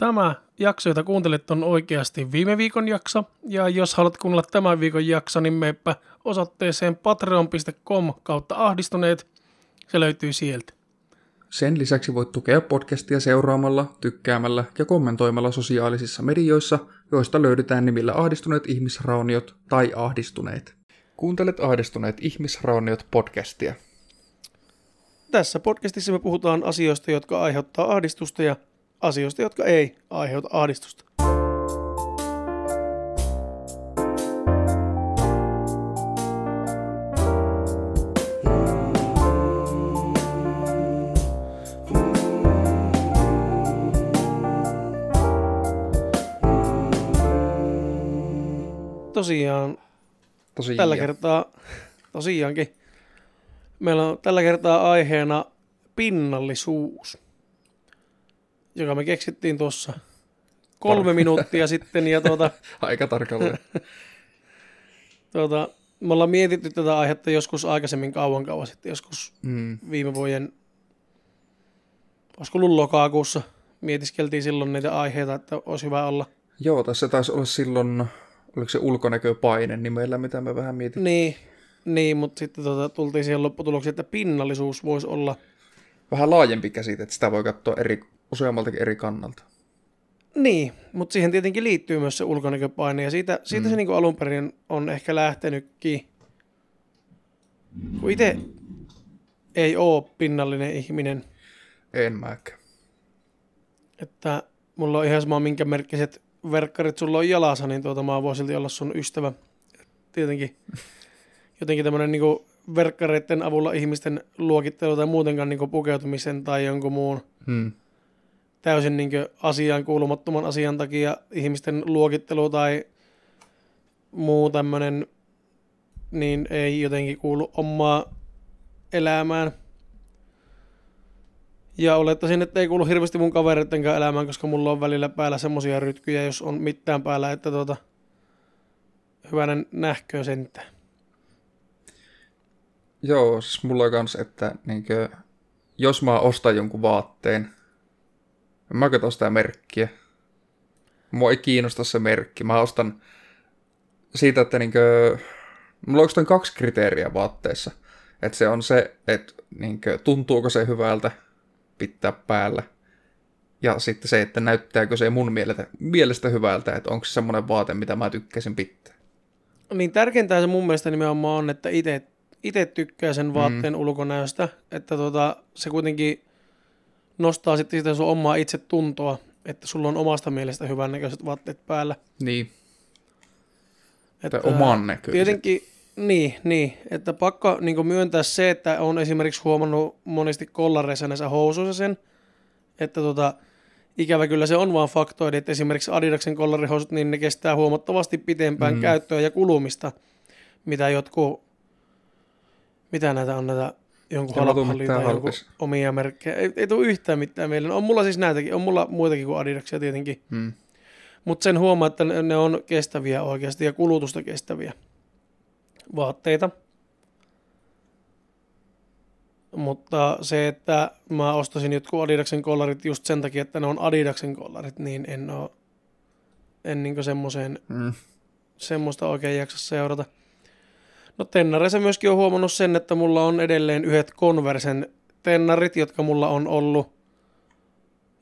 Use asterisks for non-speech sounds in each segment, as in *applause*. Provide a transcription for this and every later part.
Tämä jakso, jota kuuntelet, on oikeasti viime viikon jakso. Ja jos haluat kuunnella tämän viikon jakso, niin meepä osoitteeseen patreon.com kautta ahdistuneet. Se löytyy sieltä. Sen lisäksi voit tukea podcastia seuraamalla, tykkäämällä ja kommentoimalla sosiaalisissa medioissa, joista löydetään nimillä ahdistuneet ihmisrauniot tai ahdistuneet. Kuuntelet ahdistuneet ihmisrauniot podcastia. Tässä podcastissa me puhutaan asioista, jotka aiheuttaa ahdistusta ja asioista, jotka ei aiheuta ahdistusta. Tosiaan, Tosi tällä kertaa, tosiaankin, meillä on tällä kertaa aiheena pinnallisuus, joka me keksittiin tuossa kolme minuuttia sitten. Ja tuota, *laughs* Aika tarkalleen. *laughs* tuota, me ollaan mietitty tätä aihetta joskus aikaisemmin kauan kauan sitten, joskus mm. viime vuoden, olisiko ollut lokakuussa, mietiskeltiin silloin niitä aiheita, että olisi hyvä olla. Joo, tässä taisi olla silloin, oliko se ulkonäköpaine nimellä, mitä me vähän mietin. Niin, niin mutta sitten tuota, tultiin siihen lopputulokseen, että pinnallisuus voisi olla Vähän laajempi käsite, että sitä voi katsoa eri, useammaltakin eri kannalta. Niin, mutta siihen tietenkin liittyy myös se ulkonäköpaine, ja siitä, siitä mm. se niin alun perin on ehkä lähtenytkin. Kun itse ei ole pinnallinen ihminen, En mäkään. että mulla on ihan sama minkä merkkiset verkkarit sulla on jalassa, niin tuota mä voin silti olla sun ystävä. Tietenkin jotenkin tämmöinen niin verkkareiden avulla ihmisten luokittelu tai muutenkaan niin pukeutumisen tai jonkun muun Hmm. Täysin niin asiaan kuulumattoman asian takia ihmisten luokittelu tai muu tämmöinen, niin ei jotenkin kuulu omaa elämään. Ja olettaisin, että ei kuulu hirveästi mun kavereittenkaan elämään, koska mulla on välillä päällä semmosia rytkyjä, jos on mitään päällä, että tuota, hyvänen nähkö sentään. Joo, siis mulla on kans, että niinkö, jos mä ostan jonkun vaatteen, mä katson sitä merkkiä. Mua ei kiinnosta se merkki. Mä ostan siitä, että niinkö, mulla on kaksi kriteeriä vaatteessa. Että se on se, että niinkö, tuntuuko se hyvältä pitää päällä. Ja sitten se, että näyttääkö se mun mielestä, mielestä hyvältä, että onko se semmoinen vaate, mitä mä tykkäisin pitää. Niin tärkeintä se mun mielestä nimenomaan on, että itse itse tykkää sen vaatteen mm. ulkonäöstä, että tota, se kuitenkin nostaa sitten sitä sun omaa itsetuntoa, että sulla on omasta mielestä hyvännäköiset vaatteet päällä. Niin. Että, Tai oman näköiset. Tietenkin, niin, niin, että pakko niin myöntää se, että on esimerkiksi huomannut monesti kollareissa näissä housuissa sen, että tota, ikävä kyllä se on vaan faktoidi, että esimerkiksi Adidaksen kollarihousut, niin ne kestää huomattavasti pitempään mm. Mm. käyttöä ja kulumista, mitä jotkut, mitä näitä on näitä jonkun mitään tai jonkun omia merkkejä. Ei, ei tule yhtään mitään mieleen. On mulla siis näitäkin, on mulla muitakin kuin Adidaksia tietenkin. Hmm. Mutta sen huomaa, että ne ne on kestäviä oikeasti ja kulutusta kestäviä vaatteita. Mutta se, että mä ostasin jotkut Adidaksen kollarit just sen takia, että ne on Adidaksen kollarit, niin en oo, en niinku semmoiseen, Mm. semmoista oikein jaksa seurata. No tennareissa myöskin on huomannut sen, että mulla on edelleen yhdet Conversen tennarit, jotka mulla on ollut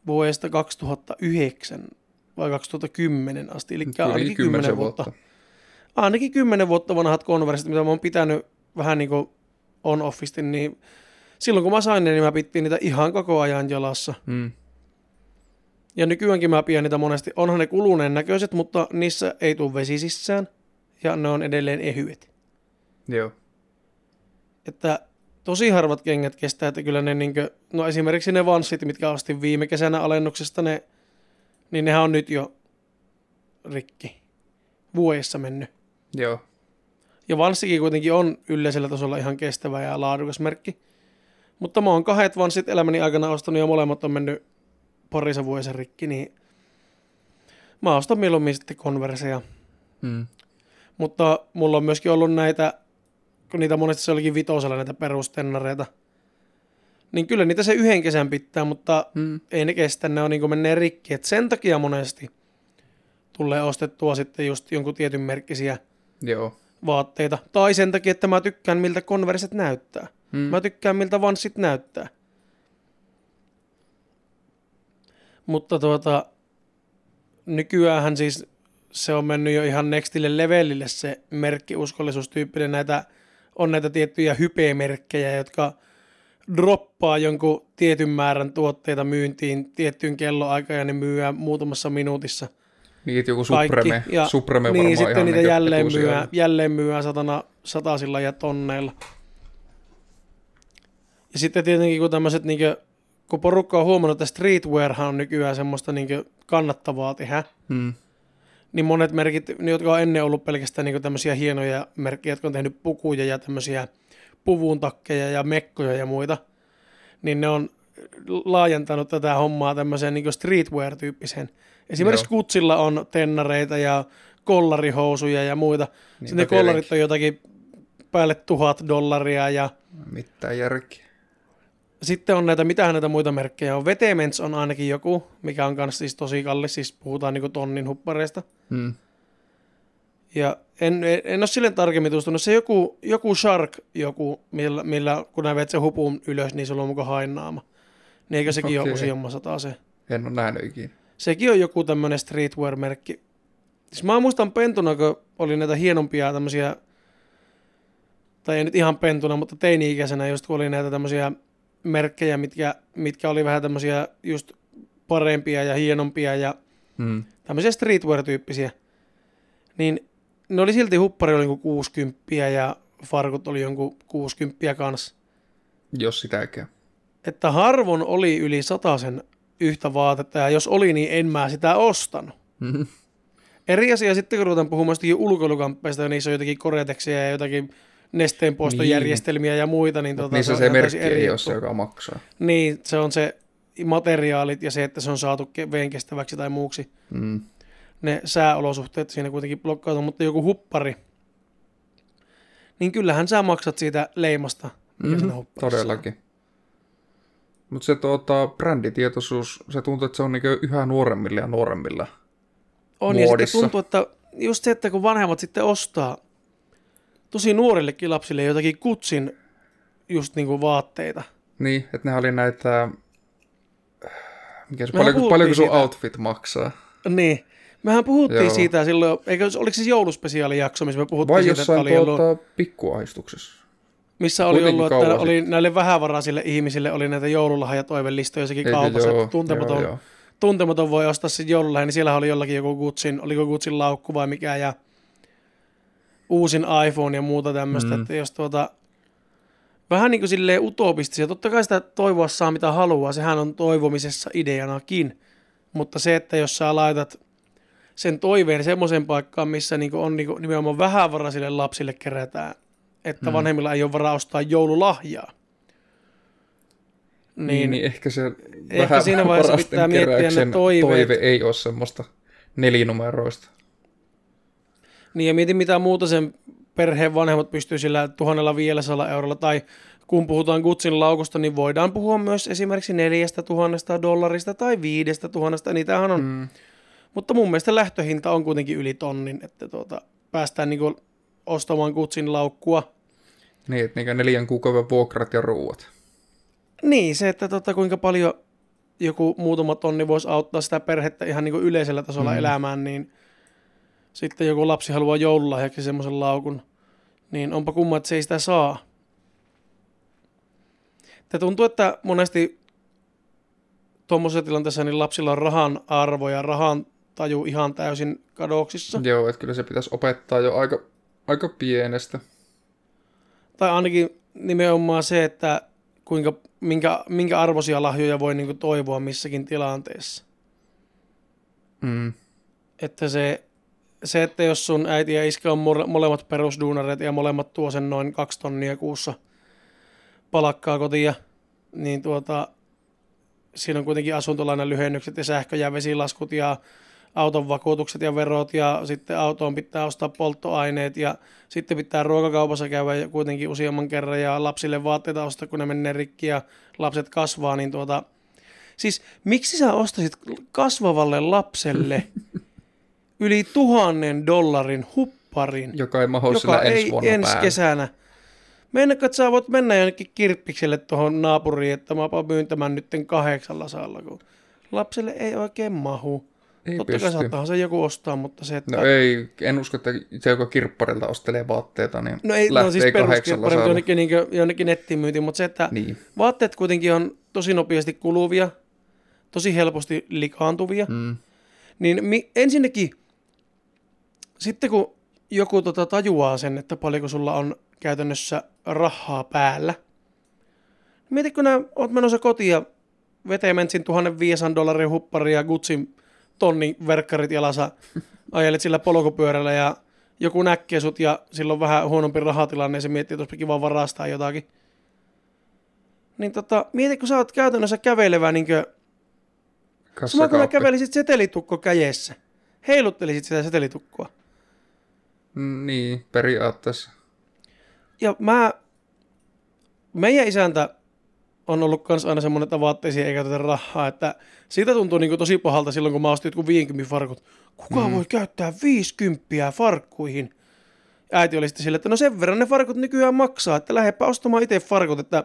vuodesta 2009 vai 2010 asti, eli ainakin 10 vuotta. Ainakin 10 vuotta vanhat Converset, mitä mä oon pitänyt vähän niin kuin on office, niin silloin kun mä sain ne, niin mä pittiin niitä ihan koko ajan jalassa. Mm. Ja nykyäänkin mä pidän niitä monesti. Onhan ne kuluneen näköiset, mutta niissä ei tule vesi sisään. Ja ne on edelleen ehyet. Joo. Että tosi harvat kengät kestää, että kyllä ne niinkö, no esimerkiksi ne vanssit, mitkä ostin viime kesänä alennuksesta, ne, niin nehän on nyt jo rikki. Vuodessa mennyt. Joo. Ja vanssikin kuitenkin on yleisellä tasolla ihan kestävä ja laadukas merkki. Mutta mä oon kahdet vanssit elämäni aikana ostanut ja molemmat on mennyt parissa vuodessa rikki, niin mä ostan mieluummin sitten konverseja. Mm. Mutta mulla on myöskin ollut näitä, niitä monesti se olikin vitosella näitä perustennareita, Niin kyllä niitä se yhden kesän pitää, mutta Mm. ei ne kestä, ne on niin menee rikki. Et sen takia monesti tulee ostettua sitten just jonkun tietyn merkkisiä Joo. vaatteita. Tai sen takia, että mä tykkään miltä konverset näyttää. Mm. Mä tykkään miltä vanssit näyttää. Mutta tuota, nykyäänhän siis se on mennyt jo ihan nextille levelille se merkkiuskollisuustyyppinen. Näitä, on näitä tiettyjä hype-merkkejä, jotka droppaa jonkun tietyn määrän tuotteita myyntiin tiettyyn kelloaikaan ja ne myyään muutamassa minuutissa. Niin, joku Kaikki. Supreme, Ja Supreme niin, varmaan sitten ihan niitä niinku jälleen myyään, jälleen myyään satana, satasilla ja tonneilla. Ja sitten tietenkin kun tämmöiset, niin kun porukka on huomannut, että streetwearhan on nykyään semmoista niin kannattavaa tehdä, Mm. Niin monet merkit, ne, jotka on ennen ollut pelkästään niin tämmöisiä hienoja merkkejä, jotka on tehnyt pukuja ja tämmöisiä puvun takkeja ja mekkoja ja muita, niin ne on laajentanut tätä hommaa tämmöiseen niin streetwear-tyyppiseen. Esimerkiksi Joo. Kutsilla on tennareita ja kollarihousuja ja muita. Niinpä Sitten ne kollarit on jotakin päälle tuhat dollaria ja Mitään järkeä. Sitten on näitä, mitähän näitä muita merkkejä on. Vetements on ainakin joku, mikä on kanssa siis tosi kallis, siis puhutaan niinku tonnin huppareista. Mm. Ja en, en, en ole silleen tarkemmin tutustunut. Se joku, joku shark, joku, millä, millä kun nää vet sen hupun ylös, niin sulla on mukaan hainnaama. Niin eikö sekin Okei. ole taas se? En ole nähnyt ikinä. Sekin on joku tämmönen streetwear-merkki. Siis mä muistan pentuna, kun oli näitä hienompia tämmöisiä, tai ei nyt ihan pentuna, mutta teini-ikäisenä just kun oli näitä tämmöisiä merkkejä, mitkä, mitkä oli vähän tämmöisiä just parempia ja hienompia ja Mm. tämmöisiä streetwear-tyyppisiä, niin ne oli silti huppari oli jonkun 60 ja farkut oli jonkun 60 kanssa. Jos sitäkään. Että harvoin oli yli sen yhtä vaatetta ja jos oli, niin en mä sitä ostanut. Mm. Eri asia sitten, kun ruvetaan puhumaan jostakin ulkoilukamppeista, ja niissä on jotakin koreteksia ja jotakin nesteenpoistojärjestelmiä ja muita, niin tota, Niissä se ihan merkki eri ei ole se, joka maksaa. Niin, se on se materiaalit ja se, että se on saatu veen kestäväksi tai muuksi. Mm. Ne sääolosuhteet siinä kuitenkin blokkautuu, mutta joku huppari, niin kyllähän sä maksat siitä leimasta, mikä Mhm, siinä on. Todellakin. Mutta se tuota, bränditietoisuus, se tuntuu, että se on niinku yhä nuoremmilla ja nuoremmilla. On, ja sitten muodissa. tuntuu, että just se, että kun vanhemmat sitten ostaa tosi nuorillekin lapsille jotakin kutsin just niinku vaatteita, Niin, että ne oli näitä... Mikä se, Mehän paljonko, sun siitä. outfit maksaa? Niin. Mehän puhuttiin Joo. siitä silloin, eikö, oliko se jouluspesiaalijakso, missä me puhuttiin Vai siitä, että oli ollut, pikkuahistuksessa? missä oli kuitenkin ollut, että oli näille vähävaraisille ihmisille oli näitä joululahjatoivelistoja jossakin Eikö kaupassa, joo, että tuntematon, joo, joo. tuntematon voi ostaa sen joululahjan, niin siellä oli jollakin joku Gutsin, oliko Gutsin laukku vai mikä, ja uusin iPhone ja muuta tämmöistä, Mm. että jos tuota, vähän niin kuin silleen utopistisia, totta kai sitä toivoa saa mitä haluaa, sehän on toivomisessa ideanakin, mutta se, että jos sä laitat sen toiveen semmoiseen paikkaan, missä niinku on niinku nimenomaan vähävaraisille lapsille kerätään, että Mm. mm. vanhemmilla ei ole varaa ostaa joululahjaa. Niin, Niin, niin ehkä se ehkä vähän siinä vaiheessa pitää miettiä ne toiveet. toive ei ole semmoista nelinumeroista. Niin ja mietin mitä muuta sen perheen vanhemmat pystyy sillä 1500 eurolla tai kun puhutaan Gutsin laukusta, niin voidaan puhua myös esimerkiksi 4000 dollarista tai 5000, niitähän on. Mm. Mutta mun mielestä lähtöhinta on kuitenkin yli tonnin, että tuota, päästään niinku ostamaan Gutsin laukkua. Niin, että niinku neljän kuukauden vuokrat ja ruuat. Niin, se, että tota, kuinka paljon joku muutama tonni voisi auttaa sitä perhettä ihan niin yleisellä tasolla mm. elämään, niin sitten joku lapsi haluaa joululahjaksi semmoisen laukun, niin onpa kumma, että se ei sitä saa. Että tuntuu, että monesti tuommoisessa tilanteessa niin lapsilla on rahan arvo ja rahan taju ihan täysin kadoksissa. Joo, että kyllä se pitäisi opettaa jo aika, aika pienestä. Tai ainakin nimenomaan se, että kuinka, minkä, minkä arvoisia lahjoja voi niin kuin toivoa missäkin tilanteessa. Mm. että se, se, että jos sun äiti ja iskä on mole- molemmat perusduunareita ja molemmat tuo sen noin kaksi tonnia kuussa palakkaa kotiin, niin tuota, siinä on kuitenkin asuntolainan lyhennykset ja sähkö- ja vesilaskut ja auton vakuutukset ja verot ja sitten autoon pitää ostaa polttoaineet ja sitten pitää ruokakaupassa käydä kuitenkin useamman kerran ja lapsille vaatteita ostaa, kun ne menee rikki ja lapset kasvaa, niin tuota, siis miksi sä ostasit kasvavalle lapselle *laughs* yli tuhannen dollarin hupparin, Joka ei maho joka ensi ei vuonna ensi päälle. kesänä. Mennäkö, että sä voit mennä jonnekin kirppikselle tuohon naapuriin, että mä myyn tämän nytten kahdeksalla saalla, kun lapselle ei oikein mahu. Ei Totta kai pysty. saattaahan se joku ostaa, mutta se, että... No ei, en usko, että se, joka kirpparilta ostelee vaatteita, niin No ei, no siis saalla. jonnekin, niin jonnekin nettiin myytiin, mutta se, että Niin. vaatteet kuitenkin on tosi nopeasti kuluvia, tosi helposti likaantuvia, Mm. niin mi- ensinnäkin, sitten kun joku tota tajuaa sen, että paljonko sulla on käytännössä rahaa päällä, niin mieti, kun nää, oot menossa kotiin ja vetee mentsin 1500 dollarin huppari ja Gutsin tonnin verkkarit jalassa, *laughs* ajelet sillä polkupyörällä ja joku näkee sut ja sillä on vähän huonompi rahatilanne ja se miettii, että olisi kiva varastaa jotakin. Niin tota, mieti, kun sä oot käytännössä kävelevä niin Sama kun kävelisit setelitukko käjessä. Heiluttelisit sitä setelitukkoa. Mm, Niin, periaatteessa. Ja mä, meidän isäntä on ollut kans aina semmoinen, että vaatteisiin ei käytetä rahaa, että siitä tuntuu niin tosi pahalta silloin, kun mä ostin jotkut 50 farkut. Kuka mm. voi käyttää 50 farkkuihin? Äiti oli sitten silleen, että no sen verran ne farkut nykyään maksaa, että lähdepä ostamaan itse farkut, että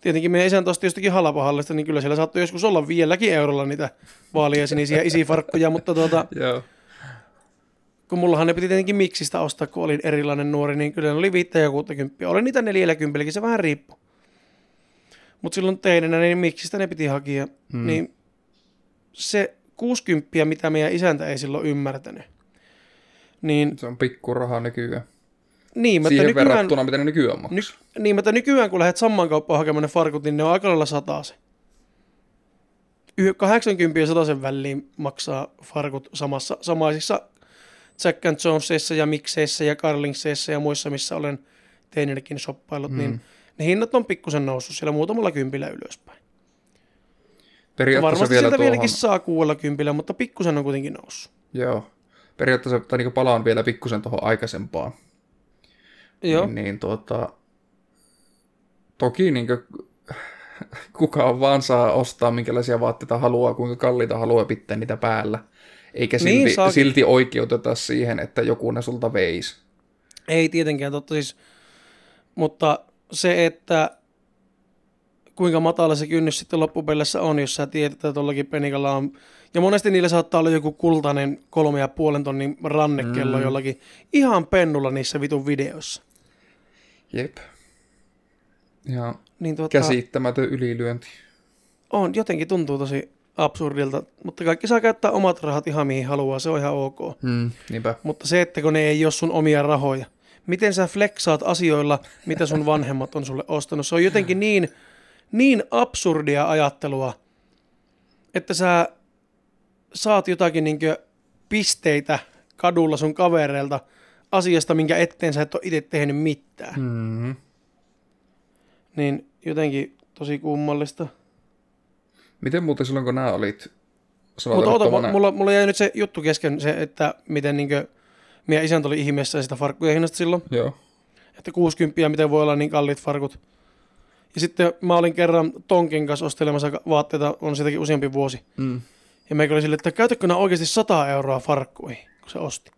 tietenkin meidän isäntä osti jostakin halapahallista, niin kyllä siellä saattoi joskus olla vieläkin eurolla niitä vaaliasinisiä *laughs* isifarkkuja, mutta tuota, Joo. Kun mullahan ne piti tietenkin miksistä ostaa, kun olin erilainen nuori, niin kyllä ne oli viittä ja 60. Oli niitä 40, se vähän riippui. Mutta silloin teinenä, niin miksistä ne piti hakea. Hmm. Mm. Niin se 60, mitä meidän isäntä ei silloin ymmärtänyt. Niin, Se on pikkuraha nykyään. niin mutta Siihen nykyään, verrattuna, mitä ne nykyään maksaa. ny, niin, mutta nykyään kun lähdet samman kauppaan hakemaan ne farkut, niin ne on aika lailla satase. 80 ja 100 väliin maksaa farkut samassa, samaisissa Jack and Jonesissa ja Mikseissä ja Carlingsissa ja muissa, missä olen teinillekin shoppailut, mm. niin ne hinnat on pikkusen noussut siellä muutamalla kympillä ylöspäin. Periaatteessa Varmasti vielä sieltä tuohon... vieläkin saa kuuella kympillä, mutta pikkusen on kuitenkin noussut. Joo. Periaatteessa, tai niin palaan vielä pikkusen tuohon aikaisempaan. Joo, Niin, niin tuota, toki niin kuin, kuka vaan saa ostaa minkälaisia vaatteita haluaa, kuinka kalliita haluaa pitää niitä päällä. Eikä Niin silti, saakin. silti oikeuteta siihen, että joku ne sulta veisi. ei tietenkään totta siis, mutta se, että kuinka matala se kynnys sitten loppupeleissä on, jos sä tiedät, että tuollakin penikalla on. Ja monesti niillä saattaa olla joku kultainen kolme ja puolen tonnin rannekello mm. jollakin ihan pennulla niissä vitun videoissa. Jep. Ja Niin tuota, käsittämätön ylilyönti. on, jotenkin tuntuu tosi absurdilta, mutta kaikki saa käyttää omat rahat ihan mihin haluaa, se on ihan ok. Mm, niinpä. Mutta se, että kun ne ei ole sun omia rahoja, miten sä flexaat asioilla, mitä sun *laughs* vanhemmat on sulle ostanut, se on jotenkin niin, niin absurdia ajattelua, että sä saat jotakin niinkö pisteitä kadulla sun kavereilta asiasta, minkä eteen sä et ole itse tehnyt mitään. Mm. Niin jotenkin tosi kummallista. Miten muuten silloin, kun nämä olit Mutta sanotaan ota, tommonen- mulla, mulla jäi nyt se juttu kesken, se, että miten niinkö meidän isäntä oli ihmeessä sitä farkkujen hinnasta silloin. Joo. että 60 miten voi olla niin kalliit farkut. Ja sitten mä olin kerran Tonkin kanssa ostelemassa vaatteita, on sitäkin useampi vuosi. Mm. Ja meikä oli silleen, että käytätkö nämä oikeasti 100 euroa farkkuihin, kun se osti.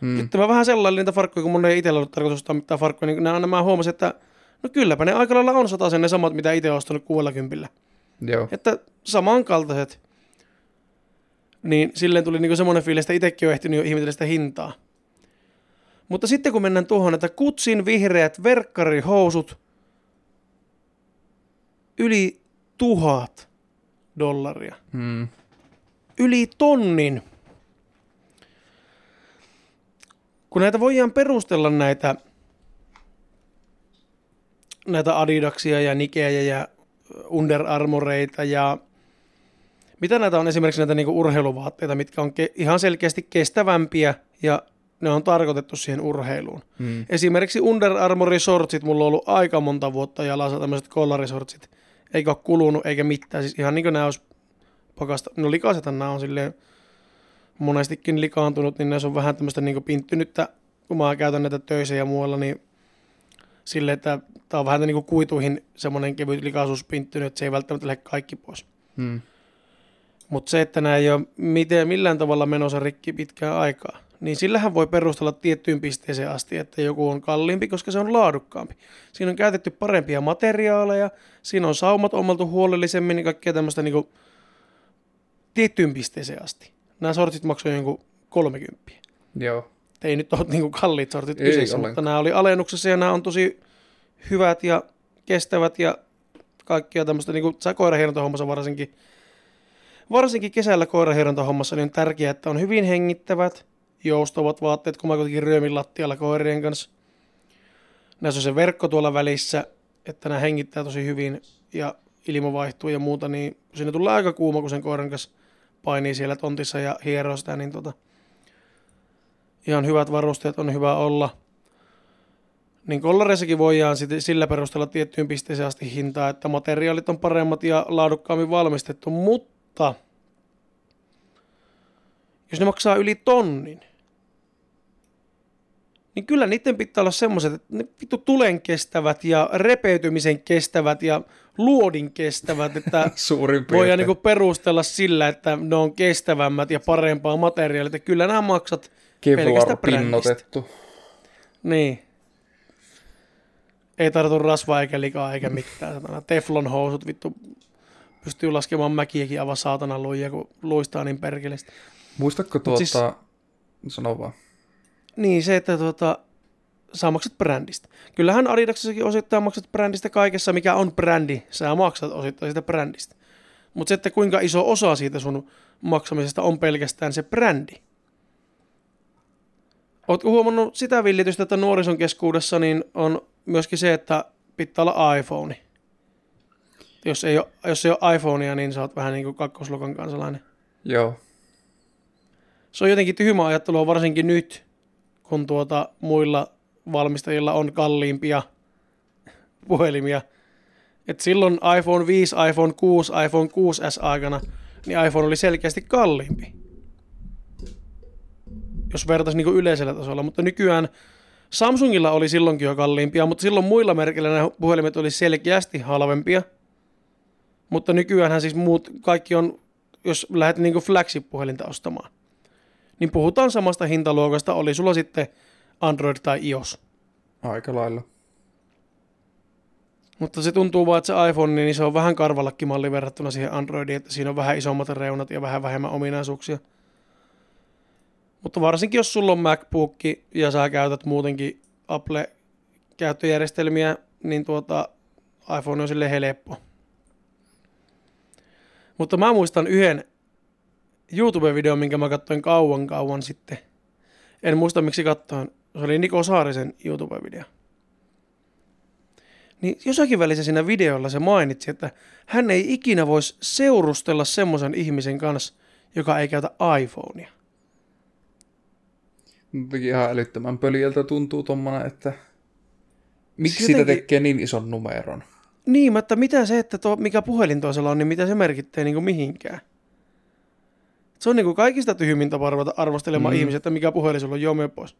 Mm. Sitten mä vähän sellainen niitä farkkuja, kun mun ei itsellä ollut tarkoitus ostaa mitään farkkuja, niin nämä, nämä huomasin, että no kylläpä ne aika lailla on sen ne samat, mitä itse ostanut 60. Joo. Että samankaltaiset. Niin silleen tuli niinku semmoinen fiilis, että itsekin on ehtinyt jo ihmetellä sitä hintaa. Mutta sitten kun mennään tuohon, että kutsin vihreät verkkarihousut yli tuhat dollaria. Mm. Yli tonnin. Kun näitä voidaan perustella näitä, näitä Adidaksia ja Nikejä ja Under Armoureita ja mitä näitä on esimerkiksi näitä niinku urheiluvaatteita, mitkä on ke- ihan selkeästi kestävämpiä ja ne on tarkoitettu siihen urheiluun. Mm. Esimerkiksi Under Armourin shortsit, mulla on ollut aika monta vuotta jalassa tämmöiset kollarisortsit. Eikä ole kulunut eikä mitään, siis ihan niin kuin nämä olisi pakasta. No likaisethan nämä on silleen monestikin likaantunut, niin näissä on vähän tämmöistä niin pinttynyttä, kun mä käytän näitä töissä ja muualla, niin sille, että tämä on vähän niin kuin kuituihin semmoinen kevyt likaisuus pinttynyt, että se ei välttämättä lähde kaikki pois. Hmm. Mutta se, että nämä ei ole miten, millään tavalla menossa rikki pitkään aikaa, niin sillähän voi perustella tiettyyn pisteeseen asti, että joku on kalliimpi, koska se on laadukkaampi. Siinä on käytetty parempia materiaaleja, siinä on saumat ommaltu huolellisemmin ja kaikkea tämmöistä niin kuin tiettyyn pisteeseen asti. Nämä sortit maksoivat jonkun 30. Joo. Ei nyt ole niin kalliit sortit Ei kyseessä, ollenkaan. mutta nämä oli alennuksessa ja nämä on tosi hyvät ja kestävät ja kaikkia tämmöistä, niin kuin varsinkin, varsinkin kesällä koirahierontahommassa, niin on tärkeää, että on hyvin hengittävät, joustavat vaatteet, kun mä kuitenkin ryömin lattialla koirien kanssa. Näissä on se verkko tuolla välissä, että nämä hengittää tosi hyvin ja ilma vaihtuu ja muuta, niin siinä tulee aika kuuma, kun sen koiran kanssa painii siellä tontissa ja hieroo sitä, niin tota, ihan hyvät varusteet on hyvä olla. Niin kollareissakin voidaan sit sillä perusteella tiettyyn pisteeseen asti hintaa, että materiaalit on paremmat ja laadukkaammin valmistettu, mutta jos ne maksaa yli tonnin, niin kyllä niiden pitää olla semmoiset, että ne vittu tulen kestävät ja repeytymisen kestävät ja luodin kestävät, että *laughs* Suurin voidaan niinku perustella sillä, että ne on kestävämmät ja parempaa materiaalia. Että kyllä nämä maksat Kevlar pinnotettu. Niin. Ei tartu rasvaa eikä likaa eikä mitään. Satana. Teflon housut vittu pystyy laskemaan mäkiäkin aivan saatana luija, kun luistaa niin perkeleesti. Muistatko tuota... siis- Siis... Sano vaan. Niin, se, että tuota, sä maksat brändistä. Kyllähän Adidaksessakin osittain maksat brändistä kaikessa, mikä on brändi. Sä maksat osittain sitä brändistä. Mutta se, että kuinka iso osa siitä sun maksamisesta on pelkästään se brändi. Oletko huomannut sitä villitystä, että nuorison keskuudessa niin on myöskin se, että pitää olla iPhone. Jos ei, ole, jos ei ole iPhonea, niin sä oot vähän niin kuin kakkosluokan kansalainen. Joo. Se on jotenkin tyhmä ajattelua varsinkin nyt, kun tuota muilla valmistajilla on kalliimpia *laughs* puhelimia. Et silloin iPhone 5, iPhone 6, iPhone 6S aikana, niin iPhone oli selkeästi kalliimpi. Jos vertaisi niin yleisellä tasolla, mutta nykyään Samsungilla oli silloinkin jo kalliimpia, mutta silloin muilla merkeillä nämä puhelimet oli selkeästi halvempia. Mutta nykyäänhän siis muut, kaikki on, jos lähdet niin flagship-puhelinta ostamaan, niin puhutaan samasta hintaluokasta, oli sulla sitten Android tai iOS. Aika lailla. Mutta se tuntuu vaan, että se iPhone, niin se on vähän karvalakkimalli verrattuna siihen Androidiin, että siinä on vähän isommat reunat ja vähän vähemmän ominaisuuksia. Mutta varsinkin jos sulla on MacBook ja sä käytät muutenkin Apple-käyttöjärjestelmiä, niin tuota iPhone on sille helppo. Mutta mä muistan yhden YouTube-videon, minkä mä katsoin kauan kauan sitten. En muista miksi katsoin. Se oli Niko Saarisen YouTube-video. Niin jossakin välissä siinä videolla se mainitsi, että hän ei ikinä voisi seurustella semmoisen ihmisen kanssa, joka ei käytä iPhonea. Jotenkin ihan älyttömän pöljältä tuntuu tommonen, että miksi Siis sitä jotenkin- tekee niin ison numeron? Niin, mutta mitä se, että tuo, mikä puhelin toisella on, niin mitä se merkittää niin kuin mihinkään? Se on niin kuin kaikista tyhmin tapa arvostelemaan Mm. ihmisiä, että mikä puhelin sulla on, joo, pois.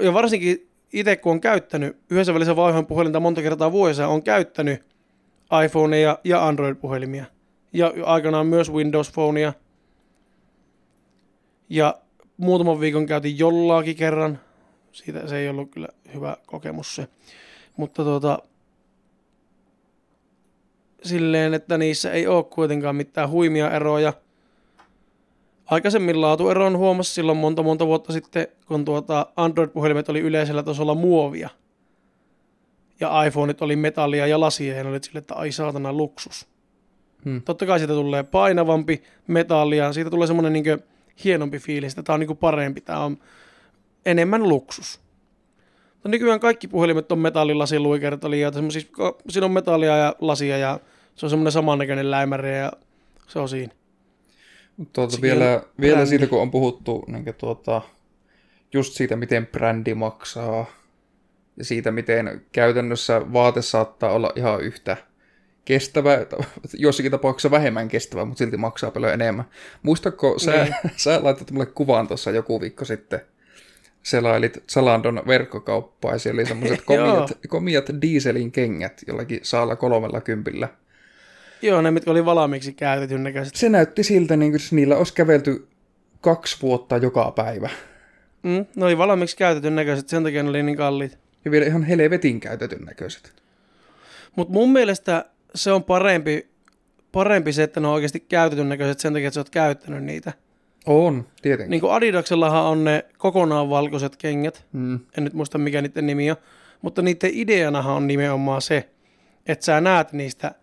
Ja varsinkin itse, kun on käyttänyt yhdessä välissä vaiheessa puhelinta monta kertaa vuodessa, on käyttänyt iPhoneja ja Android-puhelimia. Ja aikanaan myös Windows Phonea. Ja muutaman viikon käytin jollaakin kerran. Siitä se ei ollut kyllä hyvä kokemus se. Mutta tuota, silleen, että niissä ei ole kuitenkaan mitään huimia eroja. Aikaisemmin laatueron huomasi silloin monta monta vuotta sitten, kun tuota Android-puhelimet oli yleisellä tasolla muovia. Ja iPhoneit oli metallia ja lasia, ja ne oli sille, että ai saatana luksus. Hmm. Totta kai siitä tulee painavampi metallia, siitä tulee semmoinen niin hienompi fiilis, että tämä on niin parempi, tämä on enemmän luksus. Mutta nykyään kaikki puhelimet on metallilasi luikertalia, siis siinä on metallia ja lasia ja se on semmoinen samannäköinen läimäri ja se on siinä. Tuota, Sekin vielä, vielä siitä, kun on puhuttu niin tuota, just siitä, miten brändi maksaa ja siitä, miten käytännössä vaate saattaa olla ihan yhtä kestävä, jossakin tapauksessa vähemmän kestävä, mutta silti maksaa paljon enemmän. Muistatko, sä, Niin. *laughs* sä laitat mulle kuvan tuossa joku viikko sitten, selailit Salandon verkkokauppaa ja siellä oli semmoiset *laughs* komiat, komiat dieselin kengät jollakin saalla kolmella kympillä. Joo, ne mitkä oli valmiiksi käytetyn näköiset. Se näytti siltä, niin kuin niillä olisi kävelty kaksi vuotta joka päivä. Mm, ne oli valmiiksi käytetyn näköiset, sen takia ne oli niin kalliit. Ja vielä ihan helvetin käytetyn näköiset. Mutta mun mielestä se on parempi, parempi se, että ne on oikeasti käytetyn näköiset sen takia, että sä oot käyttänyt niitä. On, tietenkin. Niin kuin Adidaksellahan on ne kokonaan valkoiset kengät, Mm. en nyt muista mikä niiden nimi on, mutta niiden ideanahan on nimenomaan se, että sä näet niistä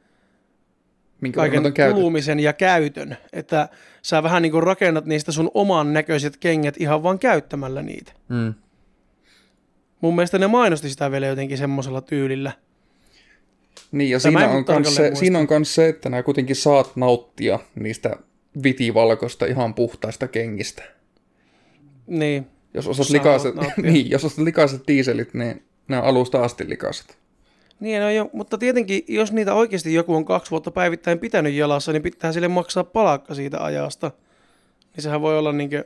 Minkä kaiken kulumisen ja käytön, että sä vähän niin kuin rakennat niistä sun oman näköiset kengät ihan vaan käyttämällä niitä. Mm. Mun mielestä ne mainosti sitä vielä jotenkin semmoisella tyylillä. Niin, ja Tämä siinä on, kans se, muista. siinä on kans se, että nämä kuitenkin saat nauttia niistä vitivalkoista ihan puhtaista kengistä. Niin, Jos Saat likaiset, *laughs* niin, jos ostat likaiset dieselit, niin on alusta asti likaiset. Niin, no jo, mutta tietenkin, jos niitä oikeasti joku on kaksi vuotta päivittäin pitänyt jalassa, niin pitää sille maksaa palakka siitä ajasta. Niin sehän voi olla niinkö,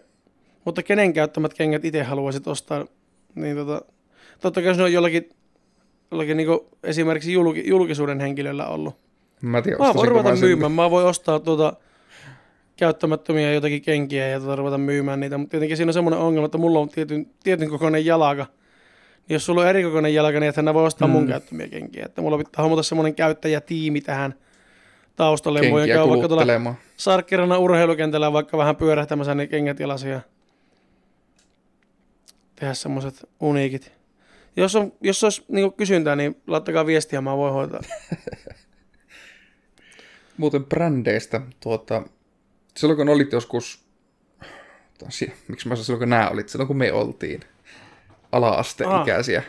mutta kenen käyttämät kengät itse haluaisit ostaa, niin tota, totta kai jos ne on jollakin, jollakin niinku esimerkiksi julki, julkisuuden henkilöllä ollut. Mä en tiedä, Mä voin ruveta myymään, mä voin ostaa tuota käyttämättömiä jotakin kenkiä ja tuota ruveta myymään niitä, mutta tietenkin siinä on semmoinen ongelma, että mulla on tietyn, tietyn kokoinen jalka, niin jos sulla on eri kokoinen jalka, niin ethän voi ostaa mun Mm. käyttämiä kenkiä. Että mulla pitää hommata semmoinen käyttäjätiimi tähän taustalle. Voin kenkiä käydä vaikka tuolla. Sarkkirana urheilukentällä vaikka vähän pyörähtämässä ne kengät jalassa ja tehdä semmoiset uniikit. Jos, on, jos olisi niin kysyntää, niin laittakaa viestiä, mä voin hoitaa. *laughs* Muuten brändeistä, tuota, silloin kun olit joskus, si- miksi mä sanoin silloin kun nää olit, silloin kun me oltiin ala-asteikäisiä,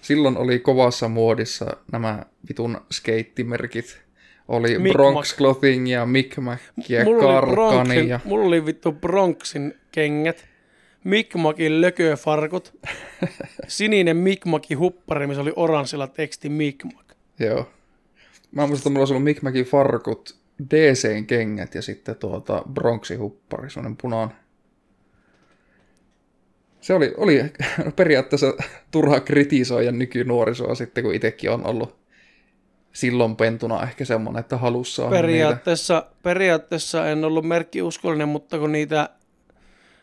silloin oli kovassa muodissa nämä vitun skeittimerkit. Oli Mic Bronx Mac. Clothing ja Micmac ja mulla, oli Karkani Bronxin, ja mulla oli vittu Bronxin kengät, Mikmakin lököfarkut, *laughs* sininen Mikmakin huppari, missä oli oranssilla teksti Mikmak. Joo. Mä muistan, että mulla olisi ollut Mick Macin farkut, DCn kengät ja sitten tuota Bronxin huppari, semmoinen punainen. Se oli, oli *laughs* periaatteessa turha kritisoida nykynuorisoa sitten, kun itsekin on ollut silloin pentuna ehkä semmoinen, että halussa on niitä. Periaatteessa, periaatteessa en ollut merkkiuskollinen, mutta kun niitä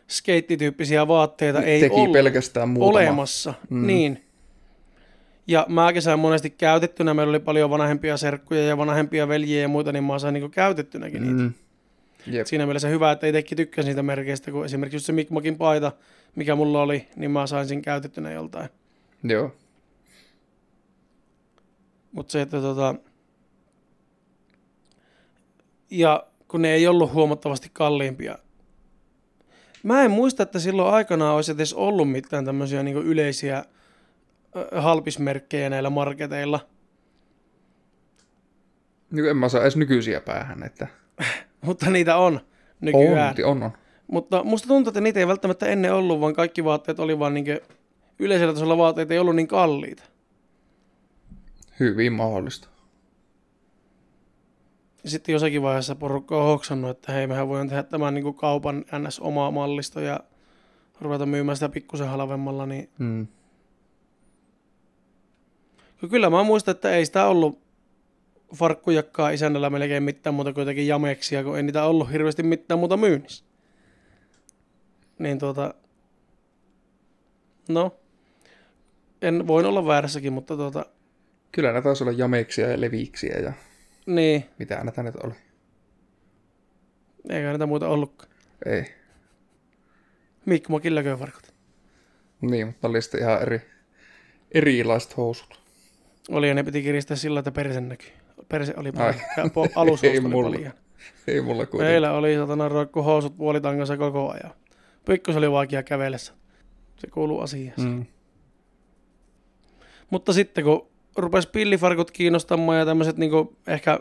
skeittityyppisiä vaatteita ei Teki ollut pelkästään muutama. olemassa, mm. niin. Ja mä sain monesti käytettynä, meillä oli paljon vanhempia serkkuja ja vanhempia veljiä ja muita, niin mä sain niin käytettynäkin niitä. Mm. Jep. Siinä mielessä hyvä, että itsekin tykkäsin siitä merkeistä, kun esimerkiksi just se Mikmakin paita, mikä mulla oli, niin mä sain sen käytettynä joltain. Joo. Mutta se, että tota... Ja kun ne ei ollut huomattavasti kalliimpia. Mä en muista, että silloin aikanaan olisi edes ollut mitään tämmöisiä niin yleisiä halpismerkkejä näillä marketeilla. Niin en mä saa edes nykyisiä päähän, että *laughs* Mutta niitä on nykyään. on, on, on. Mutta musta tuntuu, että niitä ei välttämättä ennen ollut, vaan kaikki vaatteet oli vaan niin yleisellä tasolla vaatteet ei ollut niin kalliita. Hyvin mahdollista. Ja sitten jossakin vaiheessa porukka on hoksannut, että hei, mehän voidaan tehdä tämän niin kaupan ns. omaa mallisto ja ruveta myymään sitä pikkusen halvemmalla, niin Mm. Kyllä mä muistan, että ei sitä ollut farkkujakkaa isännällä melkein mitään muuta kuin jotakin jameksia, kun ei niitä ollut hirveästi mitään muuta myynnissä. Niin tuota, no, en voin olla väärässäkin, mutta tuota, Kyllä näitä taisi olla jameksia ja leviiksiä ja niin, mitä näitä nyt oli. eikä niitä muuta ollutkaan. Ei. Mikmakin lököfarkut. Niin, mutta oli sitten ihan eri, erilaiset housut. Oli ja ne piti kiristää sillä, että perse näkyy. Perse oli paljon. Ai. Ja po- *laughs* Ei oli mulla. paljon. Ei mulla kuitenkaan. Meillä oli satana roikku housut puolitangassa koko ajan. Pikkus oli vaikea kävellessä. Se kuuluu asiaan. Mm. Mutta sitten kun rupesi pillifarkut kiinnostamaan ja tämmöiset niinku ehkä,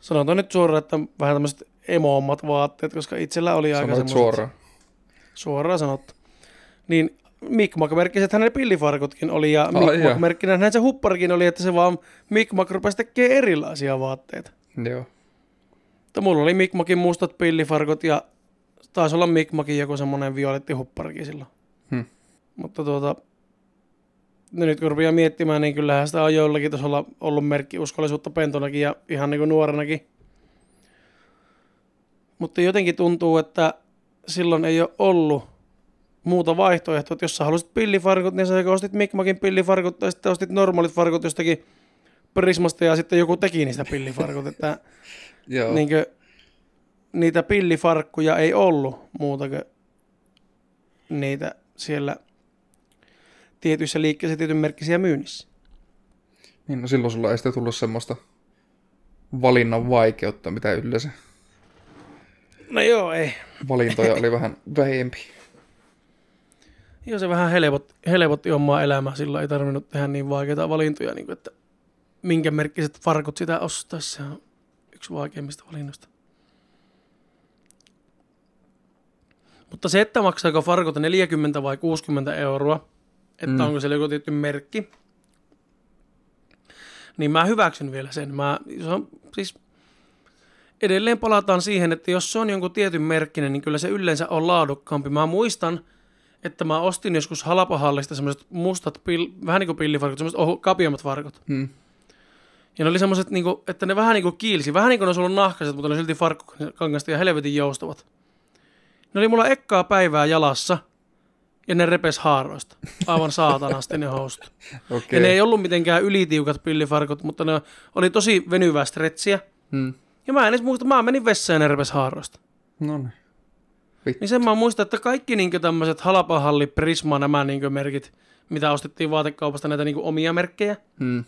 sanotaan nyt suoraan, että vähän tämmöiset emoommat vaatteet, koska itsellä oli aika semmoiset, suoraan. suoraan sanottu. Niin Mikmak-merkkisethän ne pillifarkutkin oli, ja Ai jaa. Mikmak-merkkinähän se hupparikin oli, että se vaan Mikmak rupesi tekemään erilaisia vaatteita. Joo. Mutta mulla oli Mikmakin mustat pillifarkut, ja taisi olla Mikmakin joku semmoinen violetti hupparikin silloin. Hm. Mutta tuota, no nyt kun rupeaa miettimään, niin kyllähän sitä on joillakin tasolla ollut merkkiuskollisuutta pentonakin ja ihan niin kuin nuorenakin. Mutta jotenkin tuntuu, että silloin ei ole ollut muuta vaihtoehtoa, että jos sä halusit pillifarkut, niin sä ostit Mikmakin pillifarkut tai sitten ostit normaalit farkut jostakin Prismasta ja sitten joku teki niistä pillifarkut, että *laughs* Joo. Niin. niinkö, niitä pillifarkkuja ei ollut muuta kuin niitä siellä tietyissä liikkeissä tietyn merkkisiä myynnissä. niin, no silloin sulla ei sitten tullut semmoista valinnan vaikeutta, mitä yleensä No joo, ei. valintoja oli *laughs* vähän vähempi. Joo, se vähän helpot, helpotti omaa elämää. Silloin ei tarvinnut tehdä niin vaikeita valintoja, niin kuin, että minkä merkkiset farkut sitä ostaisi. Se on yksi vaikeimmista valinnoista. Mutta se, että maksaako farkut 40 vai 60 euroa, että Mm. mm. onko siellä joku tietty merkki, niin mä hyväksyn vielä sen. Mä, se on, siis edelleen palataan siihen, että jos se on jonkun tietyn merkkinen, niin kyllä se yleensä on laadukkaampi. Mä muistan, että mä ostin joskus halpahallista semmoiset mustat, pil, vähän niin kuin pillifarkut, semmoiset ohu, kapiammat farkut. Hmm. Ja ne oli semmoiset, niin kuin, että ne vähän niin kuin kiilsi, vähän niin kuin ne olisi ollut nahkaiset, mutta ne oli silti farkkukangasta ja helvetin joustavat. Ne oli mulla ekkaa päivää jalassa ja ne repes haaroista. Aivan saatanasti ne housut. *laughs* Okei. Ja ne ei ollut mitenkään ylitiukat pillifarkut, mutta ne oli tosi venyvää stretsiä. Hmm. Ja mä en edes muista, mä menin vessaan ja ne repes haaroista. No niin. Niin sen mä muistan, että kaikki niin tämmöiset halapahalli, Prisma, nämä niin merkit, mitä ostettiin vaatekaupasta, näitä niin omia merkkejä. Hmm.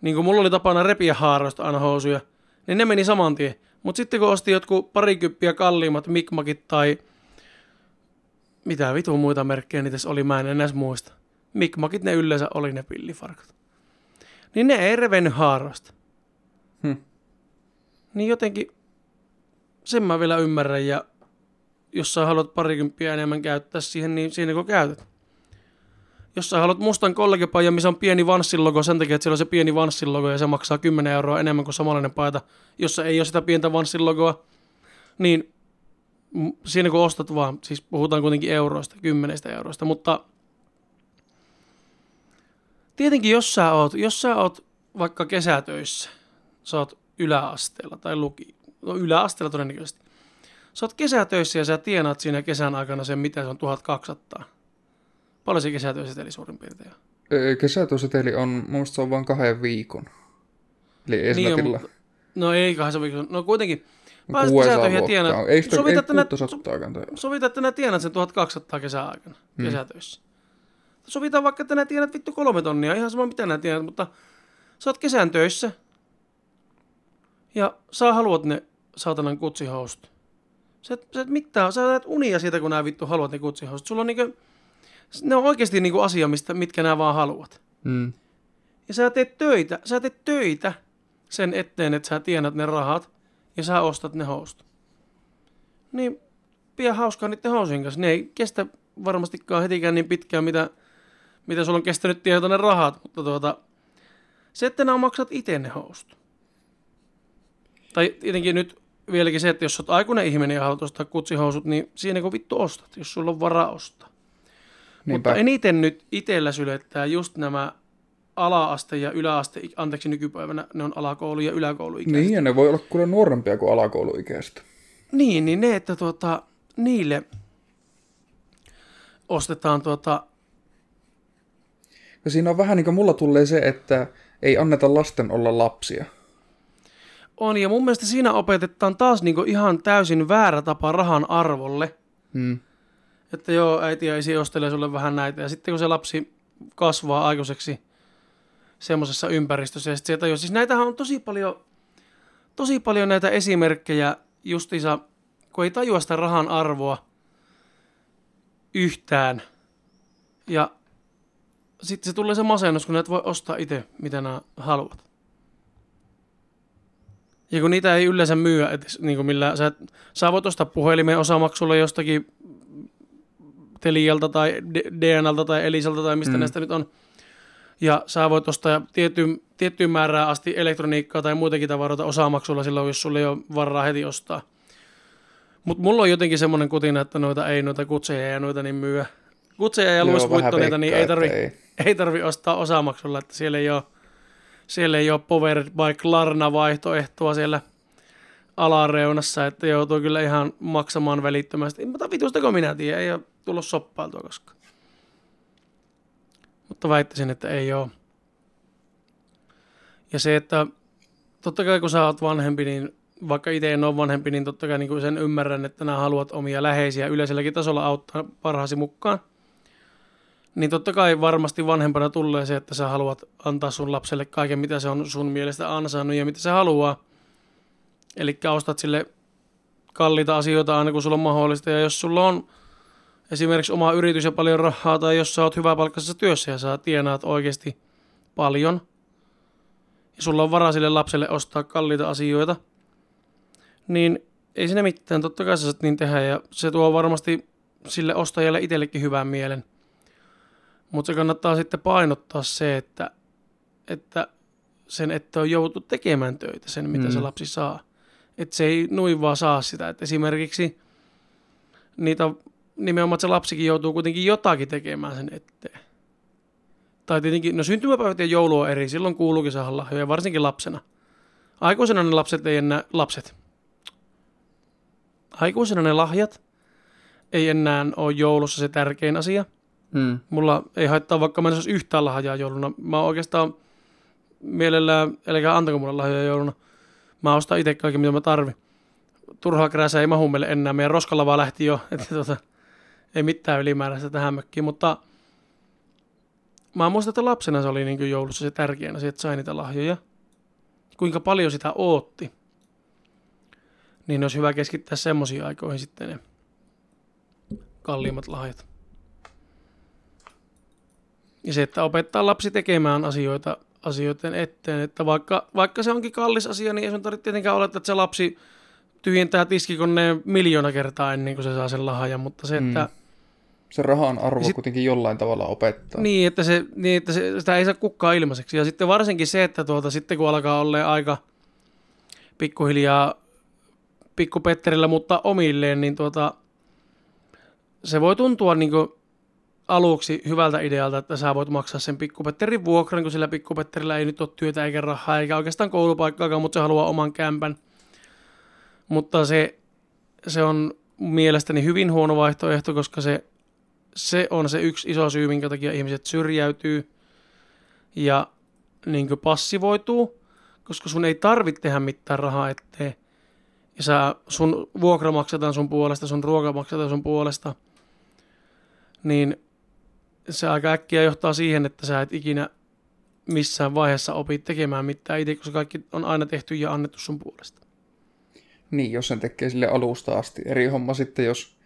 Niin mulla oli tapana repiä haaroista aina housuja, niin ne meni saman tien. Mutta sitten kun ostin jotkut parikyppiä kalliimmat mikmakit tai mitä vitu muita merkkejä niitä oli, mä en enää muista. Mikmakit ne yleensä oli ne pillifarkut. Niin ne ei revennyt haaroista. Hmm. Niin jotenkin sen mä vielä ymmärrän ja jos sä haluat parikymppiä enemmän käyttää siihen, niin siinä kun käytät. Jos sä haluat mustan kollegepaijan, missä on pieni Vanssin logo sen takia, että siellä on se pieni Vanssin logo ja se maksaa 10 euroa enemmän kuin samanlainen paita, jossa ei ole sitä pientä Vanssin logoa, niin siinä kun ostat vaan, siis puhutaan kuitenkin euroista, kymmenestä euroista, mutta tietenkin jos sä oot, jos sä oot vaikka kesätöissä, sä oot yläasteella tai luki, no yläasteella todennäköisesti, sä oot kesätöissä ja sä tienaat siinä kesän aikana sen, mitä se on 1200. Paljon se kesätöissä eli suurin piirtein Kesätyöseteli on, mun mielestä se on vain kahden viikon. Eli Niin on, mutta- No ei kahdessa viikossa, no kuitenkin. Pääset 600 kesätöihin ja luokkaa. tienaat, Ei sitä, ei sovitat, että nä, 600 kantaa. sovitat, että nää tienaat sen 1200 kesäaikana, Hmm. kesätöissä. Sovitaan vaikka, että nää tienaat vittu kolme tonnia, ihan sama mitä nää tienaat, mutta sä oot kesän töissä ja sä haluat ne saatanan kutsihousut. Sä et, sä et mitään, sä näet unia siitä, kun nää vittu haluat ne kutsihousut. Sulla on niinku, ne on oikeasti niinku asia, mistä, mitkä nää vaan haluat. Mm. Ja sä teet töitä, sä teet töitä sen eteen, että sä tienat ne rahat ja sä ostat ne housut. Niin pidä hauskaa niiden housujen kanssa. Ne ei kestä varmastikaan hetikään niin pitkään, mitä, mitä sulla on kestänyt tietää ne rahat, mutta tuota, se, että nämä maksat itse ne housut. Tai tietenkin nyt vieläkin se, että jos olet aikuinen ihminen ja haluat ostaa kutsihousut, niin siinä kun vittu ostat, jos sulla on varaa ostaa. Niinpä. Mutta eniten nyt itsellä sylettää just nämä ala-aste ja yläaste, anteeksi nykypäivänä ne on alakoulu ja yläkouluikäiset. Niin, ja ne voi olla kuule nuorempia kuin alakouluikäiset. Niin, niin ne, että tuota, niille ostetaan tuota, Ja siinä on vähän niin kuin mulla tulee se, että ei anneta lasten olla lapsia. on, ja mun mielestä siinä opetetaan taas niinku ihan täysin väärä tapa rahan arvolle, Mm. että joo, äiti ja isi ostelee sulle vähän näitä, ja sitten kun se lapsi kasvaa aikuiseksi semmoisessa ympäristössä, ja sieltä jo, siis näitähän on tosi paljon, tosi paljon näitä esimerkkejä justiinsa, kun ei tajua sitä rahan arvoa yhtään, ja sitten se tulee se masennus, kun et voi ostaa itse, mitä nämä haluat. Ja kun niitä ei yleensä myyä, et, niin kuin millä sä, et- sä voit ostaa puhelimen osamaksulla jostakin Telialta tai DNLta tai Elisalta tai mistä mm. näistä nyt on. Ja sä voit ostaa tiettyyn, tiettyyn määrään asti elektroniikkaa tai muitakin tavaroita osamaksulla silloin, jos sulle ei ole varaa heti ostaa. Mutta mulla on jotenkin semmoinen kutina, että noita ei noita kutseja ja noita niin myyä. Kutseja ja luispuittoneita, niin ei tarvi, ei. ei tarvi ostaa osamaksulla, että siellä ei ole, siellä ei ole Powered by Klarna vaihtoehtoa siellä alareunassa, että joutuu kyllä ihan maksamaan välittömästi. Mutta vitustako minä tiedän, ei ole tullut soppailtua koskaan. Mutta väittäisin, että ei ole. Ja se, että totta kai kun sä oot vanhempi, niin vaikka itse en ole vanhempi, niin totta kai niin sen ymmärrän, että nämä haluat omia läheisiä yleiselläkin tasolla auttaa parhaasi mukaan. Niin totta kai varmasti vanhempana tulee se, että sä haluat antaa sun lapselle kaiken, mitä se on sun mielestä ansainnut ja mitä se haluaa. Eli ostat sille kalliita asioita aina kun sulla on mahdollista. Ja jos sulla on esimerkiksi oma yritys ja paljon rahaa, tai jos sä oot hyvä palkkaisessa työssä ja sä tienaat oikeasti paljon, ja sulla on varaa sille lapselle ostaa kalliita asioita, niin ei sinne mitään, totta kai sä saat niin tehdä, ja se tuo varmasti sille ostajalle itsellekin hyvän mielen. Mutta se kannattaa sitten painottaa se, että, että sen, että on joutu tekemään töitä, sen mitä mm. se lapsi saa. Että se ei noin vaan saa sitä. Että esimerkiksi niitä nimenomaan, että se lapsikin joutuu kuitenkin jotakin tekemään sen eteen. Tai tietenkin, no syntymäpäivät ja joulu on eri, silloin kuuluukin saada lahjoja, varsinkin lapsena. Aikuisena ne lapset ei enää, lapset. Aikuisena ne lahjat ei enää ole joulussa se tärkein asia. Hmm. Mulla ei haittaa vaikka mä en saisi yhtään lahjaa jouluna. Mä oikeastaan mielellään, eli antako mulle lahjoja jouluna. Mä ostan itse kaiken, mitä mä tarvin. Turhaa krääsää ei mahu meille enää. Meidän roskalava lähti jo. Että tuota, ei mitään ylimääräistä tähän mökkiin, mutta mä muistan, että lapsena se oli niin joulussa se tärkein asia, että sai niitä lahjoja. Kuinka paljon sitä ootti. Niin olisi hyvä keskittää semmoisiin aikoihin sitten ne kalliimmat lahjat. Ja se, että opettaa lapsi tekemään asioita asioiden eteen, että vaikka, vaikka se onkin kallis asia, niin ei sun tarvitse tietenkään olettaa, että se lapsi tyhjentää tiskikoneen miljoona kertaa ennen kuin se saa sen lahjan, mutta se, että mm se rahan arvo sit, kuitenkin jollain tavalla opettaa. Niin, että, se, niin, että se, sitä ei saa kukkaa ilmaiseksi. Ja sitten varsinkin se, että tuota, sitten kun alkaa olla aika pikkuhiljaa pikkupetterillä, mutta omilleen, niin tuota, se voi tuntua niin kuin aluksi hyvältä idealta, että sä voit maksaa sen pikkupetterin vuokran, kun sillä pikkupetterillä ei nyt ole työtä eikä rahaa eikä oikeastaan koulupaikkaakaan, mutta se haluaa oman kämpän. Mutta se, se on mielestäni hyvin huono vaihtoehto, koska se se on se yksi iso syy, minkä takia ihmiset syrjäytyy ja niin passivoituu, koska sun ei tarvitse tehdä mitään rahaa eteen. Ja sä, sun vuokra maksetaan sun puolesta, sun ruoka maksetaan sun puolesta. Niin se aika äkkiä johtaa siihen, että sä et ikinä missään vaiheessa opi tekemään mitään itse, koska kaikki on aina tehty ja annettu sun puolesta. Niin, jos sen tekee sille alusta asti. Eri homma sitten, jos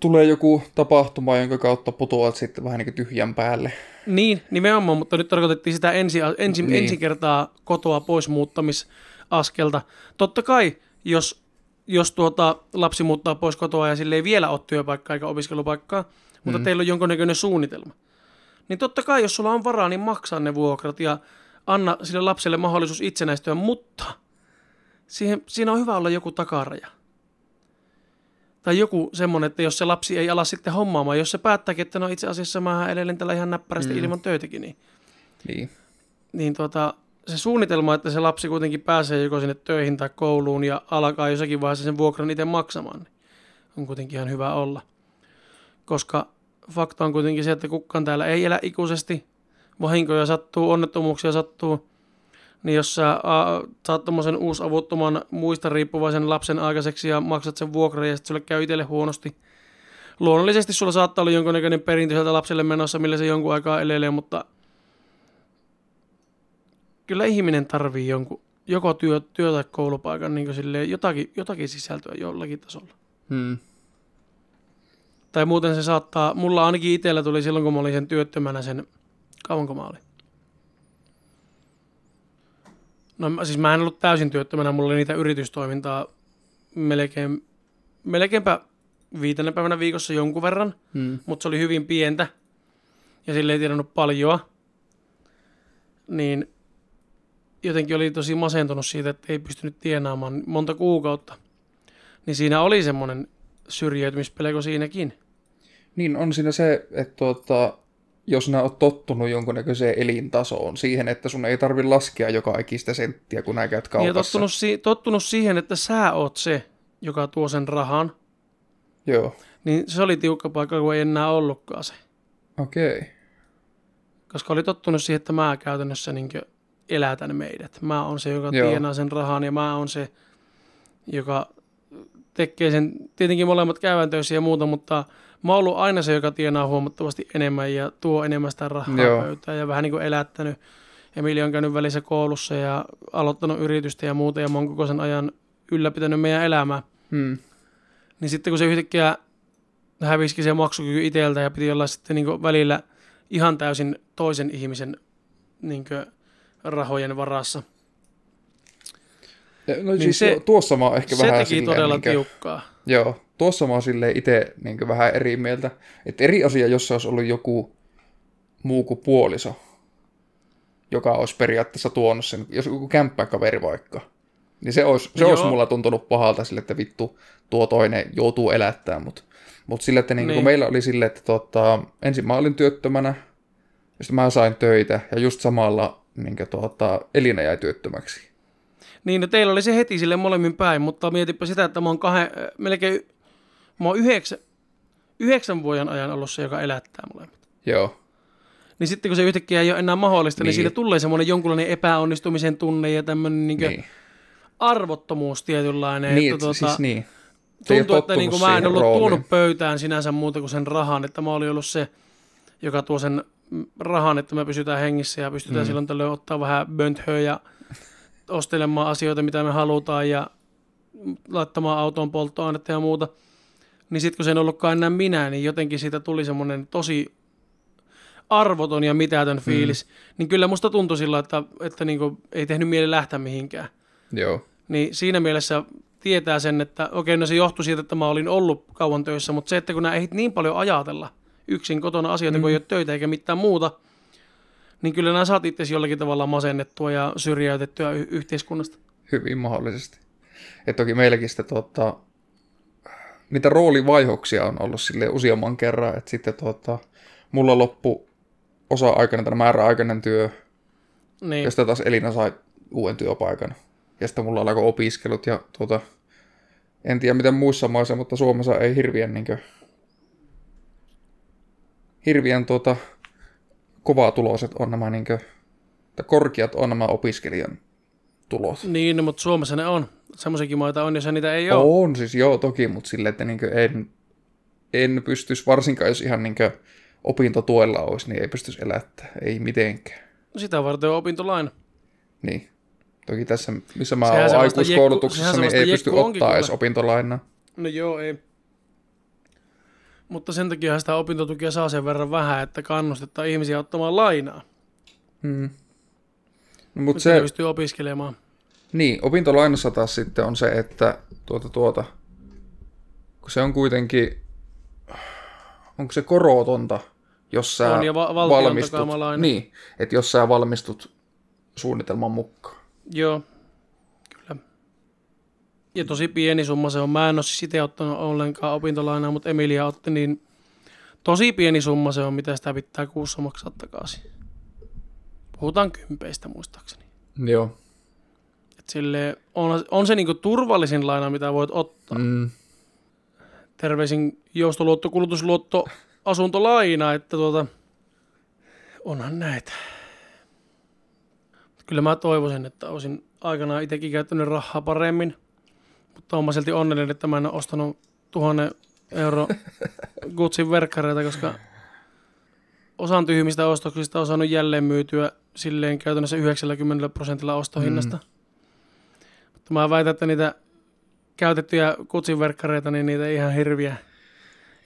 tulee joku tapahtuma, jonka kautta putoat sitten vähän niin kuin tyhjän päälle. Niin, nimenomaan, mutta nyt tarkoitettiin sitä ensi, ensi, niin. ensi kertaa kotoa pois muuttamisaskelta. Totta kai, jos, jos tuota lapsi muuttaa pois kotoa ja sille ei vielä ole työpaikkaa eikä opiskelupaikkaa, mutta mm. teillä on jonkunnäköinen suunnitelma, niin totta kai, jos sulla on varaa, niin maksaa ne vuokrat ja anna sille lapselle mahdollisuus itsenäistyä, mutta siihen, siinä on hyvä olla joku takaraja tai joku semmoinen, että jos se lapsi ei ala sitten hommaamaan, jos se päättääkin, että no itse asiassa mä elelen tällä ihan näppärästi mm. ilman töitäkin, niin, niin. niin tuota, se suunnitelma, että se lapsi kuitenkin pääsee joko sinne töihin tai kouluun ja alkaa jossakin vaiheessa sen vuokran itse maksamaan, niin on kuitenkin ihan hyvä olla. Koska fakta on kuitenkin se, että kukaan täällä ei elä ikuisesti, vahinkoja sattuu, onnettomuuksia sattuu, niin jos sä äh, saat tommosen uusavuttoman muista riippuvaisen lapsen aikaiseksi ja maksat sen vuokran ja sitten sulle käy itselle huonosti, luonnollisesti sulla saattaa olla jonkunnäköinen perintö sieltä lapselle menossa, millä se jonkun aikaa elelee, mutta kyllä ihminen tarvii jonkun, joko työ, työ tai koulupaikan niin silleen, jotakin, jotakin sisältöä jollakin tasolla. Hmm. Tai muuten se saattaa, mulla ainakin itsellä tuli silloin, kun mä olin sen työttömänä sen, kauanko mä olin? No siis mä en ollut täysin työttömänä, mulla oli niitä yritystoimintaa melkein, melkeinpä viitenä päivänä viikossa jonkun verran, Mm. mutta se oli hyvin pientä ja sille ei tiedänyt paljoa. Niin jotenkin oli tosi masentunut siitä, että ei pystynyt tienaamaan monta kuukautta. Niin siinä oli semmoinen syrjäytymispelko siinäkin. Niin on siinä se, että tuota, jos nää oot tottunut jonkunnäköiseen elintasoon, siihen, että sun ei tarvi laskea joka ikistä senttiä, kun nää käyt Niin ja kaupassa. tottunut, si- tottunut siihen, että sä oot se, joka tuo sen rahan. Joo, Niin se oli tiukka paikka, kun ei enää ollutkaan se. okei. Okay. Koska oli tottunut siihen, että mä käytännössä niin elätän meidät. Mä oon se, joka Joo. tienaa sen rahan ja mä oon se, joka tekee sen, tietenkin molemmat käyvän töissä ja muuta, mutta mä oon ollut aina se, joka tienaa huomattavasti enemmän ja tuo enemmän sitä rahaa Joo. pöytään ja vähän niin kuin elättänyt. Emili on käynyt välissä koulussa ja aloittanut yritystä ja muuta ja mä oon koko sen ajan ylläpitänyt meidän elämää. Hmm. Niin sitten kun se yhtäkkiä hävisikin se maksukyky itseltä ja piti olla sitten niin välillä ihan täysin toisen ihmisen niin rahojen varassa. Ja, No Niin siis se- se, tuossa mä ehkä Se vähän teki silleen, todella tiukkaa. Joo, tuossa mä oon silleen itse niin vähän eri mieltä. Että eri asia, jos se olisi ollut joku muu kuin puoliso, joka olisi periaatteessa tuonut sen, jos joku kämppäkaveri vaikka, niin se olisi, se Joo. olisi mulla tuntunut pahalta sille, että vittu, tuo toinen joutuu elättämään mut. Mutta sille, että niin, Niin. kun meillä oli sille, että tota, ensin mä olin työttömänä, ja sitten mä sain töitä, ja just samalla niin tota, Elina jäi työttömäksi. Niin, no teillä oli se heti sille molemmin päin, mutta mietipä sitä, että mä oon kahden, melkein, mä oon yhdeksän, yhdeksän vuoden ajan ollut se, joka elättää molemmat. Joo, Niin sitten kun se yhtäkkiä ei ole enää mahdollista, niin, Niin. niin siitä tulee semmoinen jonkunlainen epäonnistumisen tunne ja tämmöinen niin niin. niin. arvottomuus tietynlainen. Niin, että, siis niin. Se ei ole tuntuu, että niin kuin mä en ollut rooliin. tuonut pöytään sinänsä muuta kuin sen rahan, että mä olin ollut se, joka tuo sen mm, rahan, että me pysytään hengissä ja pystytään mm. silloin tällöin ottaa vähän bönthöä ja ostelemaan asioita, mitä me halutaan ja laittamaan autoon polttoainetta ja muuta. Niin sitten kun se en ollutkaan enää minä, niin jotenkin siitä tuli semmoinen tosi arvoton ja mitätön fiilis. Mm. Niin kyllä musta tuntui sillä, että, että niin kuin ei tehnyt mieli lähteä mihinkään. Joo. Niin siinä mielessä tietää sen, että okei, no se johtui siitä, että mä olin ollut kauan töissä, mutta se, että kun nää ehdit niin paljon ajatella yksin kotona asioita, mm. kun ei ole töitä eikä mitään muuta, niin kyllä nämä saat itse jollakin tavalla masennettua ja syrjäytettyä y- yhteiskunnasta. Hyvin mahdollisesti. Ja toki meilläkin sitä tuota, niitä roolivaihoksia on ollut sille useamman kerran, että sitten tuota, mulla loppu osa-aikainen tai määräaikainen työ, Niin, ja sitten taas Elina sai uuden työpaikan. Ja sitten mulla alkoi opiskelut ja tuota, en tiedä miten muissa maissa, mutta Suomessa ei hirviän niinkö, hirviän tuota, kovaa tuloset on nämä niinkö, tai korkeat on nämä opiskelijan tulot. niin, no, mutta Suomessa ne on. Semmoisiakin maita on, jos niitä ei ole. On siis joo toki, mutta silleen, että niinkö en, en pystyisi, varsinkaan jos ihan niinkö opintotuella olisi, niin ei pystyisi elättää, ei mitenkään. Sitä varten on opintolaina. Niin. Toki tässä, missä mä Sehän oon aikuiskoulutuksessa, jekku- niin ei pysty ottaa edes opintolainaa. No joo, ei. Mutta sen takia sitä opintotukea saa sen verran vähän, että kannustetaan ihmisiä ottamaan lainaa. Hmm. No, mutta se, pystyy opiskelemaan. niin, opintolainassa taas sitten on se, että tuota, tuota, kun se on kuitenkin, onko se korotonta, jos sä On, ja va- valmistut, niin, että jos sä valmistut suunnitelman mukaan. Joo. Ja tosi pieni summa se on. Mä en ole siis itse ottanut ollenkaan opintolainaa, mutta Emilia otti, niin tosi pieni summa se on, mitä sitä pitää kuussa maksaa takaisin. Puhutaan kympeistä muistaakseni. Joo. Et sille on, on se niinku turvallisin laina, mitä voit ottaa. Mm. Terveisin joustoluotto, kulutusluotto, asuntolaina, että tuota, onhan näitä. Kyllä mä toivoisin, että olisin aikanaan itsekin käyttänyt rahaa paremmin, mutta olen silti onnellinen, että mä en ole ostanut tuhannen euro *laughs* Gucciin verkkareita, koska osan tyhmistä ostoksista on saanut jälleen myytyä silleen käytännössä 90 prosentilla ostohinnasta. Mm. Mutta mä väitän, että niitä käytettyjä kutsin verkkareita, niin niitä ihan hirviä.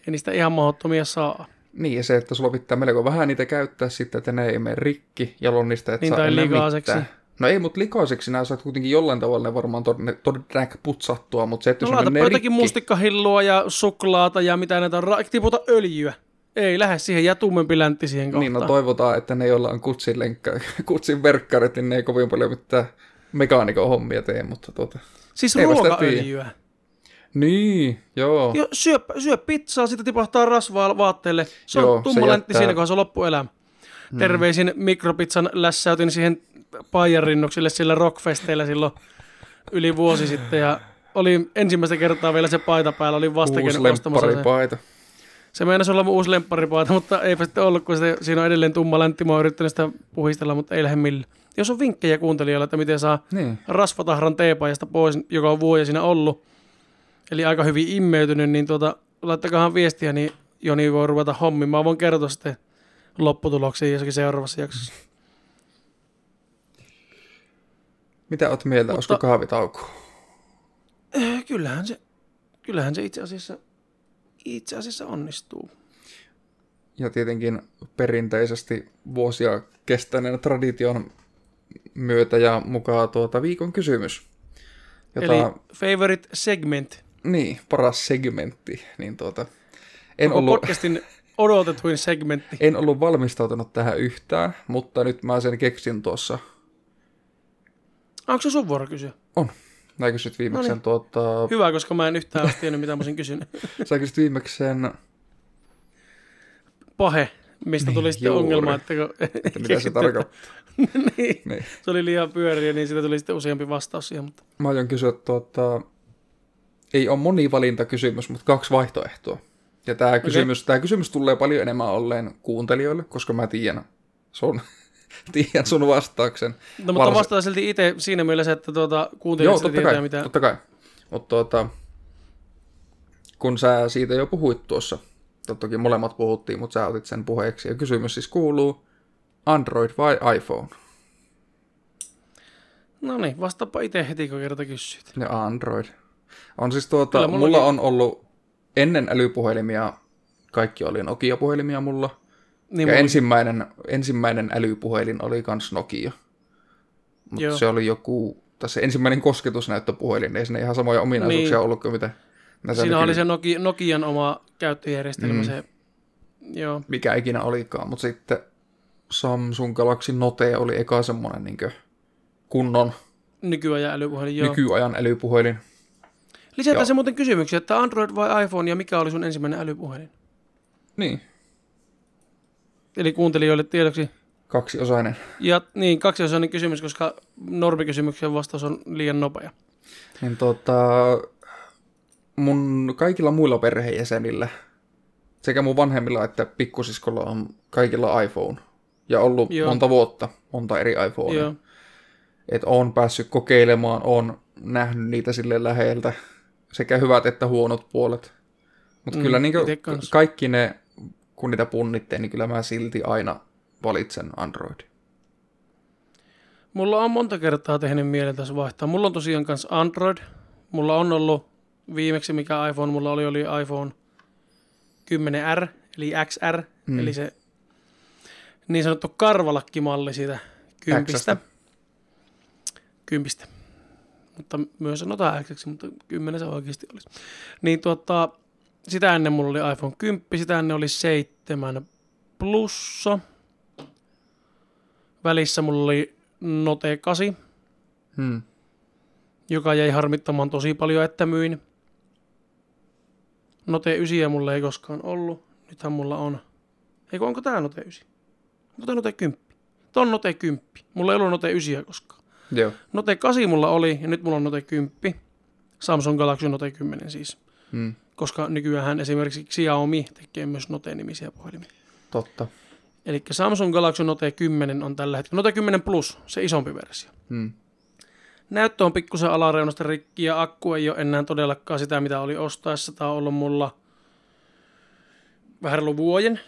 Ja niistä ihan mahdottomia saa. Niin, ja se, että sulla pitää melko vähän niitä käyttää sitten, että ne ei mene rikki, jolloin niistä et Niin, saa tai mitään. No ei, mutta likaiseksi nämä saat kuitenkin jollain tavalla ne varmaan todennäköisesti putsattua, mutta se, että No jos laitapa jotakin rikki, mustikkahillua ja suklaata ja mitä näitä on, ra- tiputa öljyä. Ei lähde siihen ja tummempi läntti siihen kohtaan. niin no toivotaan, että ne, joilla on kutsin, lenkka, *laughs* kutsin verkkarit, niin ne ei kovin paljon mitään mekaanikon hommia tee, mutta tuota... siis sitä ruokaöljyä. Niin, joo. Jo, syö, syö pizzaa, sitten tipahtaa rasvaa vaatteelle. Se Joo, on tumma se läntti jättää- siinä, kun se on loppuelämä. Hmm. Terveisin mikropizzan lässäytin siihen paijarinnuksille sillä rockfesteillä silloin yli vuosi sitten. Ja oli ensimmäistä kertaa vielä se paita päällä, oli vasta Uusi käynyt ostamassa sen. lempparipaita. Se meinasi olla mun uusi lempparipaita, mutta eipä sitten ollut, kun se, siinä on edelleen tumma läntti. Mä oon yrittänyt sitä puhistella, mutta ei lähde millään. Jos on vinkkejä kuuntelijoille, että miten saa Niin. rasvatahran teepaajasta pois, joka on vuoja siinä ollut, eli aika hyvin immeytynyt, niin tuota, laittakahan viestiä, niin Joni voi ruveta hommiin. Mä voin kertoa sitten lopputuloksia jossakin seuraavassa jaksossa. Mitä oot mieltä, Mutta- olisiko kahvitauko? Eh, Kyllähän se, kyllähän se itse asiassa, itse asiassa onnistuu. Ja tietenkin perinteisesti vuosia kestäneen tradition myötä ja mukaan tuota viikon kysymys. Jota, Eli favorite segment. niin, paras segmentti. Niin tuota, en, Koko ollut, podcastin odotetuin segmentti. en ollut valmistautunut tähän yhtään, mutta nyt mä sen keksin tuossa. Onko se sun vuoro kysyä? On. Mä kysyt viimeksi No sen, tuota, Hyvä, koska mä en yhtään ole tiennyt, mitä mä olisin kysynyt. *laughs* sä kysyt viimeksi sen, Pahe, mistä Niin, tuli sitten juuri. ongelma, että kun että mitä se tarkoittaa. *laughs* niin, Niin. se oli liian pyöriä, niin siitä tuli sitten useampi vastaus siihen. Mutta... Mä aion kysyä, tuota, ei ole monivalintakysymys, mutta kaksi vaihtoehtoa. Ja tämä kysymys, tää kysymys tulee paljon enemmän olleen kuuntelijoille, koska mä tiedän sun, *laughs* tiedän sun vastauksen. No, mutta vastaan silti itse siinä mielessä, että tuota, kuuntelijat sitten totta tietää, kai, mitä... totta kai. Mutta tuota, kun sä siitä jo puhuit tuossa, toki molemmat puhuttiin, mutta sä otit sen puheeksi. Ja kysymys siis kuuluu, Android vai iPhone? No niin, vastaapa itse heti, kun kerta kysyit. Ja Android. On siis tuota, Kyllä mulla, mullakin- on ollut ennen älypuhelimia, kaikki oli Nokia-puhelimia mulla. Niin, ja mulla- ensimmäinen, ensimmäinen älypuhelin oli kans Nokia. Mutta se oli joku, tässä ensimmäinen kosketusnäyttöpuhelin, ei siinä ihan samoja ominaisuuksia Niin. ollut kuin mitä näissä Siinä nyky- oli se Noki, Nokian oma käyttöjärjestelmä, Mm. se... Joo, mikä ikinä olikaan, mutta sitten Samsung Galaxy Note oli eka semmoinen niin kunnon nykyajan älypuhelin, joo. nykyajan älypuhelin. Lisätään Joo. se muuten kysymyksiä, että Android vai iPhone ja mikä oli sun ensimmäinen älypuhelin? Niin, Eli kuuntelijoille tiedoksi. kaksiosainen. Ja niin, kaksiosainen kysymys, koska normikysymyksen vastaus on liian nopea. Niin tota, mun kaikilla muilla perheenjäsenillä, sekä mun vanhemmilla että pikkusiskolla on kaikilla iPhone. Ja ollut Joo. Monta vuotta, monta eri iPhonea. Että oon päässyt kokeilemaan, oon nähnyt niitä sille läheltä. Sekä hyvät että huonot puolet. Mutta Mm, kyllä niin kaikki ne, kun niitä punnitteen, niin kyllä mä silti aina valitsen Android. Mulla on monta kertaa tehnyt mieleen tässä vaihtaa. Mulla on tosiaan kanssa Android. Mulla on ollut viimeksi mikä iPhone mulla oli, oli iPhone 10R, eli XR, mm. Eli se niin sanottu karvalakkimalli siitä kympistä. Xstä. Kympistä. Mutta myös sanotaan X, mutta kymmenen se oikeasti olisi. Niin tuota, sitä ennen mulla oli iPhone 10, sitä ennen oli 7 plussa. Välissä mulla oli Note 8, Hmm. joka jäi harmittamaan tosi paljon, että myin. Note 9 mulla ei koskaan ollut. Nythän mulla on. Eikö onko tää Note 9? Onko tää Note 10? Tää on Note 10. Mulla ei ollut Note 9 koskaan. Joo. Note 8 mulla oli ja nyt mulla on Note 10. Samsung Galaxy Note 10 siis. Hmm. Koska nykyään esimerkiksi Xiaomi tekee myös Note-nimisiä puhelimia. Totta. Eli Samsung Galaxy Note 10 on tällä hetkellä. Note 10 Plus, se isompi versio. Hmm. Näyttö on pikkusen alareunasta rikki ja akku ei ole enää todellakaan sitä, mitä oli ostaessa. Tämä on ollut mulla vähän reilu vuoden.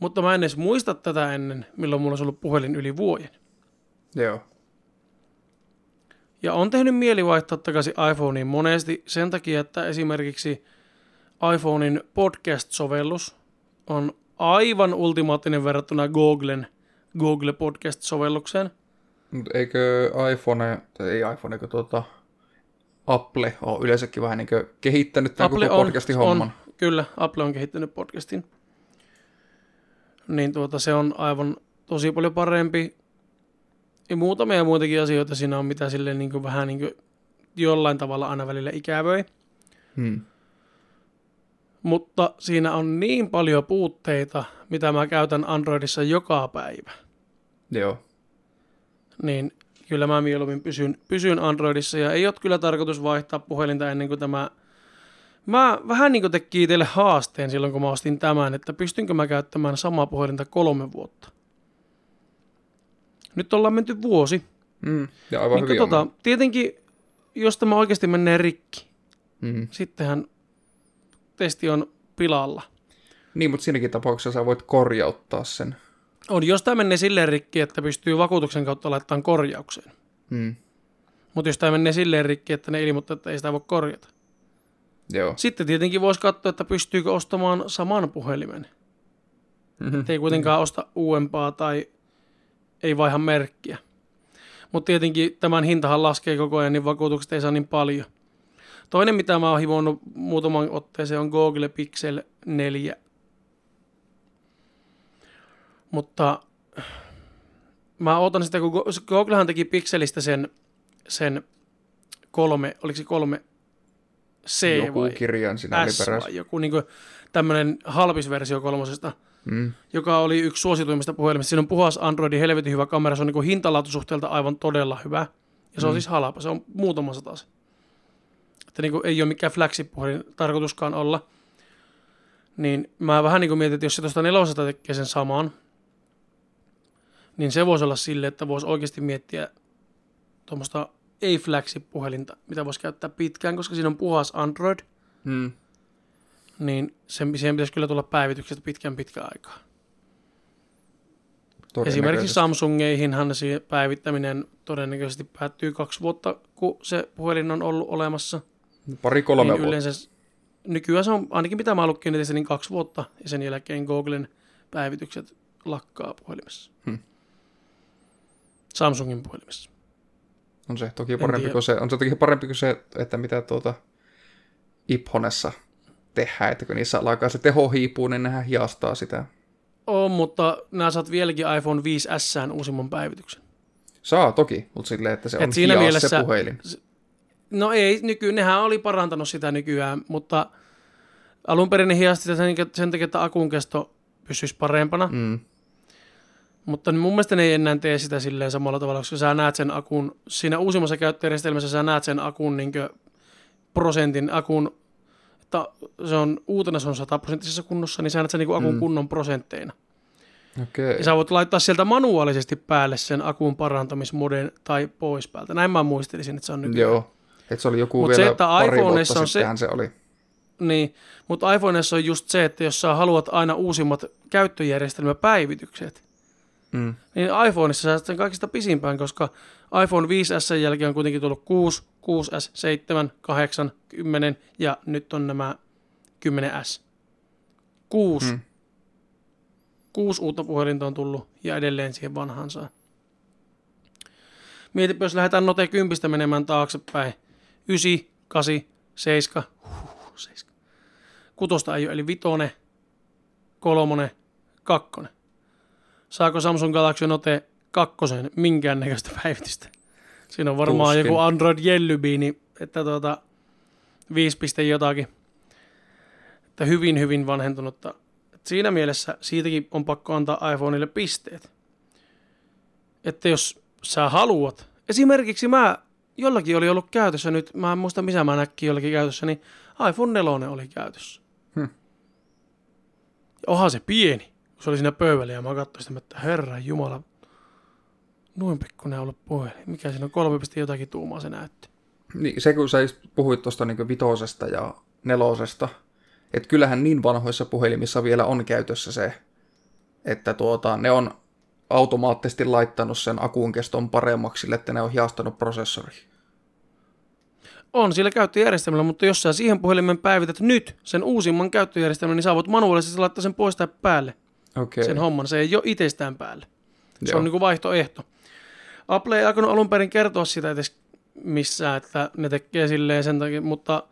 Mutta mä en edes muista tätä ennen, milloin mulla olisi ollut puhelin yli vuoden. Joo. Ja on tehnyt mieli vaihtaa takaisin iPhoneen monesti sen takia, että esimerkiksi iPhonein podcast-sovellus on aivan ultimaattinen verrattuna Googlen Google Podcast-sovellukseen. Mutta eikö iPhone, tai ei iPhone, eikö tuota, Apple on yleensäkin vähän niin kehittänyt tämän Apple koko on, podcastin homman. On, kyllä, Apple on kehittänyt podcastin. Niin tuota, se on aivan tosi paljon parempi. Ja muutamia muitakin asioita siinä on, mitä sille niin kuin vähän niin kuin jollain tavalla aina välillä ikävöi. Hmm. Mutta siinä on niin paljon puutteita, mitä mä käytän Androidissa joka päivä. Joo. Niin kyllä mä mieluummin pysyn, pysyn Androidissa ja ei ole kyllä tarkoitus vaihtaa puhelinta ennen kuin tämä... Mä vähän niin kuin tekii teille haasteen silloin, kun mä ostin tämän, että pystynkö mä käyttämään samaa puhelinta kolme vuotta. Nyt ollaan menty vuosi. Mm. Ja aivan Niin hyvin tota, tietenkin, jos tämä oikeasti menee rikki, Mm. sittenhän testi on pilalla. Niin, mutta siinäkin tapauksessa sä voit korjauttaa sen. On, jos tämä menee silleen rikki, että pystyy vakuutuksen kautta laittamaan korjaukseen. Mm. Mutta jos tämä menee silleen rikki, että ne ilmoittaa, että ei sitä voi korjata. Joo. Sitten tietenkin voisi katsoa, että pystyykö ostamaan saman puhelimen. Mm-hmm. Ei kuitenkaan osta uudempaa tai ei vaiha merkkiä. Mutta tietenkin tämän hintahan laskee koko ajan, niin vakuutukset ei saa niin paljon. Toinen, mitä mä oon hivonnut muutaman otteeseen, on Google Pixel 4. Mutta mä ootan sitä, kun Go- Googlehan teki Pixelistä sen, sen kolme, oliko se kolme C Joku vai kirjain siinä oli S perässä. vai joku niin tämmöinen halpis versio kolmosesta, Mm. joka oli yksi suosituimmista puhelimista. Siinä on puhas Androidin helvetin hyvä kamera, se on niin hintalaatusuhteelta aivan todella hyvä. Ja se on Mm. siis halpa, se on muutama satas. Että niin ei ole mikään flagship-puhelin tarkoituskaan olla. Niin mä vähän niin kuin mietin, että jos se tuosta nelosesta tekee sen saman, niin se voisi olla sille, että voisi oikeasti miettiä tuommoista ei flagship-puhelinta, mitä voisi käyttää pitkään, koska siinä on puhas Android, Mm. Niin sen, siihen pitäisi kyllä tulla päivitykset pitkän pitkän aikaa. Esimerkiksi. Samsungeihinhan se päivittäminen todennäköisesti päättyy kaksi vuotta, kun se puhelin on ollut olemassa. Pari-kolme niin vuotta. yleensä, nykyään se on, ainakin mitä mä lukkin netissä, niin kaksi vuotta, ja sen jälkeen Googlen päivitykset lakkaa puhelimessa. Hmm. Samsungin puhelimessa. On se toki parempi kuin se, on se toki parempi kuin se, että mitä tuota Iphonessa tehdään, että kun niissä alkaa se teho hiipuu, niin nehän hiastaa sitä. On, mutta nämä saat vieläkin iPhone 5S uusimman päivityksen. Saa toki, mutta silleen, että se on Et siinä hias mielessä- se puhelin. No ei, nyky, nehän oli parantanut sitä nykyään, mutta alun perin ne hiasti sen, sen takia, että akun kesto pysyisi parempana. Mm. Mutta mun mielestä ne ei enää tee sitä silleen samalla tavalla, koska sä näet sen akun, siinä uusimmassa käyttöjärjestelmässä sä näet sen akun niin prosentin akun, että se on, uutena se on 100 prosenttisessa kunnossa, niin sä näet sen niin akun Mm. kunnon prosentteina. Okei. Ja sä voit laittaa sieltä manuaalisesti päälle sen akun parantamismoden tai pois päältä. Näin mä muistelisin, että se on nykyään. Joo. Että se oli joku Mut se, vielä että pari vuotta on se- se oli. Niin, mutta iPhoneissa on just se, että jos sä haluat aina uusimmat käyttöjärjestelmäpäivitykset, Mm. niin iPhoneissa sä saat sen kaikista pisimpään, koska iPhone 5S jälkeen on kuitenkin tullut 6, 6S, 7, 8, 10 ja nyt on nämä 10S. Kuusi. Mm. Kuusi uutta puhelinta on tullut ja edelleen siihen vanhaan saa. Mietipä, jos lähdetään Note 10 menemään taaksepäin. 9, 8, 7, huh, 7. Kutosta ei ole, eli vitone, kolmonen, kakkonen. Saako Samsung Galaxy Note 2 minkäännäköistä päivitystä? Siinä on varmaan Tuskin. joku Android Jellybeani, että tuota 5 piste jotakin. Että hyvin, hyvin vanhentunutta. Et siinä mielessä siitäkin on pakko antaa iPhoneille pisteet. Että jos sä haluat, esimerkiksi mä, jollakin oli ollut käytössä nyt, mä en muista missä mä näkkin jollakin käytössä, niin iPhone 4 oli käytössä. Hmm. Onhan se pieni, kun se oli siinä pöydällä ja mä katsoin sitä, että herra jumala, noin pikkuinen ollut puhelin. Mikä siinä on kolme piste jotakin tuumaa se näyttö. Niin, se kun sä puhuit tuosta niin vitosesta ja nelosesta, että kyllähän niin vanhoissa puhelimissa vielä on käytössä se, että tuota, ne on automaattisesti laittanut sen akun keston paremmaksi, sille, että ne on hiastanut prosessori. On sillä käyttöjärjestelmällä, mutta jos sä siihen puhelimen päivität nyt sen uusimman käyttöjärjestelmän, niin sä voit manuaalisesti laittaa sen pois tai päälle. Okei. Sen homman. Se ei ole itsestään päälle. Se Joo. on niin kuin vaihtoehto. Apple ei alkanut alun perin kertoa sitä edes missään, että ne tekee silleen sen takia, mutta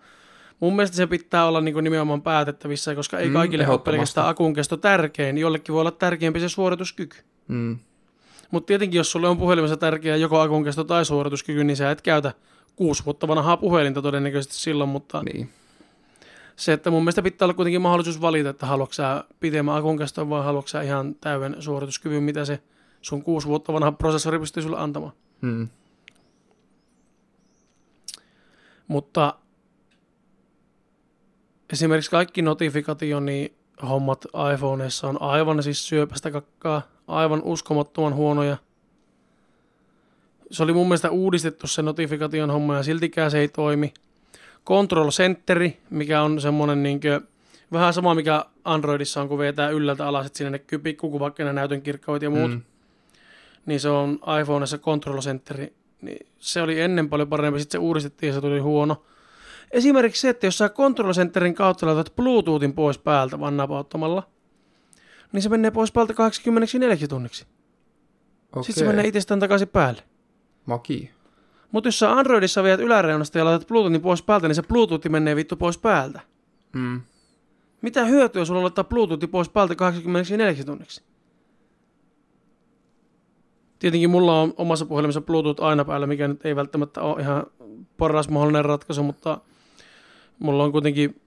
mun mielestä se pitää olla niin nimenomaan päätettävissä, koska ei Mm, kaikille ole pelkästään akun kesto tärkein, jollekin voi olla tärkeämpi se suorituskyky. Mm. Mutta tietenkin, jos sulle on puhelimessa tärkeä joko akun kesto tai suorituskyky, niin sä et käytä kuusi vuotta vanhaa puhelinta todennäköisesti silloin, mutta Niin. Se, että mun mielestä pitää olla kuitenkin mahdollisuus valita, että haluatko sä pitemmän akun keston vai haluatko sä ihan täyden suorituskyvyn, mitä se sun kuusi vuotta vanha prosessori pystyy sulle antamaan. Mm. Mutta esimerkiksi kaikki notifikaationi hommat iPhoneissa on aivan siis syöpästä kakkaa, aivan uskomattoman huonoja. Se oli mun mielestä uudistettu se notifikaation homma ja siltikään se ei toimi. Control Centeri, mikä on semmoinen niinkö, vähän sama mikä Androidissa on, kun vetää ylhäältä alas, että siinä näkyy näytön kirkkaudet ja muut. Mm. niin se on iPhoneissa Control Centeri. Niin se oli ennen paljon parempi, sitten se uudistettiin ja se tuli huono. Esimerkiksi se, että jos sä Control Centerin kautta laitat Bluetoothin pois päältä vaan napauttamalla, niin se menee pois päältä 24 tunniksi. Okei. Sitten se menee itsestään takaisin päälle. Maki. Mutta jos sä Androidissa viet yläreunasta ja laitat Bluetoothin pois päältä, niin se Bluetooth menee vittu pois päältä. Mm. Mitä hyötyä sulla on laittaa Bluetooth pois päältä 24 tunniksi? Tietenkin mulla on omassa puhelimessa Bluetooth aina päällä, mikä nyt ei välttämättä ole ihan paras mahdollinen ratkaisu, mutta mulla on kuitenkin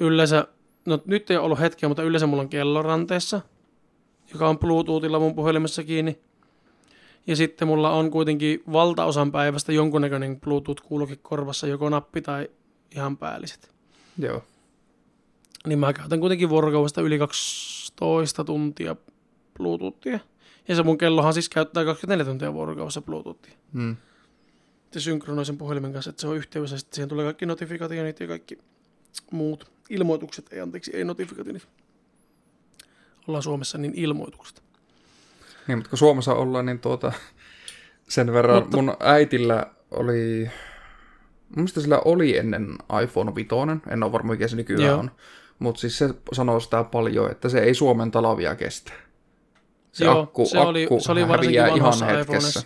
yleensä, no nyt ei ollut hetkeä, mutta yleensä mulla on kello ranteessa, joka on Bluetoothilla mun puhelimessa kiinni. Ja sitten mulla on kuitenkin valtaosan päivästä jonkunnäköinen Bluetooth-kuuloke korvassa, joko nappi tai ihan päälliset Joo. niin mä käytän kuitenkin vuorokaudesta yli 12 tuntia Bluetoothia. Ja se mun kellohan siis käyttää 24 tuntia vuorokaudessa Bluetoothia. Mm. Se synkronoi sen puhelimen kanssa, että se on yhteydessä. Sitten siihen tulee kaikki notifikationit ja kaikki muut ilmoitukset. Ei anteeksi, ei notifikationit. Ollaan Suomessa niin ilmoitukset. Niin, mutta kun Suomessa ollaan, niin tuota, sen verran Mutta- mun äitillä oli, mun mielestä sillä oli ennen iPhone 5, en ole varma mikä se nykyään Joo. on, mutta siis se sanoo sitä paljon, että se ei Suomen talavia kestä. Se Joo, akku, se oli- akku se oli varsinkin häviää ihan vanhoissa hetkessä. iPhoneissa.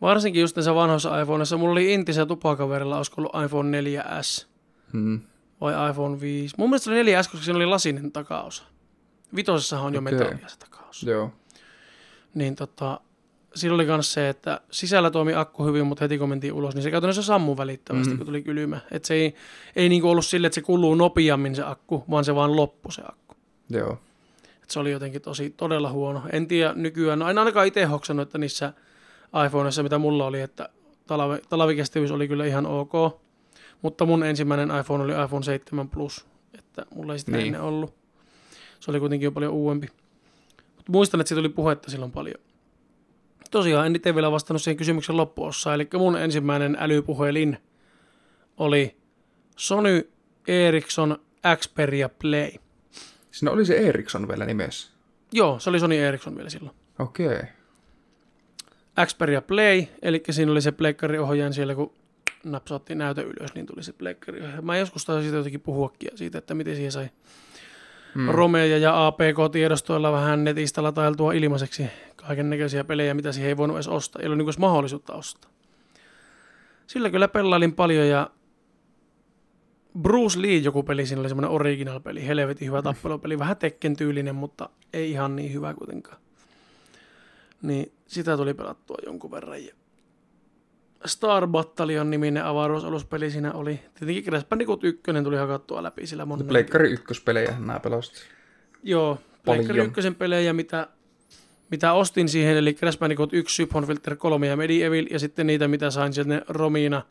Varsinkin just näissä vanhoissa iPhoneissa. Mulla oli Intissä tupakaverilla, olisiko ollut iPhone 4S Hmm. vai iPhone 5. Mun mielestä se oli 4S, koska siinä oli lasinen takaosa. Vitosessahan on jo Okei. metallia se takaosa. Joo. Niin tota, siinä oli myös se, että sisällä toimi akku hyvin, mutta heti kun mentiin ulos, niin se käytännössä sammui välittömästi, Mhm. mm. kun tuli kylmä. Et se ei, ei niinku ollut sille, että se kuluu nopeammin se akku, vaan se vaan loppu se akku. Joo. Et se oli jotenkin tosi todella huono. En tiedä nykyään, no en ainakaan itse hoksannut, että niissä iPhoneissa, mitä mulla oli, että talvi, talvikestävyys oli kyllä ihan ok. Mutta mun ensimmäinen iPhone oli iPhone 7 Plus, että mulla ei sitä niin. ennen ollut. Se oli kuitenkin jo paljon uudempi. Mutta muistan, että siitä oli puhetta silloin paljon. Tosiaan en nyt vielä vastannut siihen kysymyksen loppuossa. Eli mun ensimmäinen älypuhelin oli Sony Ericsson Xperia Play. Siinä oli se Ericsson vielä nimessä. Joo, se oli Sony Ericsson vielä silloin. Okei. Okay. Xperia Play, eli siinä oli se pleikkariohjaajan siellä, kun napsautti näytö ylös, niin tuli se pleikkariohjaaja. Mä joskus taisin siitä jotenkin puhuakin siitä, että miten siihen sai mm. Romeja ja APK-tiedostoilla vähän netistä latailtua ilmaiseksi kaiken näköisiä pelejä, mitä siihen ei voinut edes ostaa. Ei ollut niin mahdollisuutta ostaa. Sillä kyllä pelailin paljon ja Bruce Lee joku peli, siinä oli semmoinen original peli, helvetin hyvä tappelupeli, vähän Tekken tyylinen, mutta ei ihan niin hyvä kuitenkaan. Niin sitä tuli pelattua jonkun verran. Ja Star Battalion niminen avaruusaluspeli siinä oli. Tietenkin Crash Bandicoot 1 tuli hakattua läpi sillä monen. Pleikkari ykköspelejä nämä pelasit. Joo. Pleikkari 1 pelejä, mitä, mitä ostin siihen, eli Crash Bandicoot 1, Syphon Filter 3 ja Medieval, ja sitten niitä, mitä sain sieltä ne Romina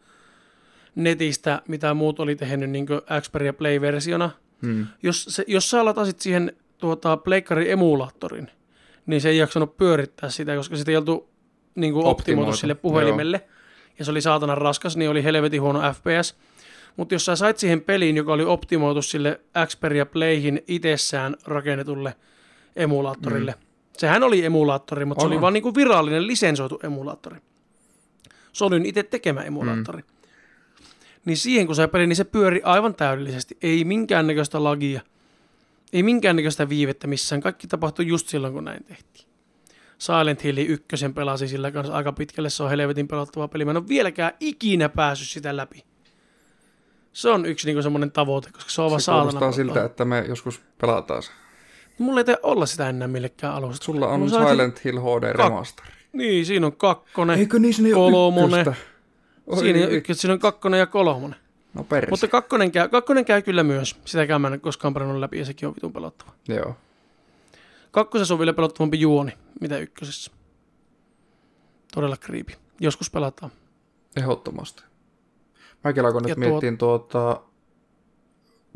netistä, mitä muut oli tehnyt niin Xperia Play-versiona. Hmm. Jos, se, jos sä latasit siihen tuota, Pleikkari emulaattorin, niin se ei jaksanut pyörittää sitä, koska sitä ei oltu niin kuin Optimoitu, sille puhelimelle. Joo. Ja se oli saatana raskas, niin oli helvetin huono FPS. Mutta jos sä sait siihen peliin, joka oli optimoitu sille Xperia Playhin itsessään rakennetulle emulaattorille. Mm. Sehän oli emulaattori, mutta se oli vaan niinku virallinen lisensoitu emulaattori. Sonyn itse tekemä emulaattori. Mm. Niin siihen kun se peli, niin se pyöri aivan täydellisesti. Ei minkäännäköistä lagia. Ei minkäännäköistä viivettä missään. Kaikki tapahtui just silloin, kun näin tehtiin. Silent Hill ykkösen pelasin sillä kanssa aika pitkälle. Se on helvetin pelottava peli. Mä en ole vieläkään ikinä päässyt sitä läpi. Se on yksi niin semmoinen tavoite, koska se on vaan Se saatana. pelottava. siltä, että me joskus pelataan se. Mulla ei tee olla sitä enää millekään alusta. Sulla on Mulla Silent Hill HD remaster. Niin, siinä on kakkonen. Eikö niin sinne kolmonen. Oi, Siinä, oi. on ykkös, siinä on kakkonen ja kolmonen. No perse. Mutta kakkonen käy, kakkonen käy kyllä myös. Sitäkään mä en koskaan pelannut läpi ja sekin on vitun pelottava. Joo. Kakkosessa on vielä pelottavampi juoni, mitä ykkösessä. Todella creepy. Joskus pelataan. Ehdottomasti. Mäkin alkoin Ja nyt tuo- miettiin tuota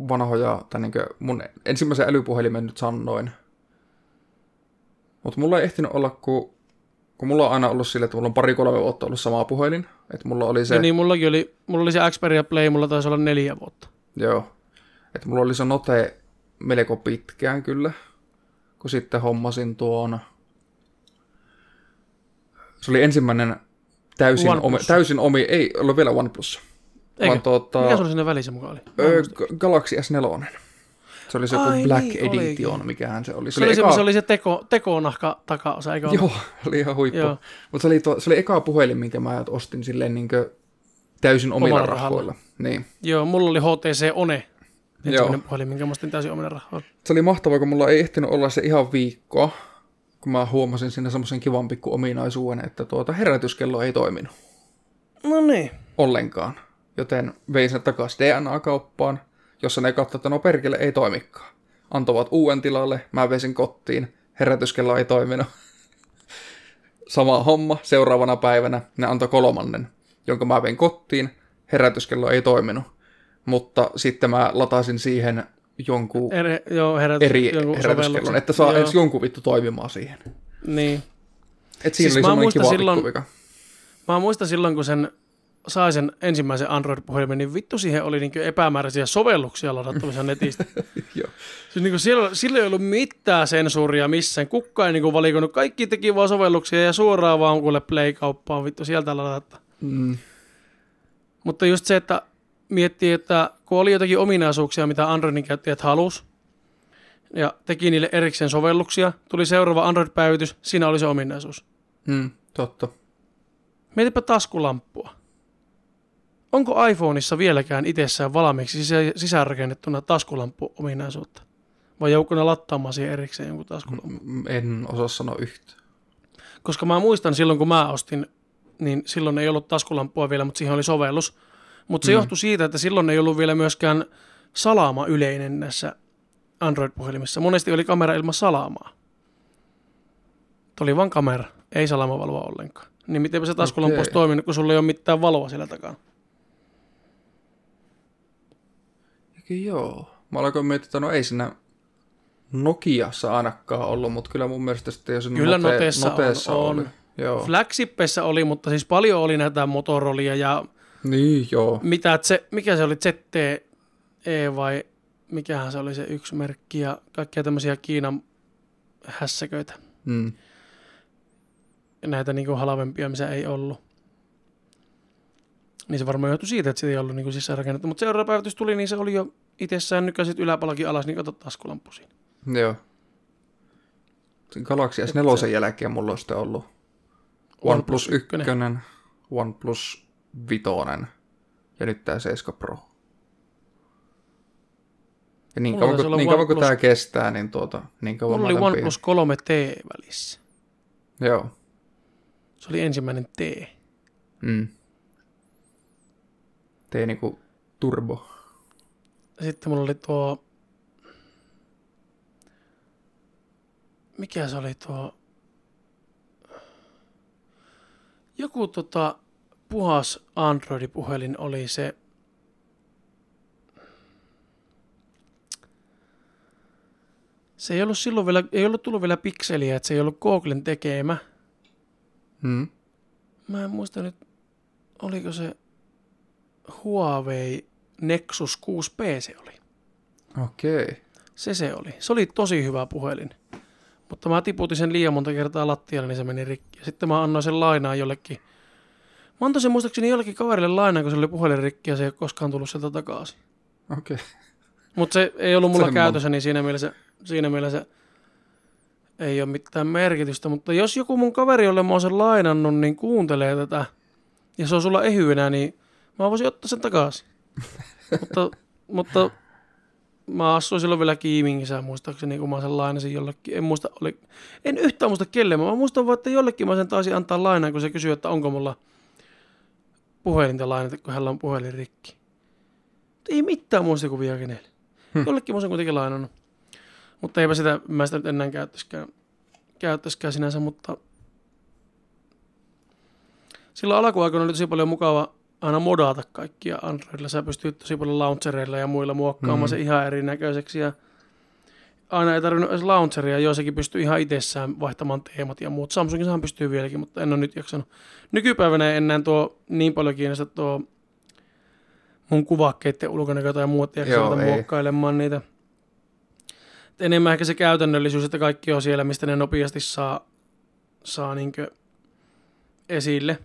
vanhoja, tai niin mun ensimmäisen älypuhelimen nyt sanoin. Mutta mulla ei ehtinyt olla, kun, kun mulla on aina ollut sille, että mulla on pari-kolme vuotta ollut sama puhelin. Että mulla oli se, Se... niin, mullakin oli, mulla oli se Xperia Play, mulla taisi olla neljä vuotta. joo. Että mulla oli se Note melko pitkään kyllä. Kun sitten hommasin tuon, se oli ensimmäinen täysin, omi, täysin omi, ei ollut vielä OnePlus. Eikö? Vaan tuota, Mikä sulla sinne välissä mukaan oli? Öö. G- Galaxy S4. Se oli se joku Ai Black niin, Edition, olikin. mikähän se oli. se, oli se, se oli se teko, tekonahka takaosa, eikö? Joo, *laughs* oli ihan huippu. Mutta se oli, tuo, se oli eka puhelin, minkä mä ostin silleen niin täysin omilla Omalla rahalla. rahoilla. Niin. Joo, mulla oli HTC One. Ensimmäinen puhelin, minkä mä ostin täysin omina rahoilla. Se oli mahtavaa, kun mulla ei ehtinyt olla se ihan viikkoa, kun mä huomasin sinne semmoisen kivan pikku ominaisuuden, että tuota herätyskello ei toiminut No niin. ollenkaan. Joten vein sen takaisin DNA-kauppaan, jossa ne katsoivat, että no perkele ei toimikaan. Antoivat uuden tilalle, mä vein sen kotiin, herätyskello ei toiminut. *laughs* Sama homma, seuraavana päivänä ne antoi kolmannen, jonka mä vein kotiin, herätyskello ei toiminut. Mutta sitten mä latasin siihen jonkun Eri, joo, herät, eri jonkun herätyskellon, että saa joo. edes jonkun vittu toimimaan siihen. Niin. Et siinä Siis oli mä semmoinen kiva silloin- pikkuvika. Mä muistan silloin, kun sen sai sen ensimmäisen Android-puhelimen, niin vittu siihen oli niin epämääräisiä sovelluksia ladattavissa netistä. *laughs* Joo. siis niin siellä, sillä ei ollut mitään sensuuria missään. Kukka ei niin valikoinut. Kaikki teki vaan sovelluksia ja suoraan vaan kuule Play-kauppaan vittu sieltä ladata. Mm. Mutta just se, että miettii, että kun oli jotakin ominaisuuksia, mitä Androidin käyttäjät halus, ja teki niille erikseen sovelluksia, tuli seuraava Android-päivitys, siinä oli se ominaisuus. Mm, totta. Mietipä taskulamppua. Onko iPhoneissa vieläkään itsessään valmiiksi sisä- sisäänrakennettuna taskulampu-ominaisuutta? Vai joukkona lattaamaan siihen erikseen jonkun taskulampu? M- En osaa sanoa yhtä. Koska mä muistan silloin, kun mä ostin, niin silloin ei ollut taskulampua vielä, mutta siihen oli sovellus. Mutta se Mm. johtui siitä, että silloin ei ollut vielä myöskään salama yleinen näissä Android-puhelimissa. Monesti oli kamera ilman salamaa. Tuo oli vain kamera, ei salamavaloa ollenkaan. Niin mitenpä se taskulamppu Okei. olisi toiminut, kun sulla ei ole mitään valoa siellä takana. Eikä joo. Mä alkoin miettiä, että no ei siinä Nokiassa ainakaan ollut, mutta kyllä mun mielestä sitten jo siinä Kyllä Note, on- Noteessa on. oli. Joo. Flagshippeissä oli, mutta siis paljon oli näitä Motorolia ja Niin, joo. mitä se, mikä se oli, ZTE vai mikähän se oli se yksi merkki ja kaikkia tämmöisiä Kiinan hässäköitä. Mm. Ja näitä niinku halvempia, missä ei ollut. Niin se varmaan johtui siitä, että sitä ei ollut niinku sisäänrakennettu. Mutta seuraava päivitys tuli, niin se oli jo itsessään nykäisit yläpalakin alas, niin kato taskulampu siinä. Joo. Sen Galaxy S4 jälkeen mulla on sitten ollut OnePlus 1, OnePlus 5 ja nyt tää 7 Pro. Ja niin kauan, kun, niin kauan kuin OnePlus- tää kestää, niin tuota, niin kauan Mulla oli OnePlus 3T välissä. Joo. Se oli ensimmäinen T. Mm. Tee niinku turbo. Sitten mulla oli tuo... Mikä se oli tuo... Joku tota puhas Android-puhelin oli se... Se ei ollut silloin vielä, ei ollut tullut vielä pikseliä, että se ei ollut Googlen tekemä. Mm. Mä en muista nyt, oliko se Huawei Nexus 6P se oli. Okei. Okay. Se se oli. Se oli tosi hyvä puhelin. Mutta mä tiputin sen liian monta kertaa lattialle, niin se meni rikki. Sitten mä annoin sen lainaa jollekin. Mä antoin sen muistaakseni jollekin kaverille lainaa, kun se oli puhelin rikki ja se ei ole koskaan tullut sieltä takaisin. Okei. Okay. Mutta se ei ollut mulla Semmoinen. käytössä, niin siinä mielessä, siinä mielessä ei ole mitään merkitystä, mutta jos joku mun kaveri, jolle mä oon sen lainannut, niin kuuntelee tätä, ja se on sulla ehyenä, niin mä voisin ottaa sen takaisin. *laughs* mutta, mutta mä asuin silloin vielä Kiimingissä muistaakseni, kun mä sen lainasin jollekin. En, muista, oli, en yhtään muista kelle, mä muistan vaan, että jollekin mä sen taisin antaa lainaa, kun se kysyi, että onko mulla puhelinta lainata, kun hänellä on puhelin rikki. Ei mitään muistikuvia kenelle. Hmm. Jollekin mä sen kuitenkin lainannut. Mutta eipä sitä, mä sitä nyt enää käyttäisikään, käyttäisikään sinänsä, mutta silloin alkuaikoina oli tosi paljon mukava aina modata kaikkia Androidilla. Sä pystyt tosi paljon launchereilla ja muilla muokkaamaan mm. se ihan erinäköiseksi ja aina ei tarvinnut edes launcheria, joissakin pystyy ihan itsessään vaihtamaan teemat ja muut. Samsungissahan pystyy vieläkin, mutta en ole nyt jaksanut. Nykypäivänä en enää tuo niin paljon kiinnosta tuo mun kuvakkeiden ulkonäkö ja muut jaksaa muokkailemaan niitä. Et enemmän ehkä se käytännöllisyys, että kaikki on siellä, mistä ne nopeasti saa, saa niinkö esille.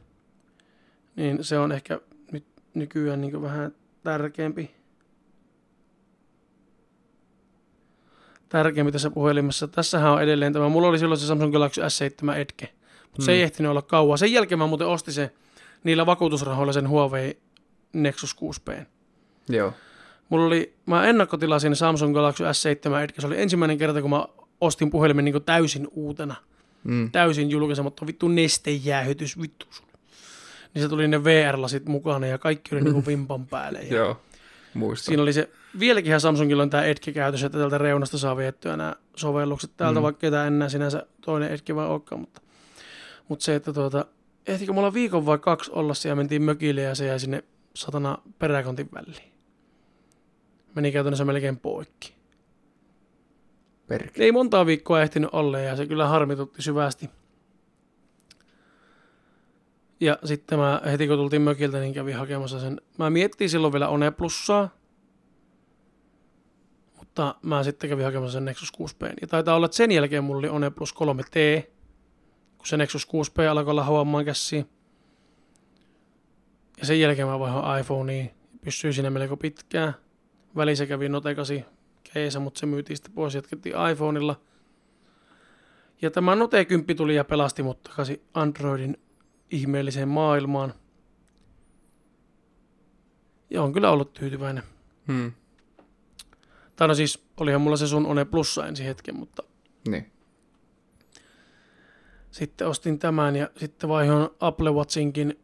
Niin se on ehkä nyt nykyään niinkö vähän tärkeämpi. Tärkeämpi tässä puhelimessa. Tässähän on edelleen tämä. Mulla oli silloin se Samsung Galaxy S7 Edge, mutta hmm. se ei ehtinyt olla kauan. Sen jälkeen mä muuten ostin se niillä vakuutusrahoilla sen Huawei Nexus 6P. Joo. Mulla oli, mä ennakkotilasin Samsung Galaxy S7 Edge, se oli ensimmäinen kerta, kun mä ostin puhelimen niin täysin uutena. Mm. Täysin julkaisematta, vittu nestejäähytys, vittu sun. Niin se tuli ne VR-lasit mukana ja kaikki oli niin *laughs* vimpan päälle. Ja Joo, muistan. Siinä oli se, vieläkin Samsungilla on tämä Edge käytös, että tältä reunasta saa viettyä nämä sovellukset täältä, mm. vaikka ei enää sinänsä toinen Edge vai olekaan, mutta, mutta se, että tuota, ehtikö mulla viikon vai kaksi olla siellä, mentiin mökille ja se jäi sinne satana peräkontin väliin. Meni käytännössä melkein poikki. Perkele. Ei montaa viikkoa ehtinyt olla ja se kyllä harmitutti syvästi. Ja sitten mä heti kun tultiin mökiltä, niin kävin hakemassa sen. Mä miettiin silloin vielä One Plussaa, mutta mä sitten kävin hakemassa sen Nexus 6P. Ja taitaa olla, että sen jälkeen mulla oli One Plus 3T, kun se Nexus 6P alkoi olla haluamaan käsiin. Ja sen jälkeen mä vaihoin iPhoneen. Pysyin siinä melko pitkään. Välissä kävi Note 8 keisä, mutta se myytiin sitten pois jatkettiin iPhoneilla. Ja tämä Note 10 tuli ja pelasti mut takaisin Androidin ihmeelliseen maailmaan. Ja on kyllä ollut tyytyväinen. Hmm. Tai no siis, olihan mulla se sun One Plussa ensi hetken, mutta... Niin. Sitten ostin tämän ja sitten vaihoin Apple Watchinkin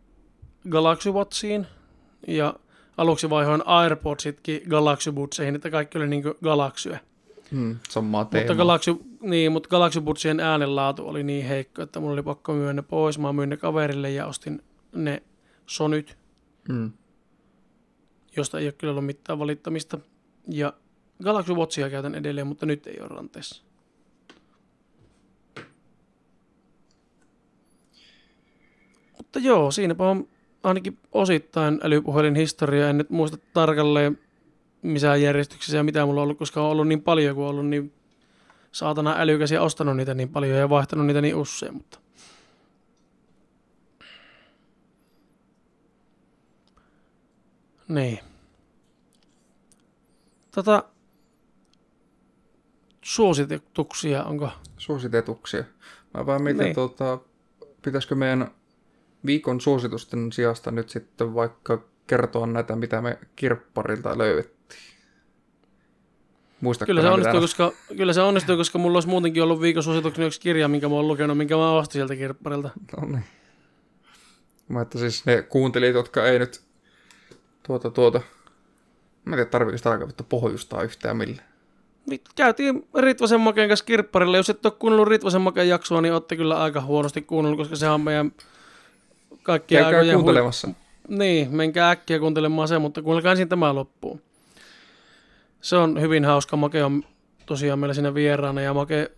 Galaxy Watchiin ja aluksi vaihoin AirPodsitkin Galaxy Budseihin, että kaikki oli niin Galaxy. Hmm, samaa. Mutta Galaxy, niin, mutta Galaxy Budsien äänenlaatu oli niin heikko, että mulla oli pakko myydä ne pois. Mä myin ne kaverille ja ostin ne Sonyt, hmm. josta ei ole kyllä ollut mitään valittamista. Ja Galaxy Watchia käytän edelleen, mutta nyt ei ole ranteessa. Mutta joo, siinäpä on ainakin osittain älypuhelin historia. En nyt muista tarkalleen missään järjestyksessä ja mitä mulla on ollut, koska on ollut niin paljon kuin on ollut niin saatana älykäs ja ostanut niitä niin paljon ja vaihtanut niitä niin usein, mutta Niin. Tota, suosituksia onko? Suositetuksia. Mä vaan mietin, niin. tuota, pitäisikö meidän viikon suositusten sijasta nyt sitten vaikka kertoa näitä, mitä me kirpparilta löydettiin. Muistatko kyllä se, onnistuu, koska, kyllä se onnistuu, koska mulla olisi muutenkin ollut viikon suosituksena yksi kirja, minkä mä oon lukenut, minkä mä ostin sieltä kirpparilta. No niin. Mä että siis ne kuuntelijat, jotka ei nyt tuota tuota, mä en tiedä tarvitsetko sitä alkaa pohjustaa yhtään millään. Käytiin Ritvasen Maken kanssa kirpparille. Jos et ole kuunnellut Ritvasen Maken jaksoa, niin olette kyllä aika huonosti kuunnellut, koska se on meidän kaikkia Käykää aikojen kuuntelemassa. Hui... Niin, menkää äkkiä kuuntelemaan se, mutta kuunnelkaa ensin tämä loppuun. Se on hyvin hauska. Make on tosiaan meillä siinä vieraana ja Make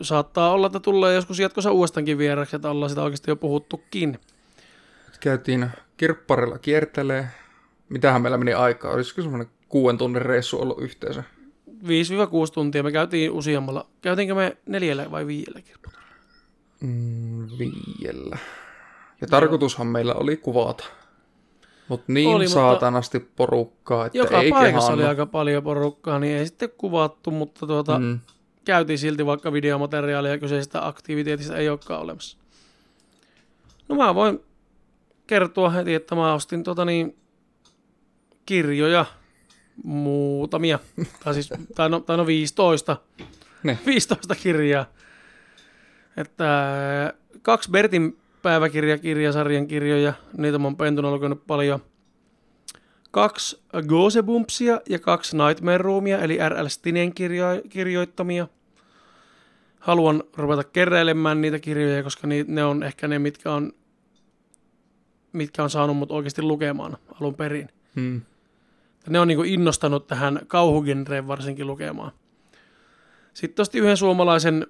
saattaa olla, että tulee joskus jatkossa uudestaankin vieraksi, että ollaan sitä oikeasti jo puhuttukin. Käytiin kirpparilla kiertelee. Mitähän meillä meni aikaa? Olisiko semmoinen kuuden tunnin reissu ollut yhteensä? 5-6 tuntia. Me käytiin useammalla. Käytiinkö me neljällä vai viidellä kirpparilla? Mm, viidellä. Ja tarkoitushan meillä oli kuvata. Mut niin oli, saatanasti mutta porukkaa, että joka ei paikassa kehannu. oli aika paljon porukkaa, niin ei sitten kuvattu, mutta tuota, mm. käytiin silti, vaikka videomateriaalia kyseisestä aktiviteetista ei olekaan olemassa. No mä voin kertoa heti, että mä ostin tota niin, kirjoja, muutamia, *laughs* tai, siis, tai, no, tai no 15, Ne. 15 kirjaa. Että kaksi Bertin päiväkirjakirjasarjan kirjoja, niitä mä oon pentuna lukenut paljon. Kaksi Gosebumpsia ja kaksi Nightmare Roomia, eli R.L. Stinen kirjo- kirjoittamia. Haluan ruveta keräilemään niitä kirjoja, koska ni- ne on ehkä ne, mitkä on, mitkä on saanut mut oikeasti lukemaan alun perin. Hmm. Ne on niinku innostanut tähän kauhugenreen varsinkin lukemaan. Sitten tosti yhden suomalaisen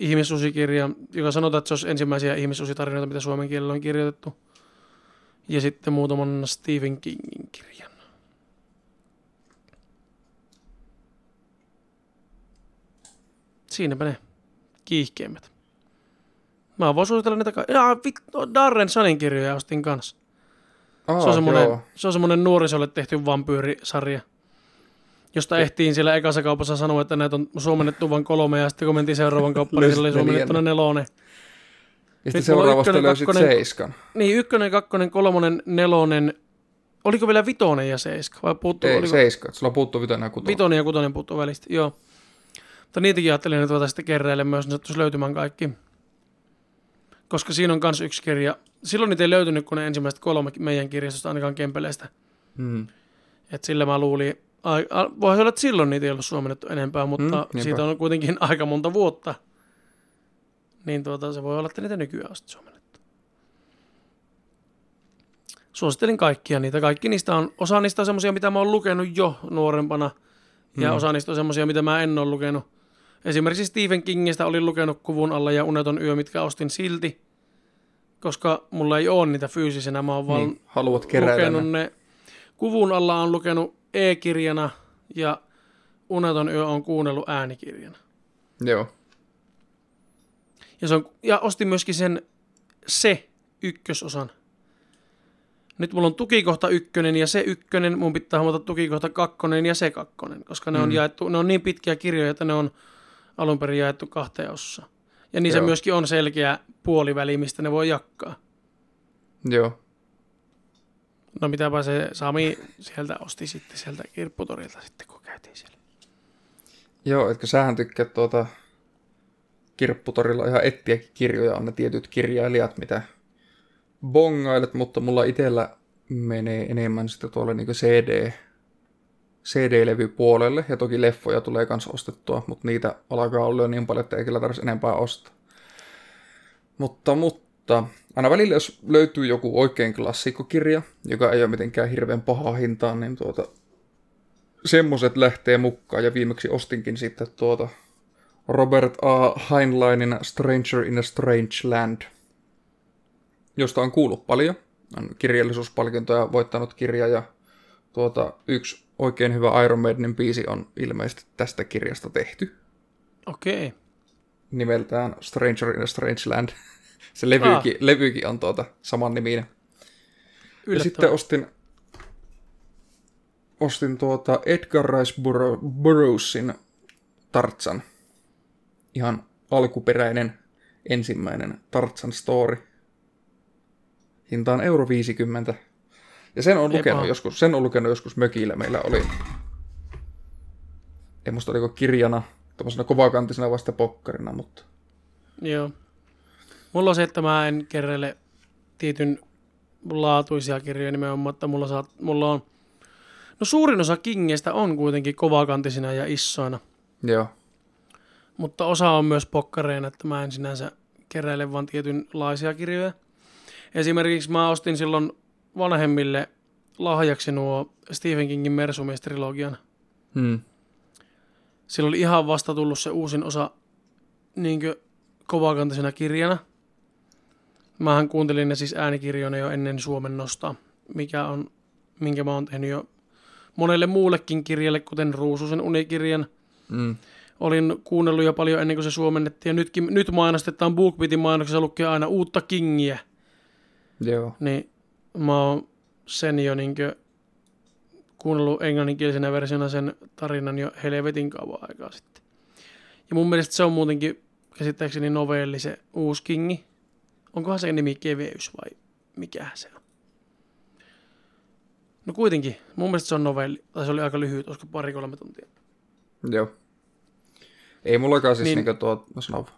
ihmissusikirjan, joka sanotaan, että se olisi ensimmäisiä ihmissusitarinoita, mitä suomen kielellä on kirjoitettu. Ja sitten muutaman Stephen Kingin kirjan. Siinäpä ne kiihkeimmät. Mä voin suositella niitä ka- Jaa, vittu, Darren Sanin kirjoja ostin kanssa. Aa, Se on semmoinen, joo. se on nuorisolle tehty vampyyrisarja, josta ehtiin siellä ekassa kaupassa sanoa, että näitä on suomennettu vain kolme, ja sitten kun mentiin seuraavan kauppaan, niin siellä oli suomennettuna nelonen. Ja sitten seuraavasta ykkönen, löysit kakkonen- seiskan. Niin, ykkönen, kakkonen, kolmonen, nelonen, oliko vielä vitonen ja seiska? Vai puuttuu, Ei, oliko seiska. Sulla puuttuu vitonen ja kutonen. vitonen ja kutonen puuttuu välistä, joo. Mutta niitäkin ajattelin, että sitten keräilemään myös, niin sattuisi löytymään kaikki. Koska siinä on myös yksi kirja. Silloin niitä ei löytynyt, kun ne ensimmäiset kolme meidän kirjastosta, ainakaan Kempeleestä. Hmm. Et sillä mä luulin, se olla, että silloin niitä ei ollut suomennettu enempää, mutta Mm, siitä on kuitenkin *laughs* aika monta vuotta. Niin tuota, se voi olla, että niitä nykyään on suomennettu. Suosittelin kaikkia niitä. Kaikki niistä on, osa niistä on semmoisia, mitä mä oon lukenut jo nuorempana. Ja Mm. osa niistä on semmoisia, mitä mä en ole lukenut. Esimerkiksi Stephen Kingistä olin lukenut Kuvun alla ja Uneton yö, mitkä ostin silti. Koska mulla ei ole niitä fyysisenä. Mä oon vaan Niin, haluat keräillä lukenut ne. ne. Kuvun alla on lukenut e-kirjana ja Uneton yö on kuunnellut äänikirjana. Joo. Ja, se on, ja ostin myöskin sen se ykkösosan. Nyt mulla on tukikohta ykkönen ja se ykkönen, mun pitää huomata tukikohta kakkonen ja se kakkonen, koska ne on, Mm. jaettu, ne on niin pitkiä kirjoja, että ne on alun perin jaettu kahteen osaan. Ja niissä Joo. myöskin on selkeä puoliväli, mistä ne voi jakaa. Joo. No mitäpä se Sami sieltä osti sitten sieltä kirpputorilta sitten, kun käytiin siellä. Joo, etkö sähän tykkää tuota kirpputorilla ihan etsiäkin kirjoja, on ne tietyt kirjailijat, mitä bongailet, mutta mulla itsellä menee enemmän sitten tuolle niin CD, CD-levypuolelle, ja toki leffoja tulee kanssa ostettua, mutta niitä alkaa olla niin paljon, että ei kyllä tarvitsisi enempää ostaa. Mutta, mutta, aina välillä jos löytyy joku oikein klassikkokirja, joka ei ole mitenkään hirveän paha hintaan, niin tuota, semmoset lähtee mukaan, ja viimeksi ostinkin sitten tuota Robert A. Heinleinin Stranger in a Strange Land, josta on kuullut paljon. On kirjallisuuspalkintoja voittanut kirja, ja tuota, yksi oikein hyvä Iron Maidenin biisi on ilmeisesti tästä kirjasta tehty. Okei. Okay. Nimeltään Stranger in a Strange Land. *laughs* Se levykin, levykin on tuota saman niminen. Ja sitten ostin, ostin tuota Edgar Rice Burroughsin Tartsan. Ihan alkuperäinen ensimmäinen Tartsan story. Hinta on euro 50. Ja sen on lukenut joskus, sen on lukenut joskus mökillä. Meillä oli, en muista oliko kirjana, tuommoisena kovakantisena vasta pokkarina, mutta Joo. Mulla on se, että mä en kerrele tietyn laatuisia kirjoja nimenomaan, että mulla, saa, mulla on... No suurin osa kingeistä on kuitenkin kovakantisina ja issoina, joo. mutta osa on myös pokkareina, että mä en sinänsä keräile vaan tietynlaisia kirjoja. Esimerkiksi mä ostin silloin vanhemmille lahjaksi nuo Stephen Kingin Mersumies-trilogian. Hmm. Sillä oli ihan vasta tullut se uusin osa niinkö kovakantisena kirjana. Mähän kuuntelin ne siis äänikirjoina jo ennen suomennosta, mikä on, minkä mä oon tehnyt jo monelle muullekin kirjalle, kuten Ruususen unikirjan. Hmm. Olin kuunnellut jo paljon ennen kuin se suomennettiin, ja nytkin, nyt mainostetaan BookBeatin mainoksessa lukee aina uutta Kingiä, Joo. niin mä oon sen jo niinkö kuunnellut englanninkielisenä versiona sen tarinan jo helvetin kauan aikaa sitten. Ja mun mielestä se on muutenkin käsittääkseni novelli se uusi Kingi. Onkohan se nimi Keveys vai mikä se on? No kuitenkin, mun mielestä se on novelli, tai se oli aika lyhyt, olisiko pari-kolme tuntia. Joo. Ei mullakaan siis Niin- niin... tuo, no sano vaan.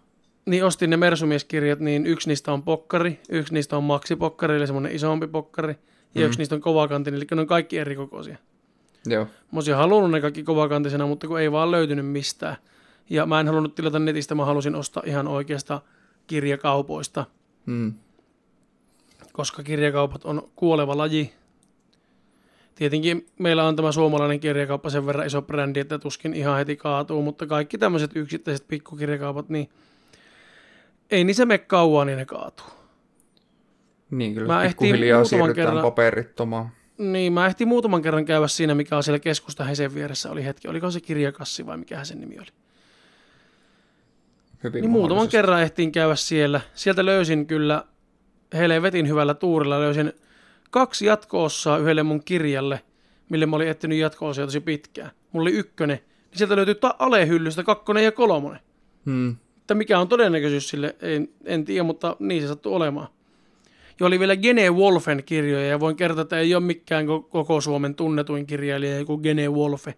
Niin ostin ne Mersumieskirjat, niin yksi niistä on pokkari, yksi niistä on maksipokkari, eli semmoinen isompi pokkari, ja Mm. yksi niistä on kovakantin, eli ne on kaikki eri kokoisia. Joo. Mä olisin halunnut ne kaikki kovakantisena, mutta kun ei vaan löytynyt mistään. Ja mä en halunnut tilata netistä, mä halusin ostaa ihan oikeasta kirjakaupoista, Mm. koska kirjakaupat on kuoleva laji. Tietenkin meillä on tämä suomalainen kirjakauppa sen verran iso brändi, että tuskin ihan heti kaatuu, mutta kaikki tämmöiset yksittäiset pikkukirjakaupat, niin ei niissä mene kauan, niin ne kaatuu. Niin, kyllä Mä pikkuhiljaa siirrytään kerran- paperittomaan. Niin, mä ehtin muutaman kerran käydä siinä, mikä on siellä keskusta Hesen vieressä oli hetki. Oliko se kirjakassi vai mikä sen nimi oli? Hyvin Niin muutaman kerran ehtiin käydä siellä. Sieltä löysin kyllä helvetin hyvällä tuurilla. Löysin kaksi jatko-osaa yhdelle mun kirjalle, mille mä olin etsinyt jatko-osia tosi pitkään. Mulla oli ykkönen. Niin sieltä löytyi ta- alehyllystä kakkonen ja kolmonen. Hmm. Että mikä on todennäköisyys sille, en, en tiedä, mutta niin se sattui olemaan. Ja oli vielä Gene Wolfen kirjoja, ja voin kertoa, että ei ole mikään ko- koko Suomen tunnetuin kirjailija, joku Gene Wolfe.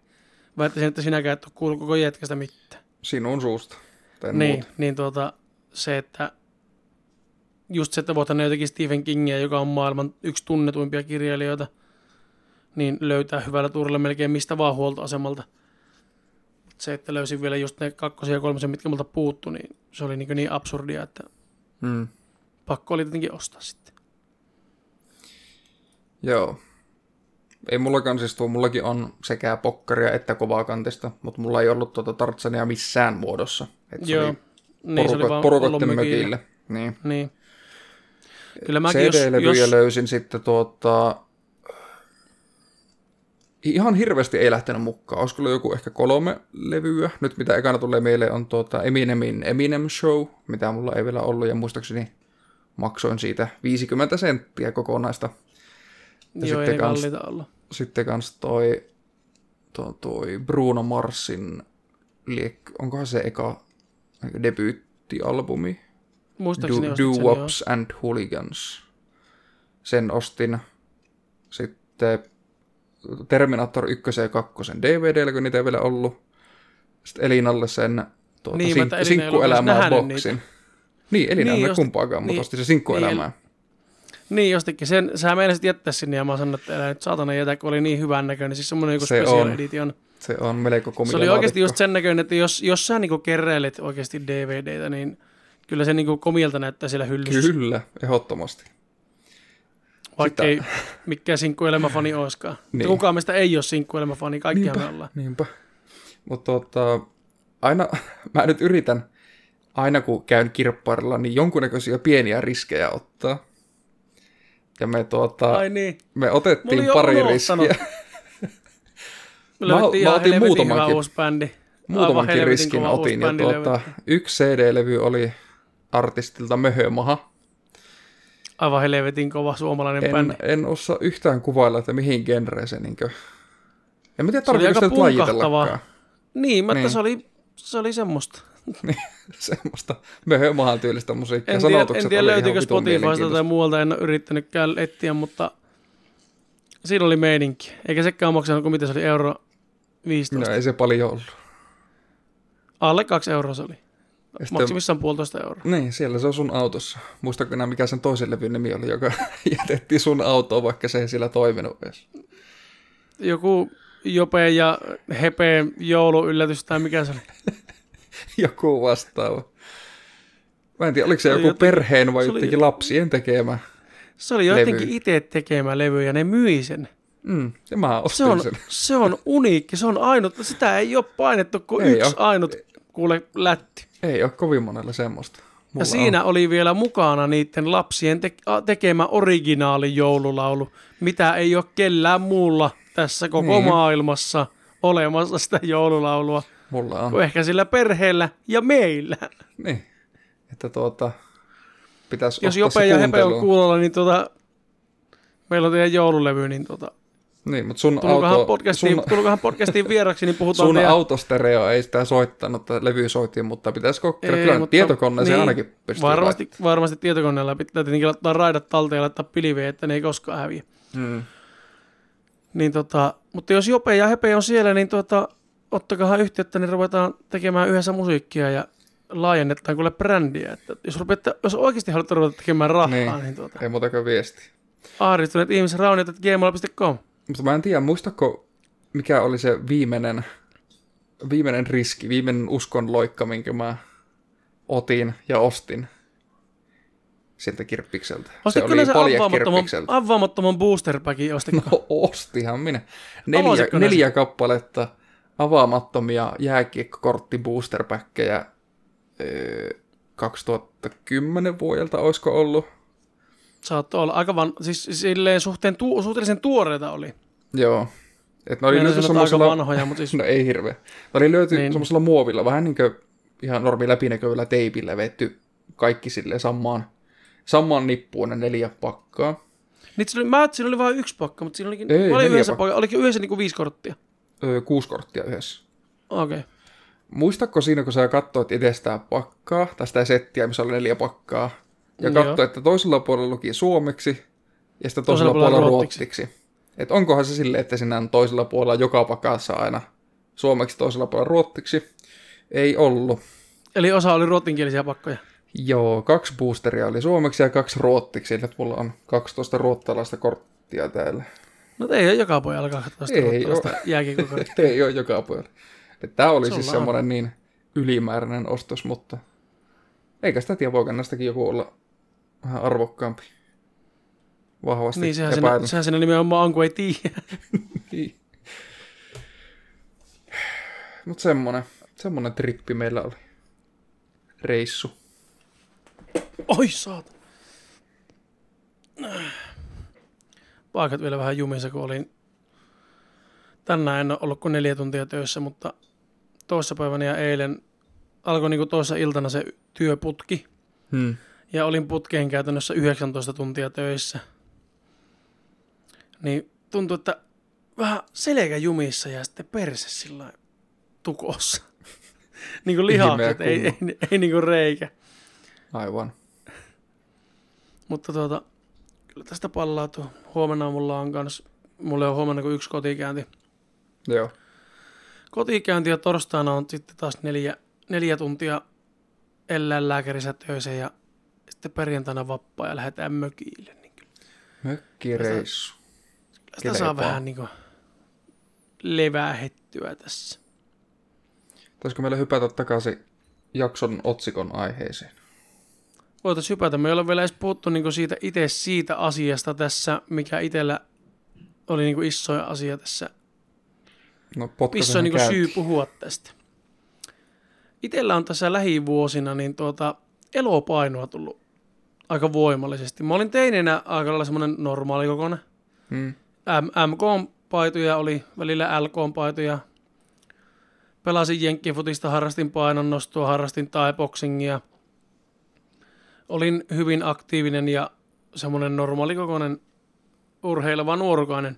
Väittäisin, että sinäkään et ole kuullut koko jätkästä mitään. Sinun suusta. En Niin, muuta. niin tuota, se, että just se, että voithan jotenkin Stephen Kingia, joka on maailman yksi tunnetuimpia kirjailijoita, niin löytää hyvällä tuurilla melkein mistä vaan huoltoasemalta. Se, että löysin vielä just ne kakkosia ja kolmosia, mitkä multa puuttu, niin se oli niin, niin absurdia, että Hmm. pakko oli tietenkin ostaa sitten. Joo. Ei mullakaan siis tuo, mullakin on sekä pokkaria että kovakantista, mutta mulla ei ollut tuota tartsania missään muodossa. Et se Joo, oli niin se oli porukat, vaan porukotten ollut mökillä. mökille. Niin. Niin. Kyllä mäkin, jos, CD-levyjä jos, löysin sitten tuota... Ihan hirveästi ei lähtenyt mukaan. Olisiko ollut joku ehkä kolme levyä. Nyt mitä ekana tulee mieleen on tuota Eminemin Eminem Show, mitä mulla ei vielä ollut. Ja muistaakseni maksoin siitä 50 senttiä kokonaista. Ja joo, sitten ei kans- olla. Sitten kans toi, toi, toi Bruno Marsin, liek, onkohan se eka debyyttialbumi? Muistaakseni Do, Do. Wops and Hooligans. Sen ostin. Sitten Terminator 1 ja 2 DVD, kun niitä ei vielä ollut. Sitten Elinalle sen tuota, Niin, sink- sinkkuelämää boksin. Niin, Elina Niin, ei osti- kumpaakaan, mutta niin, osti se sinkkuelämää. Niin, jostikin. Sen, sä meinasit jättää sinne ja mä sanoin, että älä nyt saatana jätä, kun oli niin hyvän näköinen. Siis semmoinen joku Se special on. edition. Se on melko komia Se oli oikeasti just sen näköinen, että jos, jos sä niinku keräilet oikeasti DVDtä, niin kyllä se niinku komilta näyttää siellä hyllyssä. Kyllä, ehdottomasti. Vaikka Sitä- ei mikään sinkkuelämäfani oiskaan. *laughs* Niin. Kukaan meistä ei ole sinkkuelämäfani, kaikkihan me ollaan. Niinpä. Mutta tota, aina, *laughs* mä nyt yritän, aina kun käyn kirpparilla, niin jonkunnäköisiä pieniä riskejä ottaa. Ja me, tuota, Ai niin. me otettiin pari riskiä. *laughs* Me Mä- mä otin muutamankin- uusi bändi. Muutamankin riskin otin. Ja tuota, yksi CD-levy oli artistilta Möhömaha. Aivan helvetin kova suomalainen En, bändi. en osaa yhtään kuvailla, että mihin genreen se niinkö... En mä tiedä, Se tarvitseeko aika sitä nyt punkahtavaa. lajitellakaan. Niin, mutta Niin. se oli, se oli semmoista. *laughs* Semmoista Möhömahan tyylistä musiikkia. En tiedä, en tiedä löytyykö Spotifysta tai muualta, en ole yrittänytkään etsiä, mutta siinä oli meininki. Eikä sekään maksanut, kun mitä se oli, euro 15. No ei se paljon ollut. Alle kaksi euroa se oli. Sitten- Maksimissaan puolitoista euroa. Niin, siellä se on sun autossa. Muistatko enää, mikä sen toisen levyn nimi oli, joka *laughs* jätettiin sun autoon, vaikka se ei sillä toiminut edes. Joku Jope ja Hepe jouluyllätys tai mikä se oli. *laughs* Joku vastaava. Mä en tiedä, oliko se joku perheen vai oli- jotenkin lapsien tekemä. Se oli jotenkin Levy. itse tekemä levy ja ne myi sen. Mm, ja mä Se on, sen. se on uniikki, se on ainut. Sitä ei ole painettu kuin Ei yksi oo. ainut kuule lätti. Ei ole kovin monella semmoista. Ja Mulla siinä oli vielä mukana niiden lapsien te- tekemä originaali joululaulu, mitä ei ole kellään muulla tässä koko Niin. maailmassa olemassa sitä joululaulua, On. Mulla on. kuin ehkä sillä perheellä ja meillä. Niin. Että tuota, pitäisi Jos Jope ja Hepe on kuulolla, niin tuota, meillä on teidän joululevy, niin tuota, Niin, mutta sun, Tulkohan, auto, podcastiin, sun, tulkohan podcastiin vieraksi, niin puhutaan sun vielä... autostereo ei sitä soittanut, tai levy soitin, mutta pitäisikö, Ei, kyllä mutta- tietokoneeseen niin, ainakin pystyy Varmasti, varmasti tietokoneella pitää tietenkin laittaa raidat talteen ja laittaa pilviä, että ne ei koskaan häviä. Mm. Niin tota, mutta jos Jope ja Hepe on siellä, niin tota, ottakahan yhteyttä, niin ruvetaan tekemään yhdessä musiikkia ja laajennetaan kuule brändiä. Että jos, rupeatte, jos oikeasti haluatte ruveta tekemään rahaa, niin, Niin. tuota, Ei muutakaan viesti. ahdistuneet ihmiset rauniot, gmail.com. Mutta mä en tiedä, muistako mikä oli se viimeinen, viimeinen riski, viimeinen uskon loikka, minkä mä otin ja ostin sieltä kirppikseltä. Se Ostitko oli ne se avaamattoman, paljekirppikseltä. avaamattoman booster packin, ostitko? No ostihan minä. Neljä, neljä kappaletta avaamattomia jääkiekkokortti boosterpäkkejä 2010 vuodelta olisiko ollut. Saattoi olla aika van, siis silleen suhteen tu, suhteellisen tuoreita oli. Joo. Et ne oli löyty semmoisella... vanhoja, mutta siis *laughs* No ei hirveä. Ne oli löyty Niin. niin. semmoisella muovilla, vähän niin kuin ihan normi läpinäkyvällä teipillä vetty kaikki sille samaan, samaan nippuun ne neljä pakkaa. Nyt siinä oli, mä, siinä oli vain yksi pakka, mutta siinä olikin, Ei, oli yhdessä, pakkaa. pakka, olikin yhdessä niinku viisi korttia. Öö, kuusi korttia yhdessä. Okei. Okay. Muistatko siinä, kun sä katsoit itse sitä pakkaa, tai sitä settiä, missä oli neljä pakkaa, ja katsoit, että toisella puolella luki suomeksi, ja sitten Toisella toisella puolella puolella ruotsiksi. ruotsiksi. Et onkohan se silleen, että siinä on toisella puolella joka pakassa aina suomeksi, toisella puolella ruotsiksi? Ei ollut. Eli osa oli ruotsinkielisiä pakkoja. Joo, kaksi boosteria oli suomeksi ja kaksi ruottiksi, eli mulla on 12 ruottalaista korttia täällä. No ei ole joka pojalla 12 Ei ruotsalaista jääkiekkokorttia. *laughs* Ei ole joka puolella. Tämä oli Se siis semmoinen niin ylimääräinen ostos, mutta eikä sitä tiedä, voiko näistäkin joku olla vähän arvokkaampi. Vahvasti Niin, sehän siinä, epäilen. sehän siinä nimenomaan on, kun ei tiedä. *laughs* Niin. Mutta semmonen, semmonen trippi meillä oli. Reissu. Oi saata. Paikat vielä vähän jumissa, kun olin... Tänään en ole ollut kuin neljä tuntia töissä, mutta toissapäivänä ja eilen alkoi niin toissa iltana se työputki. Hmm. Ja olin putkeen käytännössä 19 tuntia töissä. Niin tuntui, että vähän selkä jumissa ja sitten perse sillä tukossa. *laughs* niin kuin lihakset, ei, ei, ei, ei niin kuin reikä. Aivan. Mutta tuota, kyllä tästä pallautuu. Huomenna mulla on kans, mulla on huomenna kuin yksi kotikäynti. Joo. Kotikäynti ja torstaina on sitten taas neljä, neljä tuntia eläinlääkärissä töissä ja sitten perjantaina vappaa ja lähdetään mökille. Niin kyllä Mökkireissu. sitä saa Kelepaa. vähän niin kuin levähettyä tässä. Taisiko meillä hypätä takaisin jakson otsikon aiheeseen? Voitaisiin hypätä. Me ei ole vielä edes puhuttu niin siitä itse siitä asiasta tässä, mikä itsellä oli niin isoja asia tässä No missä on niin syy puhua tästä. Itellä on tässä lähivuosina niin tuota, elopainoa tullut aika voimallisesti. Mä olin teinenä aika lailla semmoinen normaali kokoinen. Hmm. MK-paitoja oli, välillä LK-paitoja. Pelasin jenkkifutista, harrastin painonnostoa, harrastin tai-boksingia. Olin hyvin aktiivinen ja semmoinen normaalikokoinen urheileva nuorukainen.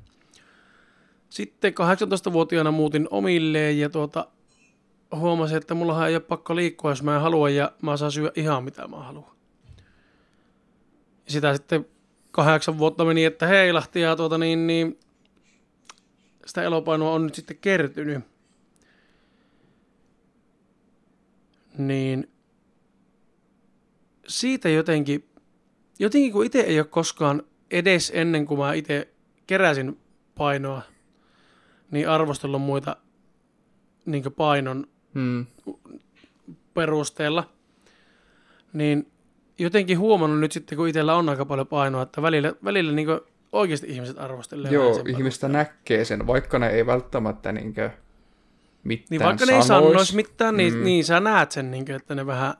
Sitten 18-vuotiaana muutin omilleen ja tuota, huomasin, että mullahan ei ole pakko liikkua, jos mä en halua ja mä saan syödä ihan mitä mä haluan. Sitä sitten kahdeksan vuotta meni, että heilahti ja tuota niin, niin sitä elopainoa on nyt sitten kertynyt. Niin siitä jotenkin, jotenkin kun itse ei ole koskaan edes ennen kuin mä itse keräsin painoa, niin arvostellut muita niin painon Hmm. perusteella, niin jotenkin huomannut nyt sitten, kun itsellä on aika paljon painoa, että välillä, välillä niin oikeasti ihmiset arvostelee. Joo, ihmistä näkee sen, vaikka ne ei välttämättä niinkö mitään Niin vaikka ne ei sanois. sanoisi mitään, niin, mm. niin sä näet sen, niin kuin, että ne vähän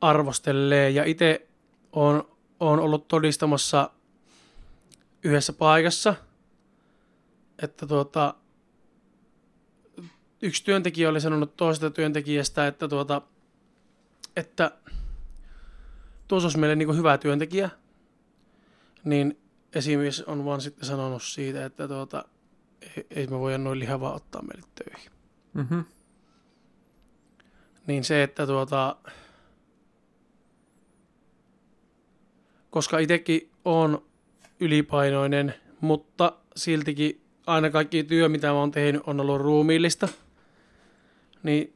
arvostelee. Ja itse on, on ollut todistamassa yhdessä paikassa, että tuota, yksi työntekijä oli sanonut toisesta työntekijästä, että, tuota, että tuossa olisi meille niin hyvä työntekijä, niin esimies on vaan sitten sanonut siitä, että tuota, ei, ei me voida noin lihavaa ottaa meille töihin. Mm-hmm. Niin se, että tuota, koska itsekin on ylipainoinen, mutta siltikin aina kaikki työ, mitä mä oon tehnyt, on ollut ruumiillista, niin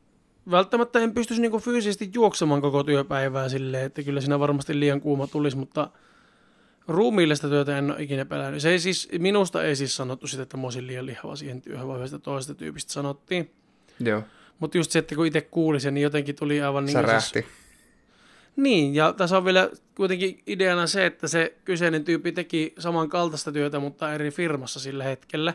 välttämättä en pystyisi niinku fyysisesti juoksemaan koko työpäivää silleen, että kyllä siinä varmasti liian kuuma tulisi, mutta ruumiillista työtä en ole ikinä pelännyt. Se ei siis, minusta ei siis sanottu sitä, että mä olisin liian lihava siihen työhön, vaan yhdestä toisesta tyypistä sanottiin. Joo, Mutta just se, että kun itse kuuli sen, niin jotenkin tuli aivan niin särähti. Niin, ja tässä on vielä kuitenkin ideana se, että se kyseinen tyyppi teki samankaltaista työtä, mutta eri firmassa sillä hetkellä.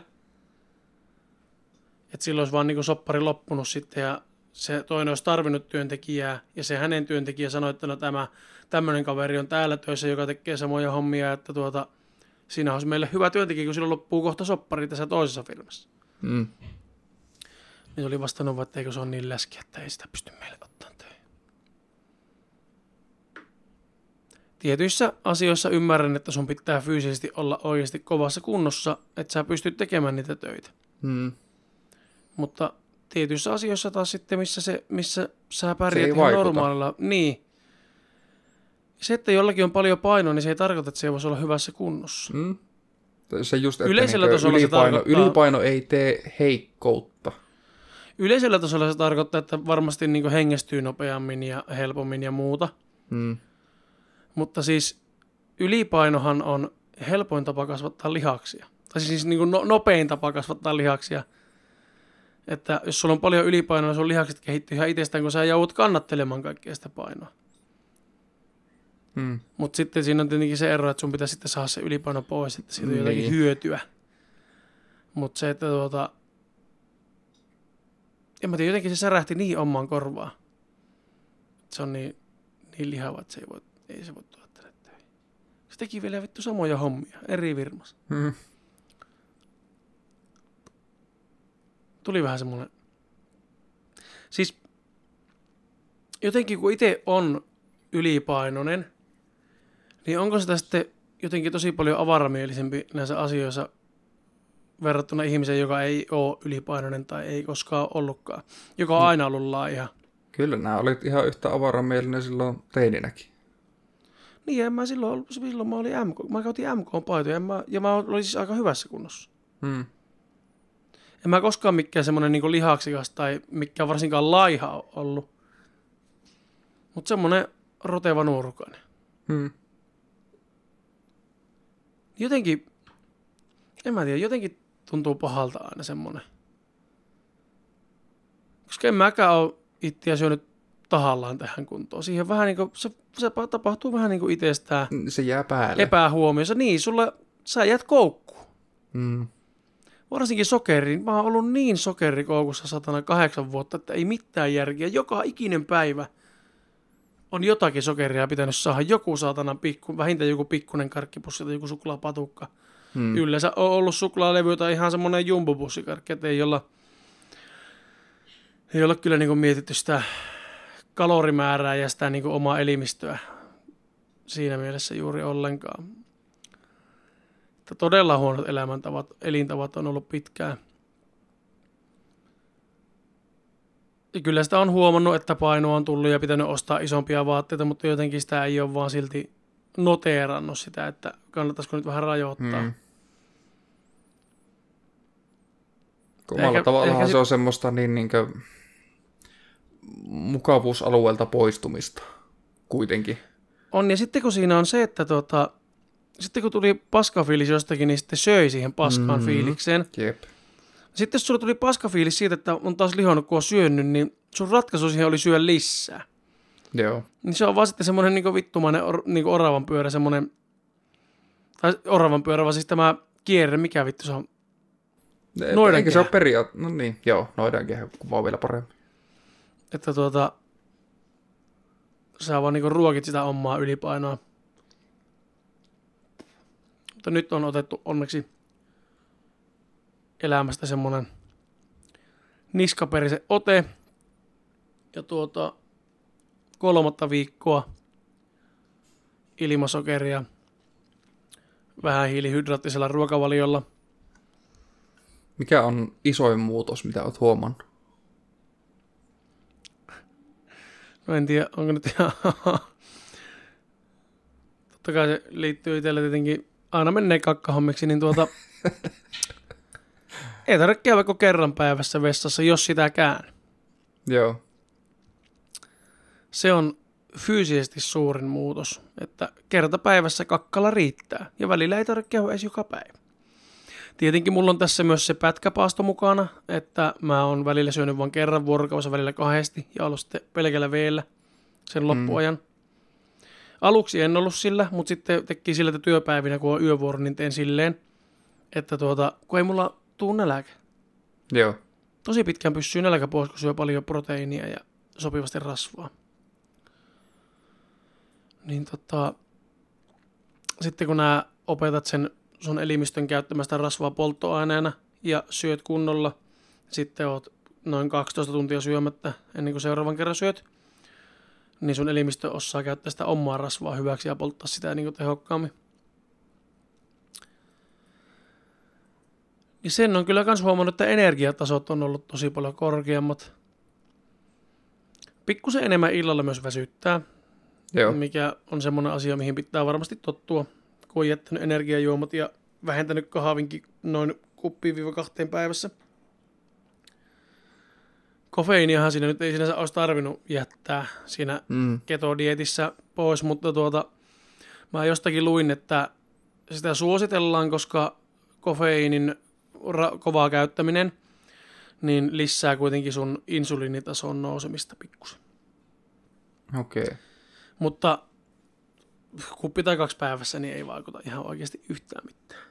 Että silloin olisi vaan niin soppari loppunut sitten ja se toinen olisi tarvinnut työntekijää ja se hänen työntekijä sanoi, että no tämä tämmöinen kaveri on täällä töissä, joka tekee samoja hommia, että tuota, siinä olisi meille hyvä työntekijä, kun silloin loppuu kohta soppari tässä toisessa firmassa. Mm. Niin oli vastannut, että eikö se ole niin läski, että ei sitä pysty meille ottaa töihin. Tietyissä asioissa ymmärrän, että sun pitää fyysisesti olla oikeasti kovassa kunnossa, että sä pystyt tekemään niitä töitä. Mm. Mutta tietyissä asioissa taas sitten, missä, se, missä sä pärjät ihan vaikuta. normaalilla. Niin. Se, että jollakin on paljon painoa, niin se ei tarkoita, että se ei voisi olla hyvässä kunnossa. Mm. Se just, että Yleisellä niinkö tasolla se ylipaino, tarkoittaa- ylipaino ei tee heikkoutta. Yleisellä tasolla se tarkoittaa, että varmasti niin hengestyy nopeammin ja helpommin ja muuta. Mm. Mutta siis ylipainohan on helpoin tapa kasvattaa lihaksia. Tai siis niin kuin no, nopein tapa kasvattaa lihaksia. Että jos sulla on paljon ylipainoa, sun lihakset kehittyy ihan itsestään, kun sä joudut kannattelemaan kaikkea sitä painoa. Mm. Mutta sitten siinä on tietenkin se ero, että sun pitää sitten saada se ylipaino pois, että siitä on jotakin Niin. hyötyä. Mutta se, että tuota... En mä tiedä, jotenkin se särähti niin omaan korvaan. Se on niin, niin lihava, että se ei, voi, ei se voi tulla tänne töihin. Se teki vielä vittu samoja hommia, eri firmassa. Mm. Tuli vähän semmoinen... Siis jotenkin kun itse on ylipainoinen, niin onko sitä sitten jotenkin tosi paljon avaramielisempi näissä asioissa verrattuna ihmiseen, joka ei ole ylipainoinen tai ei koskaan ollutkaan, joka on aina ollut laiha. Kyllä nämä olit ihan yhtä avaramielinen silloin teininäkin. Niin, en mä silloin, silloin mä olin MK, mä käytin MK-paitoja en mä, ja mä olin siis aika hyvässä kunnossa. Mm. En mä koskaan mikään semmoinen niin lihaksikas tai mikään varsinkaan laiha ollut. Mutta semmoinen roteva nuorukainen. Mm. Jotenkin, en mä tiedä, jotenkin tuntuu pahalta aina semmoinen. Koska en mäkään ole itseä syönyt tahallaan tähän kuntoon. Siihen vähän niin kuin, se, se tapahtuu vähän niin kuin itsestään Se jää päälle. epähuomiossa. Niin, sulla, sä jäät koukkuun. mm. Varsinkin sokeriin. Mä oon ollut niin sokerikoukussa satana kahdeksan vuotta, että ei mitään järkeä. Joka ikinen päivä on jotakin sokeria pitänyt saada. Joku saatana pikku, vähintään joku pikkunen karkkipussi tai joku suklaapatukka. Mm. Mm. Yleensä on ollut suklaalevy tai ihan semmoinen jumbobussikarkki, että ei olla, ei olla kyllä niin mietitty sitä kalorimäärää ja sitä niin omaa elimistöä siinä mielessä juuri ollenkaan. Että todella huonot elämäntavat, elintavat on ollut pitkään. Ja kyllä sitä on huomannut, että painoa on tullut ja pitänyt ostaa isompia vaatteita, mutta jotenkin sitä ei ole vaan silti noteerannut sitä, että kannattaisiko nyt vähän rajoittaa. Mm. Kun Omalla tavallaan se on semmoista niin, niin kuin, mukavuusalueelta poistumista kuitenkin. On, ja sitten kun siinä on se, että tota, sitten kun tuli paskafiilis jostakin, niin sitten söi siihen paskaan Mhm. mm-hmm. fiilikseen. Jep. Sitten jos sulla tuli paskafiilis siitä, että on taas lihonnut, kun on syönyt, niin sun ratkaisu siihen oli syödä lisää. Joo. Niin se on vaan sitten semmoinen niin vittumainen or, niin oravan pyörä, semmoinen, tai oravan pyörä, vaan siis tämä kierre, mikä vittu se on. Noidankehä. Eikä se ole periaat... No niin, joo, noidankehä kuvaa vielä paremmin. Että tuota, sä vaan niin ruokit sitä omaa ylipainoa. Mutta nyt on otettu onneksi elämästä semmoinen niskaperisen ote. Ja tuota, kolmatta viikkoa ilmasokeria. vähän hiilihydraattisella ruokavaliolla. Mikä on isoin muutos, mitä olet huomannut? No en tiedä, onko nyt ihan... Totta kai se liittyy itselle tietenkin, aina menee kakkahommiksi, niin tuota... *laughs* ei tarvitse käydä kuin kerran päivässä vessassa, jos sitäkään. Joo. Se on fyysisesti suurin muutos, että kerta päivässä kakkala riittää ja välillä ei tarvitse käydä edes joka päivä. Tietenkin mulla on tässä myös se pätkäpaasto mukana, että mä oon välillä syönyt vain kerran vuorokaudessa, välillä kahdesti ja ollut sitten pelkällä veellä sen loppuajan. Aluksi en ollut sillä, mutta sitten teki sillä, että työpäivinä, kun on yövuoro, niin teen silleen, että tuota, kun ei mulla tuu nälkä. Joo. Tosi pitkään pysyy nälkä pois, kun syö paljon proteiinia ja sopivasti rasvaa. Niin tota, sitten kun nää opetat sen sun elimistön käyttämästä rasvaa polttoaineena ja syöt kunnolla, sitten oot noin 12 tuntia syömättä ennen kuin seuraavan kerran syöt, niin sun elimistö osaa käyttää sitä omaa rasvaa hyväksi ja polttaa sitä niin kuin tehokkaammin. Niin sen on kyllä myös huomannut, että energiatasot on ollut tosi paljon korkeammat. Pikkusen enemmän illalla myös väsyttää, Joo. mikä on semmoinen asia, mihin pitää varmasti tottua, kun on jättänyt energiajuomat ja vähentänyt kahvinkin noin kuppiin-kahteen päivässä. Kofeiiniahan siinä nyt ei sinänsä olisi tarvinnut jättää siinä Mm. ketodietissä pois, mutta tuota, mä jostakin luin, että sitä suositellaan, koska kofeiinin ra- kovaa käyttäminen niin lisää kuitenkin sun insuliinitason nousemista pikkusen. Okei. Okay. Mutta kuppi tai kaksi päivässä, niin ei vaikuta ihan oikeasti yhtään mitään.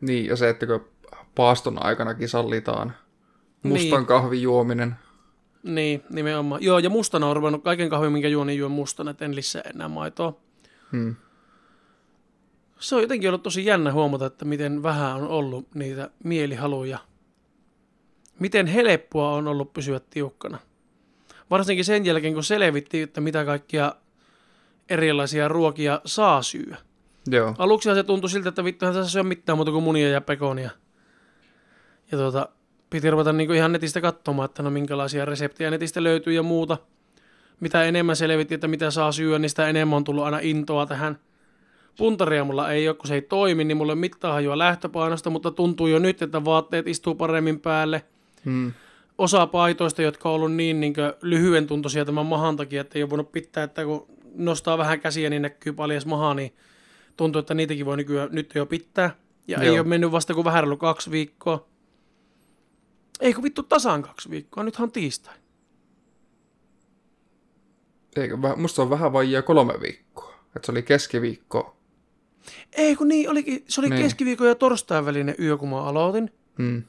Niin, ja se, että kun paaston aikanakin sallitaan mustan Niin. kahvin juominen. Niin, nimenomaan. Joo, ja mustana on ruvennut kaiken kahvin, minkä juon, niin juon mustana, että en lisää enää maitoa. Hmm. Se on jotenkin ollut tosi jännä huomata, että miten vähän on ollut niitä mielihaluja. Miten helppoa on ollut pysyä tiukkana. Varsinkin sen jälkeen, kun selvittiin, että mitä kaikkia erilaisia ruokia saa syödä. Joo. Aluksi se tuntui siltä, että vittuhan tässä syö mitään muuta kuin munia ja pekonia. Ja tuota, piti ruveta niinku ihan netistä katsomaan, että no minkälaisia reseptejä netistä löytyy ja muuta. Mitä enemmän selvitti, että mitä saa syödä, niin sitä enemmän on tullut aina intoa tähän. Puntaria mulla ei ole, kun se ei toimi, niin mulla ei mitään hajua lähtöpainosta, mutta tuntuu jo nyt, että vaatteet istuu paremmin päälle. Hmm. Osa paitoista, jotka on ollut niin, niin lyhyen tuntoisia tämän mahan takia, että ei ole voinut pitää, että kun nostaa vähän käsiä, niin näkyy paljas maha, niin tuntuu, että niitäkin voi nykyään, nyt jo pitää. Ja Joo. ei ole mennyt vasta kuin vähän reilu kaksi viikkoa. Ei kun vittu tasan kaksi viikkoa, nythän on tiistai. Eikö, musta on vähän vajaa kolme viikkoa. Että se oli keskiviikko. Ei kun niin, olikin, se oli Niin. keskiviikon ja torstain välinen yö, kun mä aloitin. Hmm.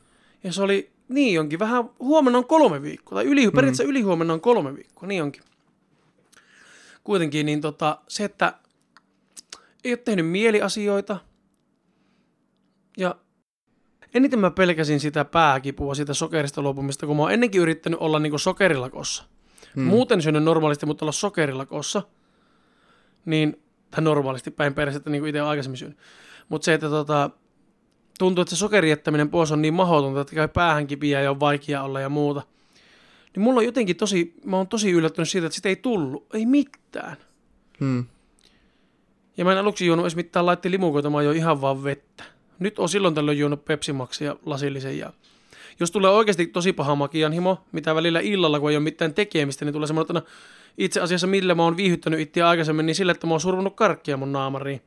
Ja se oli, niin onkin, vähän, huomenna on kolme viikkoa, tai yli, periaatteessa ylihuomenna on kolme viikkoa, niin onkin. Kuitenkin niin tota, se, että ei ole tehnyt mieliasioita, ja eniten mä pelkäsin sitä pääkipua, sitä sokerista luopumista, kun mä oon ennenkin yrittänyt olla niinku sokerilakossa. Hmm. Muuten syönyt normaalisti, mutta olla sokerilakossa, niin, tai normaalisti päin persettä, niin kuin itse aikaisemmin syönyt. Mutta se, että tota, tuntuu, että se sokerin jättäminen pois on niin mahdotonta, että käy päähän kipiä ja on vaikea olla ja muuta. Niin mulla on jotenkin tosi, mä oon tosi yllättynyt siitä, että sitä ei tullut, ei mitään. Hmm. Ja mä en aluksi juonut edes mitään laitti limukoita, mä join ihan vaan vettä. Nyt on silloin tällöin juonut Pepsi Maxia lasillisen ja jos tulee oikeasti tosi paha makianhimo, mitä välillä illalla, kun ei ole mitään tekemistä, niin tulee semmoinen, että no, itse asiassa millä mä oon viihyttänyt itseä aikaisemmin, niin sille, että mä oon survonut karkkia mun naamariin.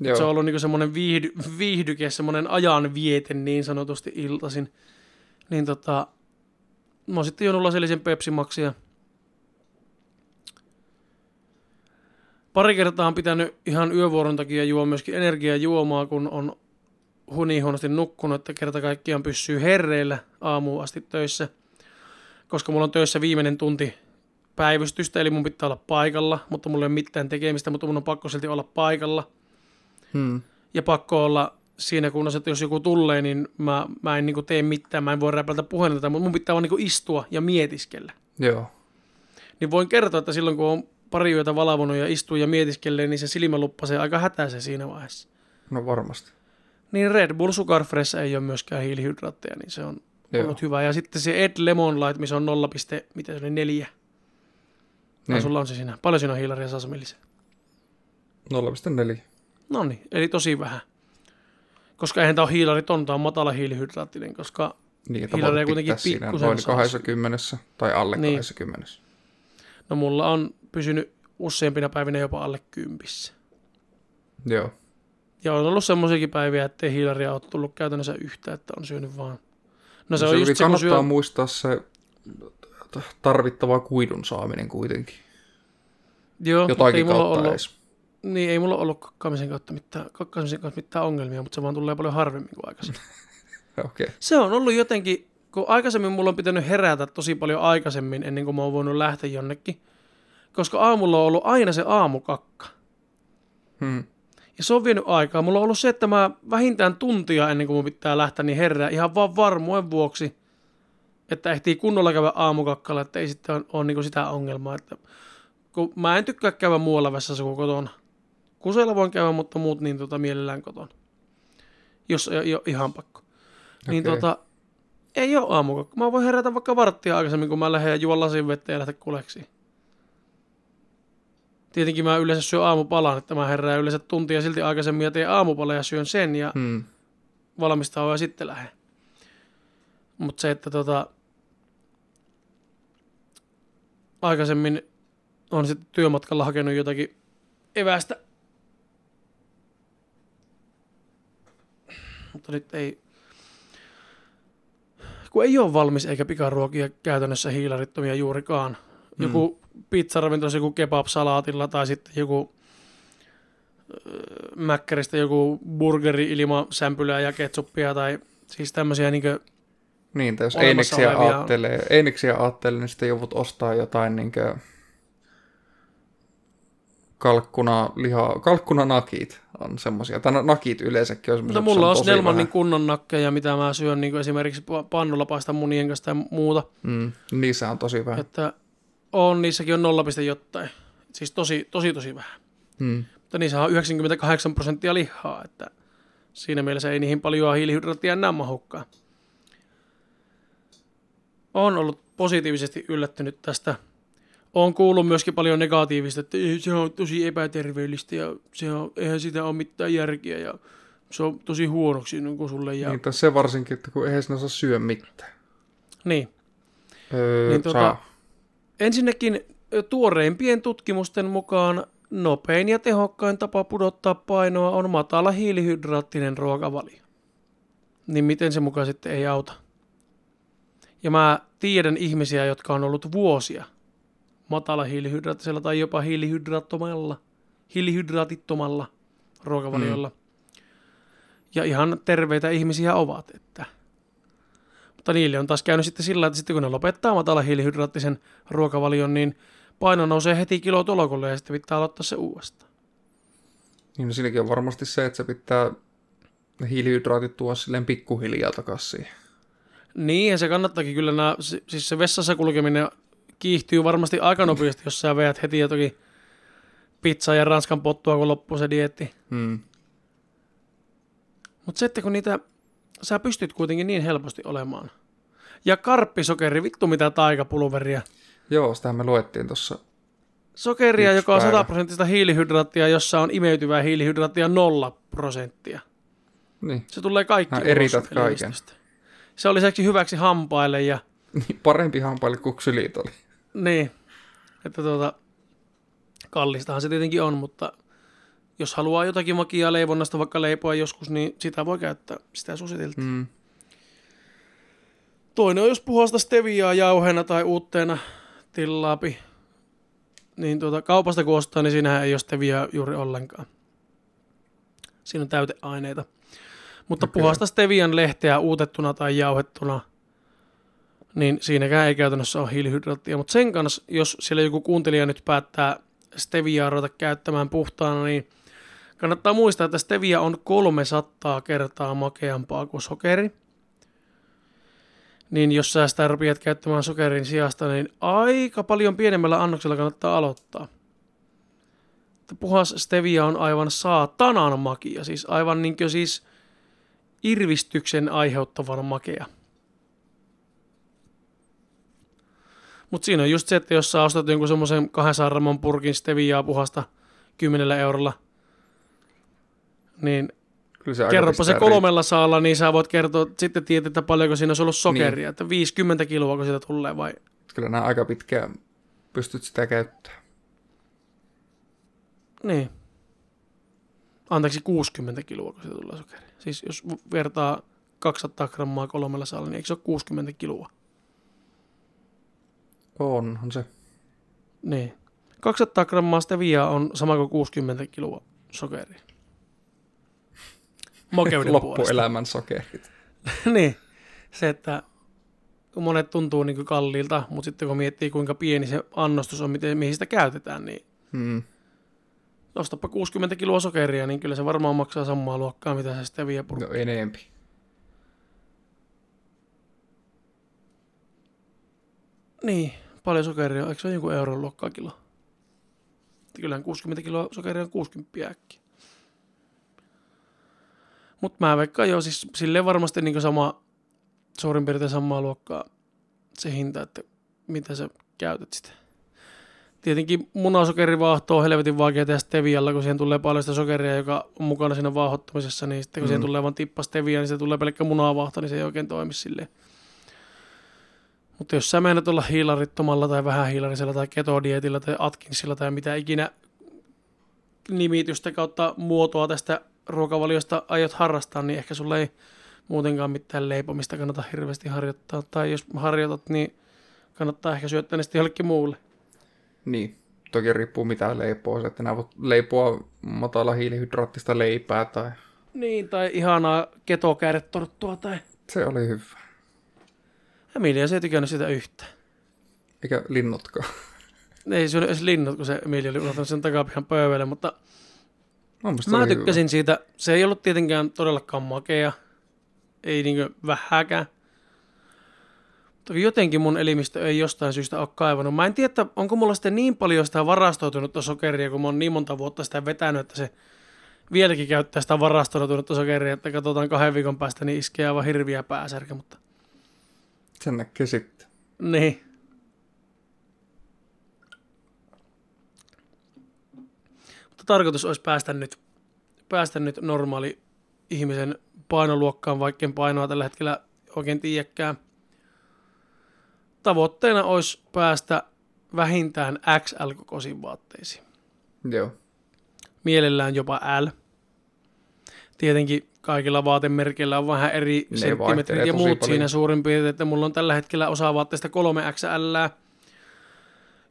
Joo. Se on ollut niinku semmoinen viihdy, viihdyke, semmoinen ajanviete niin sanotusti iltaisin. Niin tota, mä oon sitten juonut lasillisen Pepsi Maxia. Pari kertaa on pitänyt ihan yövuoron takia juo myöskin energiajuomaa, kun on hunihuonosti nukkunut, että kerta kaikkiaan pysyy herreillä aamuun asti töissä. Koska mulla on töissä viimeinen tunti päivystystä, eli mun pitää olla paikalla, mutta mulla ei ole mitään tekemistä, mutta mun on pakko silti olla paikalla Hmm. ja pakko olla siinä kunnossa, että jos joku tulee, niin mä, mä en niin tee mitään, mä en voi räpältä puhelinta, mutta mun pitää vaan niin istua ja mietiskellä. Joo. Niin voin kertoa, että silloin kun on pari yötä valvonut ja istuu ja mietiskelee, niin se silmä luppasee aika hätäisen siinä vaiheessa. No varmasti. Niin Red Bull Sugar Fresh ei ole myöskään hiilihydraatteja, niin se on Joo. ollut hyvä. Ja sitten se Ed Lemon Light, missä on 0, mitä se oli, 4. Niin. Niin. sulla on se siinä. Paljon siinä on hiilaria sasamillisen? 0,4. No niin, eli tosi vähän. Koska eihän tämä ole hiilariton, tämä on matala hiilihydraattinen, koska Niin, että voi kuitenkin pikkusen noin saa 20 tai alle Niin. 20. no mulla on pysynyt useampina päivinä jopa alle kympissä. Joo. Ja on ollut semmoisiakin päiviä, ettei hiilaria ole tullut käytännössä yhtä, että on syönyt vaan. No se, se on just se, kannattaa syö... muistaa se tarvittava kuidun saaminen kuitenkin. Joo, Jotakin kautta ollut, edes. Niin, ei mulla ollut kakkaamisen kautta mitään, kakkaamisen kautta mitään ongelmia, mutta se vaan tulee paljon harvemmin kuin aikaisemmin. *laughs* Okay. Se on ollut jotenkin, kun aikaisemmin mulla on pitänyt herätä tosi paljon aikaisemmin ennen kuin mä oon voinut lähteä jonnekin. Koska aamulla on ollut aina se aamukakka. Hmm. Ja se on vienyt aikaa. Mulla on ollut se, että mä vähintään tuntia ennen kuin mun pitää lähteä, niin herää ihan vaan varmuuden vuoksi, että ehtii kunnolla käydä aamukakkalla, että ei sitten ole, ole niin sitä ongelmaa. Että, kun mä en tykkää käydä muualla vessassa kuin kotona. Kuseella voin käydä, mutta muut niin tota, mielellään kotona. Jos ei ole ihan pakko. Niin Okei. tota, ei ole aamukakka. Mä voin herätä vaikka varttia aikaisemmin, kun mä lähden ja juon lasin vettä ja lähteä kuleksiin. Tietenkin mä yleensä syön aamupalan, että mä herään yleensä tuntia silti aikaisemmin ja teen aamupala ja syön sen ja Hmm. valmistaa ja sitten lähden. Mutta se, että tota, aikaisemmin on sitten työmatkalla hakenut jotakin evästä. Mutta nyt ei, kun ei ole valmis eikä pikaruokia käytännössä hiilarittomia juurikaan. Joku pizzaravintola, joku kebab-salaatilla tai sitten joku öö, mäkkäristä joku burgeri ilman sämpylää ja ketsuppia tai siis tämmöisiä niin Niin, tai jos olevia- ajattelee, ajattelee, niin sitten joudut ostaa jotain niin kalkkuna, liha, kalkkuna nakit on semmosia. Tai no- nakit yleensäkin on semmosia, Mutta mulla on tosi Snellmanin vähän. kunnon nakkeja, mitä mä syön niin esimerkiksi pa- pannulla paistan munien kanssa tai muuta. Mm, niissä on tosi vähän. Että on, niissäkin on 0, jotain. Siis tosi, tosi, tosi vähän. Mm. Mutta niissä on 98 prosenttia lihaa, että siinä mielessä ei niihin paljon hiilihydraattia enää mahukkaan. Olen ollut positiivisesti yllättynyt tästä. Olen kuullut myöskin paljon negatiivista, että "Ei, se on tosi epäterveellistä ja se on, eihän sitä ole mitään järkeä ja se on tosi huonoksi niin kuin sulle. Ja... Niin, tai se varsinkin, että kun eihän sinä saa syö mitään. Niin. Öö, Niin saa. Ensinnäkin tuoreimpien tutkimusten mukaan nopein ja tehokkain tapa pudottaa painoa on matala hiilihydraattinen ruokavalio. Niin miten se mukaan sitten ei auta? Ja mä tiedän ihmisiä, jotka on ollut vuosia matala hiilihydraattisella tai jopa hiilihydraattomalla, hiilihydraatittomalla ruokavaliolla. Ja ihan terveitä ihmisiä ovat, että mutta niille on taas käynyt sitten sillä, että sitten kun ne lopettaa matala hiilihydraattisen ruokavalion, niin paino nousee heti kilo tolokolle ja sitten pitää aloittaa se uudestaan. Niin no siinäkin on varmasti se, että se pitää hiilihydraatit tuoda silleen pikkuhiljaa takaisin. Niin, ja se kannattaakin kyllä, nämä, si- siis se vessassa kulkeminen kiihtyy varmasti aika nopeasti, jos sä veät heti ja toki pizzaa ja ranskan pottua, kun loppuu se dieetti. Mm. Mutta että kun niitä, sä pystyt kuitenkin niin helposti olemaan. Ja karppisokeri, vittu mitä taikapulveria. Joo, sitähän me luettiin tuossa. Sokeria, joka on päivä. 100 prosenttista hiilihydraattia, jossa on imeytyvää hiilihydraattia 0 prosenttia. Niin, Se tulee kaikki erität sun kaiken. Se on lisäksi hyväksi hampaille ja Niin, parempi hampaille kuin ksylit oli. Niin, että tuota, kallistahan se tietenkin on, mutta jos haluaa jotakin makia leivonnasta vaikka leipoa joskus, niin sitä voi käyttää, sitä suositeltiin. Mm. Toinen on, jos puhasta steviaa jauheena tai uutteena tillaapi, niin tuota, kaupasta kun ostaa, niin siinähän ei ole steviaa juuri ollenkaan. Siinä on täyteaineita. Mutta okay. puhasta stevian lehteä uutettuna tai jauhettuna, niin siinäkään ei käytännössä ole hiilihydraattia. Mutta sen kanssa, jos siellä joku kuuntelija nyt päättää steviaa ruveta käyttämään puhtaana, niin kannattaa muistaa, että stevia on 300 kertaa makeampaa kuin sokeri niin jos sä sitä rupeat käyttämään sokerin sijasta, niin aika paljon pienemmällä annoksella kannattaa aloittaa. puhas stevia on aivan saatanan makia, siis aivan niin siis irvistyksen aiheuttavan makea. Mutta siinä on just se, että jos sä ostat jonkun semmoisen 200 gramman purkin steviaa puhasta 10 eurolla, niin se kerropa se kolmella saalla, niin sä voit kertoa, sitten tiedät, että paljonko siinä olisi ollut sokeria, Niin. että 50 kiloa, kun sitä tulee vai riittää. Kyllä nämä aika pitkään pystyt sitä käyttämään. Niin. Anteeksi, 60 kiloa, kun se tulee sokeria. Siis jos vertaa 200 grammaa kolmella saalla, niin eikö se ole 60 kiloa? Onhan se. Niin. 200 grammaa stevia on sama kuin 60 kiloa sokeria. *laughs* Puolesta. Loppuelämän sokerit. *laughs* niin. Se, että monet tuntuu niin kalliilta, mutta sitten kun miettii kuinka pieni se annostus on, miten, mihin sitä käytetään, niin Hmm. ostapa 60 kiloa sokeria, niin kyllä se varmaan maksaa samaa luokkaa, mitä se stevia purkki. No enempi. Niin, paljon sokeria. Eikö se ole joku euron luokkaa kilo? Kyllähän 60 kiloa sokeria on 60 äkkiä. Mutta mä veikkaan jo siis silleen varmasti niin sama, suurin piirtein samaa luokkaa se hinta, että mitä sä käytät sitä. Tietenkin munasokerivaahto on helvetin vaikea tehdä stevialla, kun siihen tulee paljon sitä sokeria, joka on mukana siinä vaahottamisessa, niin sitten kun Mm. siihen tulee vain tippa stevia, niin se tulee pelkkä munavaahto, niin se ei oikein toimi silleen. Mutta jos sä menet olla hiilarittomalla tai vähän hiilarisella tai ketodietillä tai Atkinsilla tai mitä ikinä nimitystä kautta muotoa tästä ruokavaliosta aiot harrastaa, niin ehkä sulle ei muutenkaan mitään leipomista kannata hirveästi harjoittaa. Tai jos harjoitat, niin kannattaa ehkä syöttää ne sitten jollekin muulle. Niin. Toki riippuu mitä leipoo. Että nämä voit leipoa matala hiilihydraattista leipää tai... Niin, tai ihanaa ketokääretorttua tai... Se oli hyvä. Emilia se ei tykännyt sitä yhtään. Eikä linnutkaan. Ei syönyt edes linnut, kun se Emilia oli unohtanut sen takapihan pöydälle, mutta se Mä oli tykkäsin siitä. Se ei ollut tietenkään todellakaan makea. Ei niinkö vähäkään. Toki jotenkin mun elimistö ei jostain syystä ole kaivannut. Mä en tiedä, että onko mulla sitten niin paljon sitä varastoitunutta sokeria, kun mä oon niin monta vuotta sitä vetänyt, että se vieläkin käyttää sitä varastoitunutta sokeria, että katsotaan kahden viikon päästä, niin iskee aivan hirviä pääsärkä, mutta hyvä. Sen näkee sitten. niin. Mutta tarkoitus olisi päästä nyt, päästä nyt normaali ihmisen painoluokkaan, vaikka painoa tällä hetkellä oikein tiedäkään. Tavoitteena olisi päästä vähintään XL-kokoisiin vaatteisiin. Joo. Mielellään jopa L. Tietenkin kaikilla vaatemerkeillä on vähän eri Ne senttimetrit ja muut paljon. siinä suurin piirtein, että mulla on tällä hetkellä osa vaatteista 3 XL.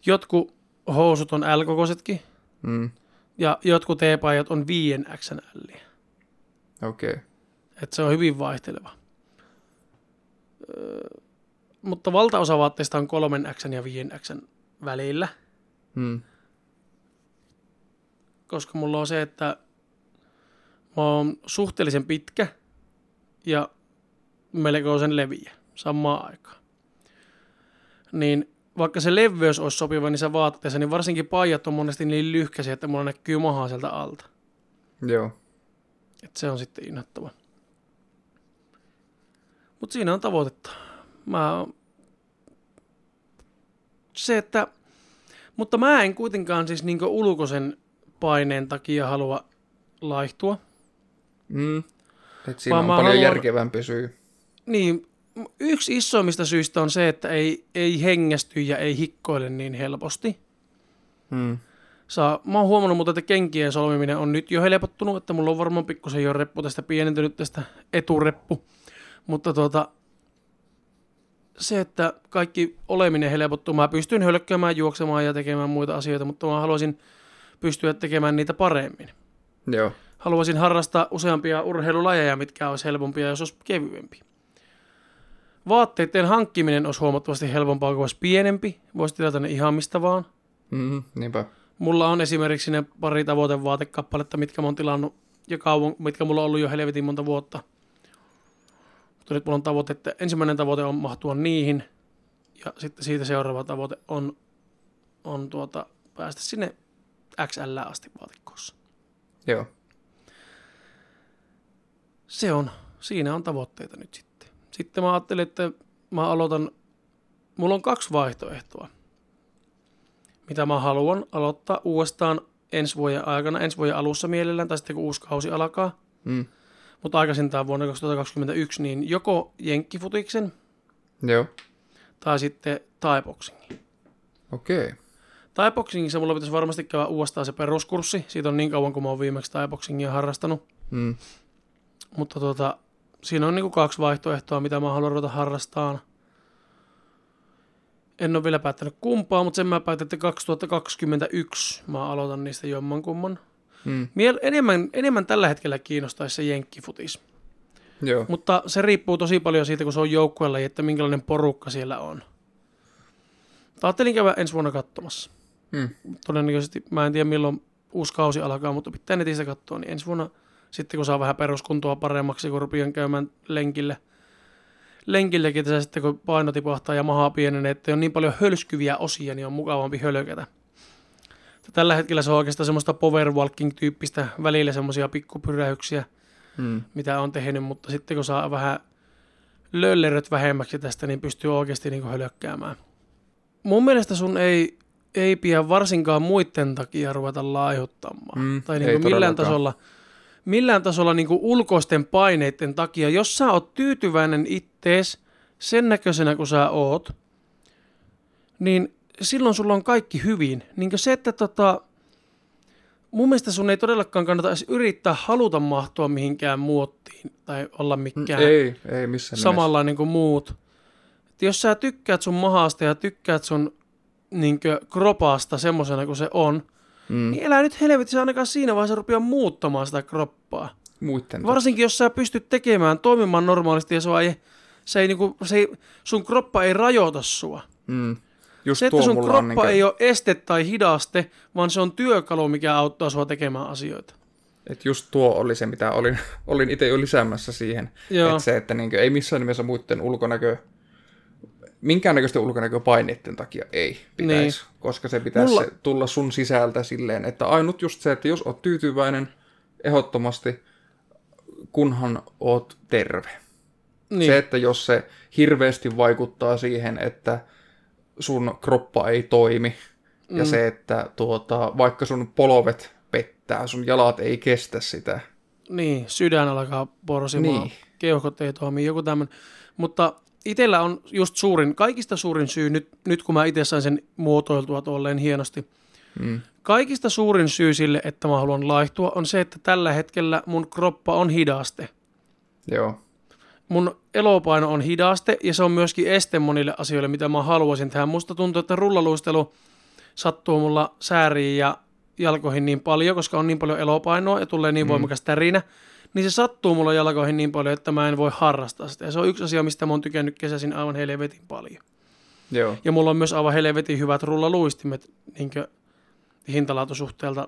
Jotkut housut on L-kokoisetkin Mm. ja jotkut teepajat on 5 XL. Okei. Okay. Että se on hyvin vaihteleva. Öö, mutta valtaosa vaatteista on 3 X ja 5 X välillä, Mm. koska mulla on se, että mä oon suhteellisen pitkä ja melkoisen leviä samaan aikaan. Niin vaikka se leveys olisi sopiva niissä vaatteissa, niin varsinkin paijat on monesti niin lyhkäisiä, että mulla näkyy maha sieltä alta. Joo. Et se on sitten innoittava. Mutta siinä on tavoitetta. Mä... Se, että... Mutta mä en kuitenkaan siis niinku ulkoisen paineen takia halua laihtua. Mm. Et siinä Vaan on paljon haluan- järkevämpi syy. Niin, yksi isoimmista syistä on se, että ei, ei hengästy ja ei hikkoile niin helposti. Mm. Saa, mä oon huomannut mutta, että kenkien solmiminen on nyt jo helpottunut, että mulla on varmaan pikkusen jo reppu tästä pienentynyt tästä etureppu. Mutta tuota, se, että kaikki oleminen helpottuu, mä pystyn hölkkäämään, juoksemaan ja tekemään muita asioita, mutta mä haluaisin pystyä tekemään niitä paremmin. Joo. Haluaisin harrastaa useampia urheilulajeja, mitkä olisi helpompia, jos olisi kevyempi. Vaatteiden hankkiminen olisi huomattavasti helpompaa, kun olisi pienempi. Voisi tilata ne ihan mistä vaan. Mm. Niinpä. Mulla on esimerkiksi ne pari tavoitevaatekkappaletta, mitkä mä oon tilannut jo kauan, mitkä mulla on ollut jo helvetin monta vuotta. Mutta nyt mulla on tavoite, että ensimmäinen tavoite on mahtua niihin, ja sitten siitä seuraava tavoite on, on tuota, päästä sinne XL asti vaatikkossa. Joo. Se on, siinä on tavoitteita nyt sitten. Sitten mä ajattelin, että mä aloitan, mulla on kaksi vaihtoehtoa, mitä mä haluan aloittaa uudestaan ensi vuoden aikana, ensi vuoden alussa mielellään, tai sitten kun uusi kausi alkaa, Mm. mutta aikaisintaan vuonna 2021, niin joko jenkkifutiksen Joo. tai sitten taiboxingin. Okei. Okay. Thaiboxingissa mulla pitäisi varmasti käydä uudestaan se peruskurssi. Siitä on niin kauan, kun mä oon viimeksi thaiboxingia harrastanut. Mm. Mutta tuota, siinä on niinku kaksi vaihtoehtoa, mitä mä haluan ruveta harrastamaan. En ole vielä päättänyt kumpaa, mutta sen mä päätin, että 2021 mä aloitan niistä jommankumman. Mm. Miel- enemmän, enemmän tällä hetkellä kiinnostaisi se jenkkifutis. Joo. Mutta se riippuu tosi paljon siitä, kun se on joukkueella, että minkälainen porukka siellä on. Ajattelin käydä ensi vuonna katsomassa. Mm. Todennäköisesti, mä en tiedä milloin uusi kausi alkaa, mutta pitää netistä katsoa, niin ensi vuonna sitten kun saa vähän peruskuntoa paremmaksi, kun rupean käymään lenkille, lenkillekin, että sitten kun paino tipahtaa ja maha pienenee, että on niin paljon hölskyviä osia, niin on mukavampi hölkätä. Tällä hetkellä se on oikeastaan semmoista powerwalking-tyyppistä, välillä semmoisia pikkupyrähyksiä, Mm. mitä on tehnyt, mutta sitten kun saa vähän lölleröt vähemmäksi tästä, niin pystyy oikeasti niin hölökkäämään. Mun mielestä sun ei, ei pidä varsinkaan muiden takia ruveta laihuttamaan. Mm, tai niin millään todellakaan. tasolla, millään tasolla niin ulkoisten paineiden takia. Jos sä oot tyytyväinen ittees sen näköisenä kuin sä oot, niin silloin sulla on kaikki hyvin. Niin se, että tota, mun mielestä sun ei todellakaan kannata edes yrittää haluta mahtua mihinkään muottiin tai olla mikään Ei, ei missään samanlainen kuin muut. Et jos sä tykkäät sun mahasta ja tykkäät sun niinkö, kropasta semmoisena kuin se on. Mm. niin elää nyt helvetissä ainakaan siinä vaiheessa rupia muuttamaan sitä kroppaa. Muitten. Varsinkin jos sä pystyt tekemään, toimimaan normaalisti ja sua ei, se ei, niinku, se ei, sun kroppa ei rajoita sua. Mm. Just Se, että sun kroppa on niinkö, ei ole este tai hidaste, vaan se on työkalu, mikä auttaa sua tekemään asioita. että just tuo oli se, mitä olin, *laughs* olin itse jo lisäämässä siihen. Joo. Että se, että niinkö, ei missään nimessä muiden ulkonäkö, minkäännäköisten ulkonäköpaineiden takia ei pitäisi, niin. koska se pitäisi Mulla- se tulla sun sisältä silleen, että ainut just se, että jos oot tyytyväinen, ehdottomasti, kunhan oot terve. Niin. Se, että jos se hirveästi vaikuttaa siihen, että sun kroppa ei toimi, ja Mm. se, että tuota, vaikka sun polvet pettää, sun jalat ei kestä sitä. Niin, sydän alkaa porsimaan, niin. keuhkot ei toimi, joku tämmöinen. Mutta itsellä on just suurin, kaikista suurin syy, nyt, nyt kun mä itse sain sen muotoiltua tuolleen hienosti, Mm. kaikista suurin syy sille, että mä haluan laihtua, on se, että tällä hetkellä mun kroppa on hidaste. Joo. Mun elopaino on hidaste ja se on myöskin este monille asioille, mitä mä haluaisin tehdä. Musta tuntuu, että rullaluistelu sattuu mulla sääriin ja jalkoihin niin paljon, koska on niin paljon elopainoa ja tulee niin Mm. voimakas tärinä, niin se sattuu mulla jalkoihin niin paljon, että mä en voi harrastaa sitä. Ja se on yksi asia, mistä mä oon tykännyt kesäisin aivan helvetin paljon. Joo. Ja mulla on myös aivan helvetin hyvät rullaluistimet niin hintalaatusuhteelta.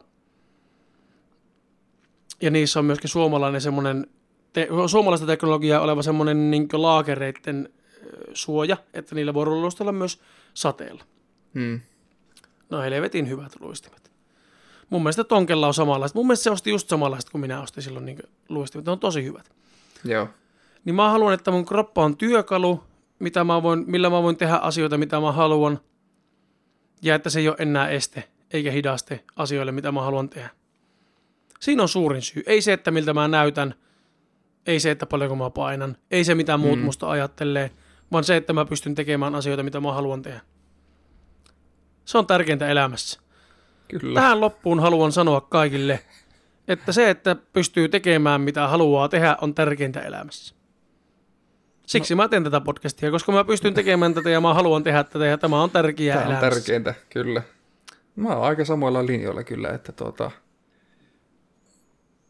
Ja niissä on myöskin suomalainen semmoinen, te, suomalaista teknologiaa oleva semmoinen niin laakereiden suoja, että niillä voi rullaluistella myös sateella. Mm. Ne on helvetin hyvät luistimet. Mun mielestä Tonkella on samanlaiset. Mun mielestä se osti just samanlaiset kuin minä ostin silloin niin luistimet. Ne on tosi hyvät. Joo. Niin mä haluan, että mun kroppa on työkalu, mitä mä voin, millä mä voin tehdä asioita, mitä mä haluan. Ja että se ei ole enää este eikä hidaste asioille, mitä mä haluan tehdä. Siinä on suurin syy. Ei se, että miltä mä näytän. Ei se, että paljonko mä painan. Ei se, mitä muut Mm. musta ajattelee. Vaan se, että mä pystyn tekemään asioita, mitä mä haluan tehdä. Se on tärkeintä elämässä. Kyllä. Tähän loppuun haluan sanoa kaikille, että se, että pystyy tekemään mitä haluaa tehdä, on tärkeintä elämässä. Siksi no. mä teen tätä podcastia, koska mä pystyn tekemään tätä ja mä haluan tehdä tätä ja tämä on tärkeää Tämä on elämässä. tärkeintä, kyllä. Mä oon aika samoilla linjoilla kyllä, että tuota,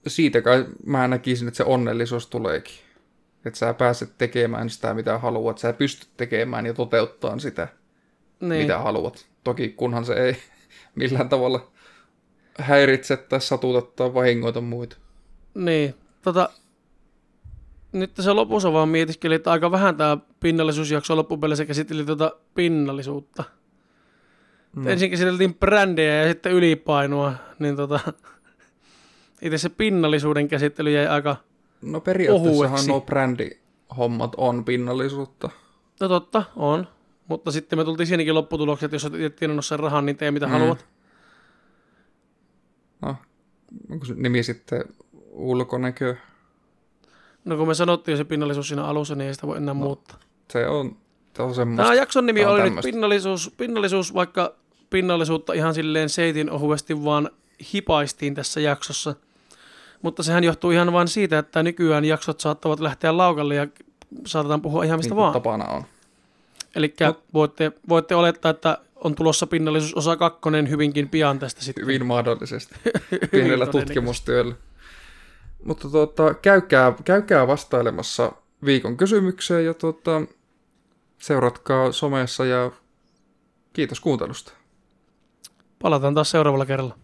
siitä kai mä näkisin, että se onnellisuus tuleekin. Että sä pääset tekemään sitä, mitä haluat. Sä pystyt tekemään ja toteuttaa sitä, niin. mitä haluat. Toki kunhan se ei millään tavalla häiritse tai satuta tai vahingoita muita. Niin, tota, nyt tässä lopussa vaan mietiskelin, että aika vähän tämä pinnallisuusjakso loppupeleissä käsitteli tuota pinnallisuutta. No. Ensin käsiteltiin brändejä ja sitten ylipainoa, niin tota, *laughs* itse se pinnallisuuden käsittely jäi aika No periaatteessahan nuo brändihommat on pinnallisuutta. No totta, on. Mutta sitten me tultiin siinäkin lopputulokseen, että jos olet tienannut sen rahan, niin tee mitä mm. haluat. No, onko se nimi sitten ulkonäkö? No kun me sanottiin jo se pinnallisuus siinä alussa, niin ei sitä voi enää no, muuttaa. Se on, se on semmoista. Tämä jakson nimi oli tämmöistä. nyt pinnallisuus, pinnallisuus, vaikka pinnallisuutta ihan silleen seitin ohuesti vaan hipaistiin tässä jaksossa. Mutta sehän johtuu ihan vain siitä, että nykyään jaksot saattavat lähteä laukalle ja saatetaan puhua ihan mistä niin vaan. tapana on. Eli Mut... voitte, voitte olettaa, että on tulossa pinnallisuus osa kakkonen hyvinkin pian tästä sitten. Hyvin mahdollisesti. *laughs* Pienellä tutkimustyöllä. Mutta tuota, käykää, käykää vastailemassa viikon kysymykseen ja tuota, seuratkaa somessa ja kiitos kuuntelusta. Palataan taas seuraavalla kerralla.